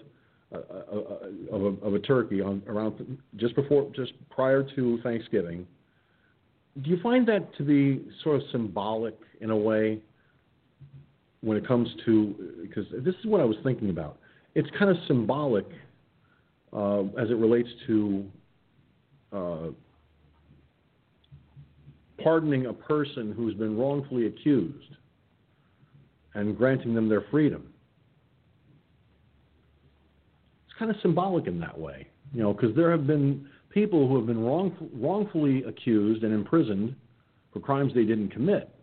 uh, uh, of, a, of a turkey on around just before just prior to Thanksgiving? Do you find that to be sort of symbolic in a way when it comes to because this is what I was thinking about. It's kind of symbolic uh, as it relates to uh, pardoning a person who's been wrongfully accused and granting them their freedom. It's kind of symbolic in that way, you know, because there have been people who have been wrong, wrongfully accused and imprisoned for crimes they didn't commit.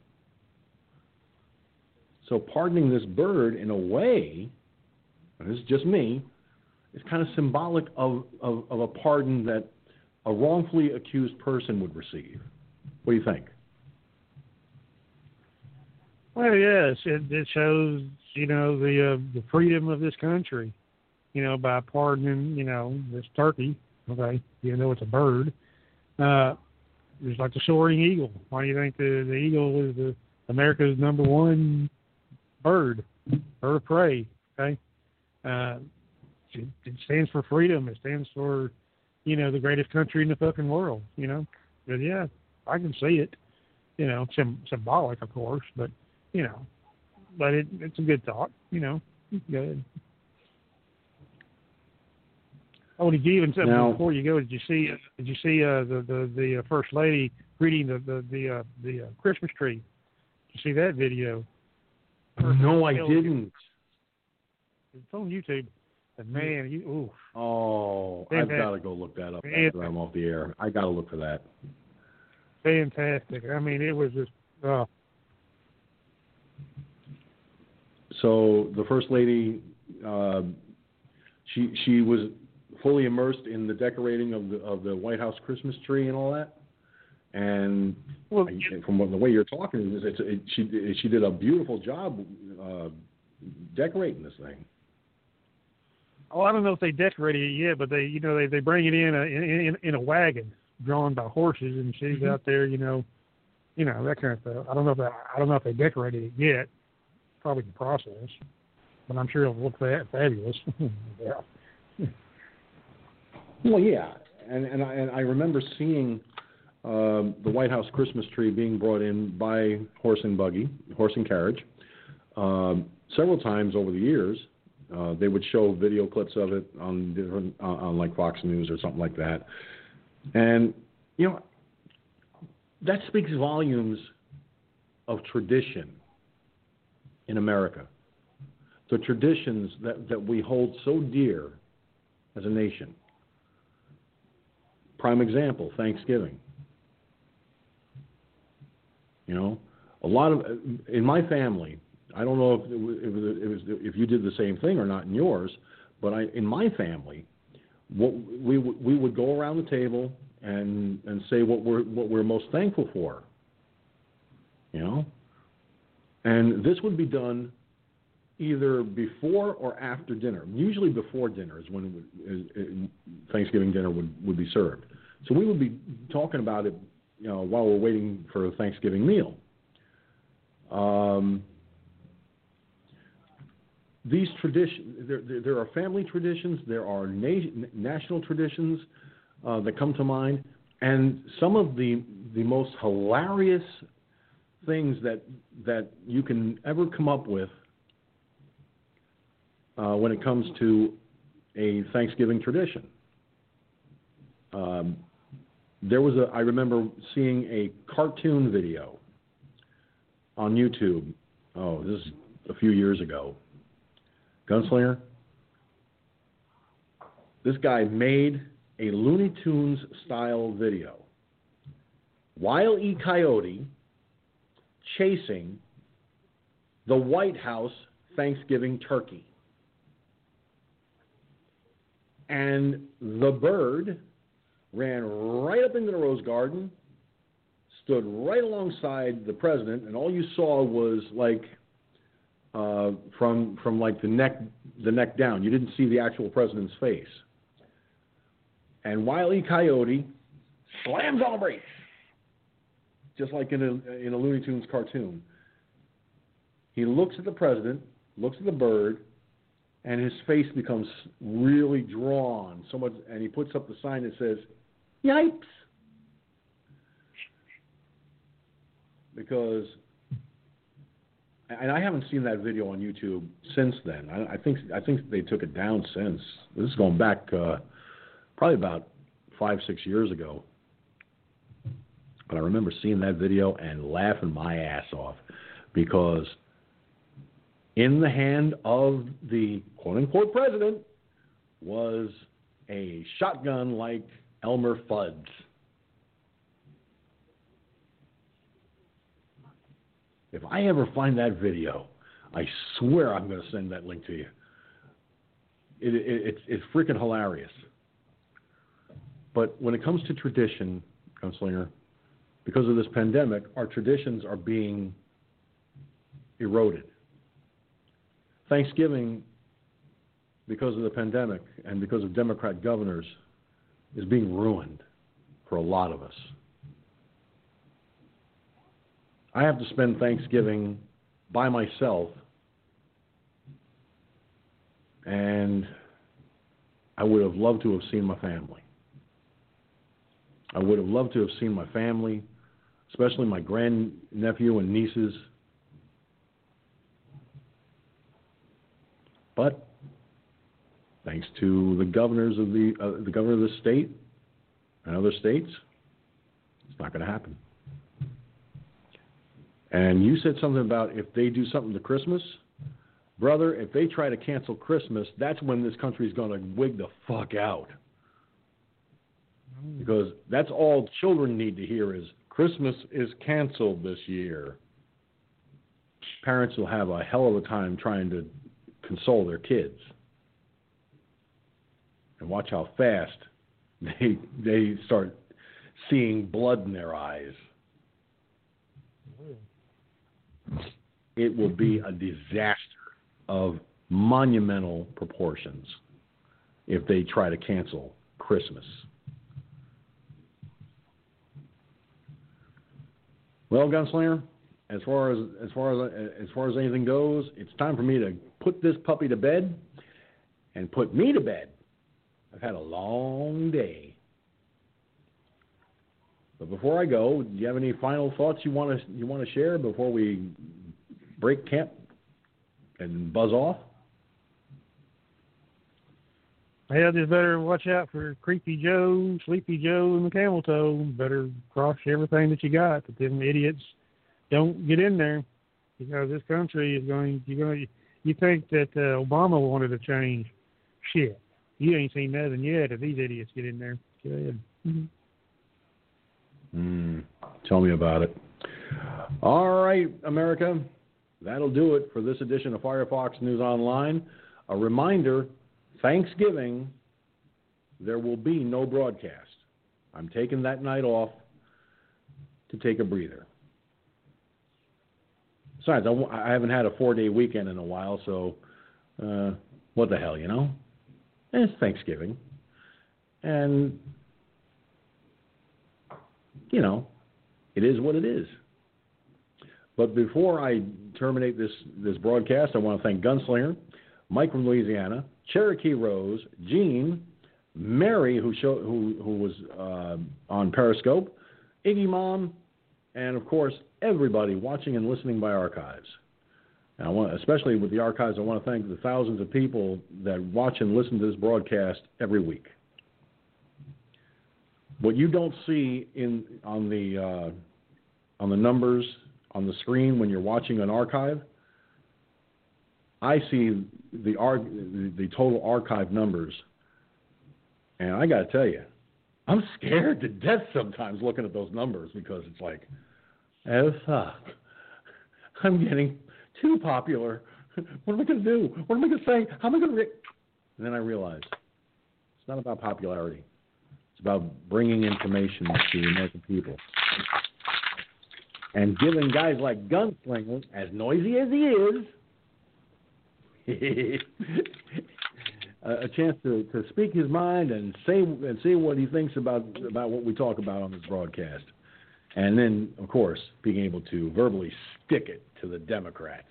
So pardoning this bird in a way, and this is just me, is kind of symbolic of, of, of a pardon that a wrongfully accused person would receive. What do you think? Well, yes, it, it shows you know the uh, the freedom of this country, you know, by pardoning you know this turkey. Okay, even though it's a bird, uh, it's like the soaring eagle. Why do you think the the eagle is the America's number one bird, bird of prey? Okay, uh, it, it stands for freedom. It stands for you know the greatest country in the fucking world. You know, but yeah, I can see it. You know, sim- symbolic, of course, but you know, but it, it's a good thought. You know, good. Oh, did you even say now, before you go? Did you see? Did you see uh, the the the uh, first lady greeting the the the uh, the uh, Christmas tree? Did you see that video? No, I didn't. It's on YouTube. And man, you ooh. Oh, I've got to go look that up after I'm off the air. I got to look for that. Fantastic. I mean, it was just. Uh, so the first lady, uh, she she was fully immersed in the decorating of the of the White House Christmas tree and all that. And well, I, from the way you're talking, it's, it, she she did a beautiful job uh, decorating this thing. Oh, I don't know if they decorated it yet, but they, you know, they they bring it in a in in, in a wagon drawn by horses, and she's mm-hmm. out there, you know, you know that kind of stuff. I don't know if that, I don't know if they decorated it yet. Probably the process, but I'm sure it'll look fabulous. yeah. Well, yeah, and and I, and I remember seeing um, the White House Christmas tree being brought in by horse and buggy, horse and carriage, um, several times over the years. Uh, they would show video clips of it on different uh, on like Fox News or something like that, and you know that speaks volumes of tradition in America. The traditions that, that we hold so dear as a nation. Prime example, Thanksgiving. You know, a lot of in my family. I don't know if it was, it was if you did the same thing or not in yours, but I in my family, what we we would go around the table and and say what we're what we're most thankful for. You know, and this would be done either before or after dinner. Usually before dinner is when would, is, Thanksgiving dinner would, would be served. So we would be talking about it you know, while we're waiting for a Thanksgiving meal. Um, these traditions, there, there, are family traditions, there are na- national traditions uh, that come to mind, and some of the the most hilarious things that that you can ever come up with uh, when it comes to a Thanksgiving tradition. Um, there was a I remember seeing a cartoon video on YouTube. Oh, this is a few years ago. Gunslinger. This guy made a Looney Tunes style video. Wile E. Coyote chasing the White House Thanksgiving turkey. And the bird ran right up into the Rose Garden, stood right alongside the president, and all you saw was like uh, from from like the neck the neck down. You didn't see the actual president's face. And Wile E. Coyote slams on the brakes, just like in a in a Looney Tunes cartoon. He looks at the president, looks at the bird, and his face becomes really drawn. So much, and he puts up the sign that says, "Yipes," because. And I haven't seen that video on YouTube since then. I, I think I think they took it down since. This is going back uh, probably about five six years ago. But I remember seeing that video and laughing my ass off because in the hand of the quote unquote president was a shotgun like Elmer Fudd's. If I ever find that video, I swear I'm going to send that link to you. It, it, it's, it's freaking hilarious. But when it comes to tradition, Gunslinger, because of this pandemic, our traditions are being eroded. Thanksgiving, because of the pandemic and because of Democrat governors, is being ruined for a lot of us. I have to spend Thanksgiving by myself, and I would have loved to have seen my family. I would have loved to have seen my family, especially my grandnephew and nieces. But thanks to the governors of the uh, the governor of the state and other states, it's not going to happen. And you said something about if they do something to Christmas, brother. If they try to cancel Christmas, that's when this country is going to wig the fuck out. Because that's all children need to hear is Christmas is canceled this year. Parents will have a hell of a time trying to console their kids. And watch how fast they they start seeing blood in their eyes. It will be a disaster of monumental proportions if they try to cancel Christmas. Well, Gunslinger, as far as as far as as far as anything goes, it's time for me to put this puppy to bed and put me to bed. I've had a long day. But before I go, do you have any final thoughts you want to you want to share before we break camp and buzz off? Yeah, just better watch out for Creepy Joe, Sleepy Joe, and the Camel Toe. Better cross everything that you got. That them idiots don't get in there because this country is going. You're going. You think that uh, Obama wanted to change? Shit, you ain't seen nothing yet. If these idiots get in there, go ahead. Mm-hmm. Mm, tell me about it. All right, America. That'll do it for this edition of Firefox News Online. A reminder Thanksgiving, there will be no broadcast. I'm taking that night off to take a breather. Besides, I, haven't had a four day weekend in a while, so uh, what the hell, you know? It's Thanksgiving. And, you know, it is what it is. But before I terminate this, this broadcast, I want to thank Gunslinger, Mike from Louisiana, Cherokee Rose, Jean, Mary, who, show, who, who was uh, on Periscope, Iggy Mom, and of course, everybody watching and listening by archives. And I want, especially with the archives, I want to thank the thousands of people that watch and listen to this broadcast every week. What you don't see in on the uh, on the numbers on the screen when you're watching an archive, I see the, arg- the total archive numbers, and I got to tell you, I'm scared to death sometimes looking at those numbers because it's like, oh fuck, I'm getting too popular. What am I going to do? What am I going to say? How am I going to? Re-? And then I realize it's not about popularity. It's about bringing information to the American people and giving guys like Gunslinger, as noisy as he is, a chance to, to speak his mind and say and say what he thinks about about what we talk about on this broadcast. And then, of course, being able to verbally stick it to the Democrats.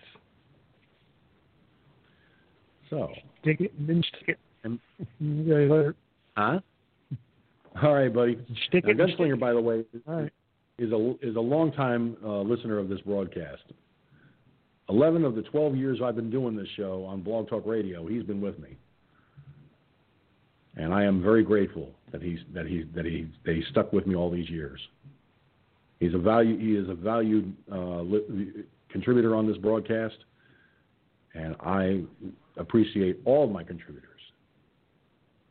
So. Stick it and then stick it. And. Huh? All right, buddy. Stick now, it. Gunslinger, by the way, All right. Is a is a longtime uh, listener of this broadcast. Eleven of the twelve years I've been doing this show on Blog Talk Radio, he's been with me, and I am very grateful that he's that he that he that he stuck with me all these years. He's a value. He is a valued uh, li- contributor on this broadcast, and I appreciate all of my contributors,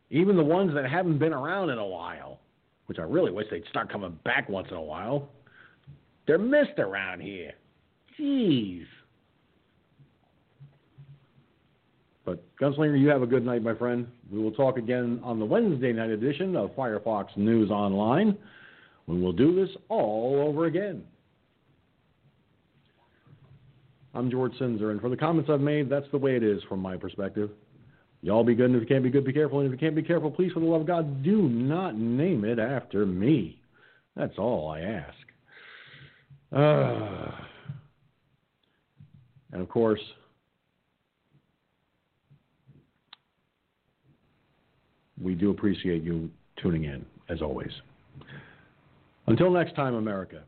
even the ones that haven't been around in a while, which I really wish they'd start coming back once in a while. They're missed around here. Jeez. But Gunslinger, you have a good night, my friend. We will talk again on the Wednesday night edition of Firefox News Online. We will do this all over again. I'm George Sinzer, and for the comments I've made, that's the way it is from my perspective. Y'all be good, and if you can't be good, be careful. And if you can't be careful, please, for the love of God, do not name it after me. That's all I ask. Uh, and of course, we do appreciate you tuning in, as always. Until next time, America,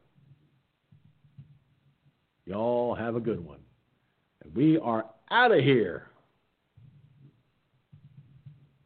y'all have a good one. And we are out of here.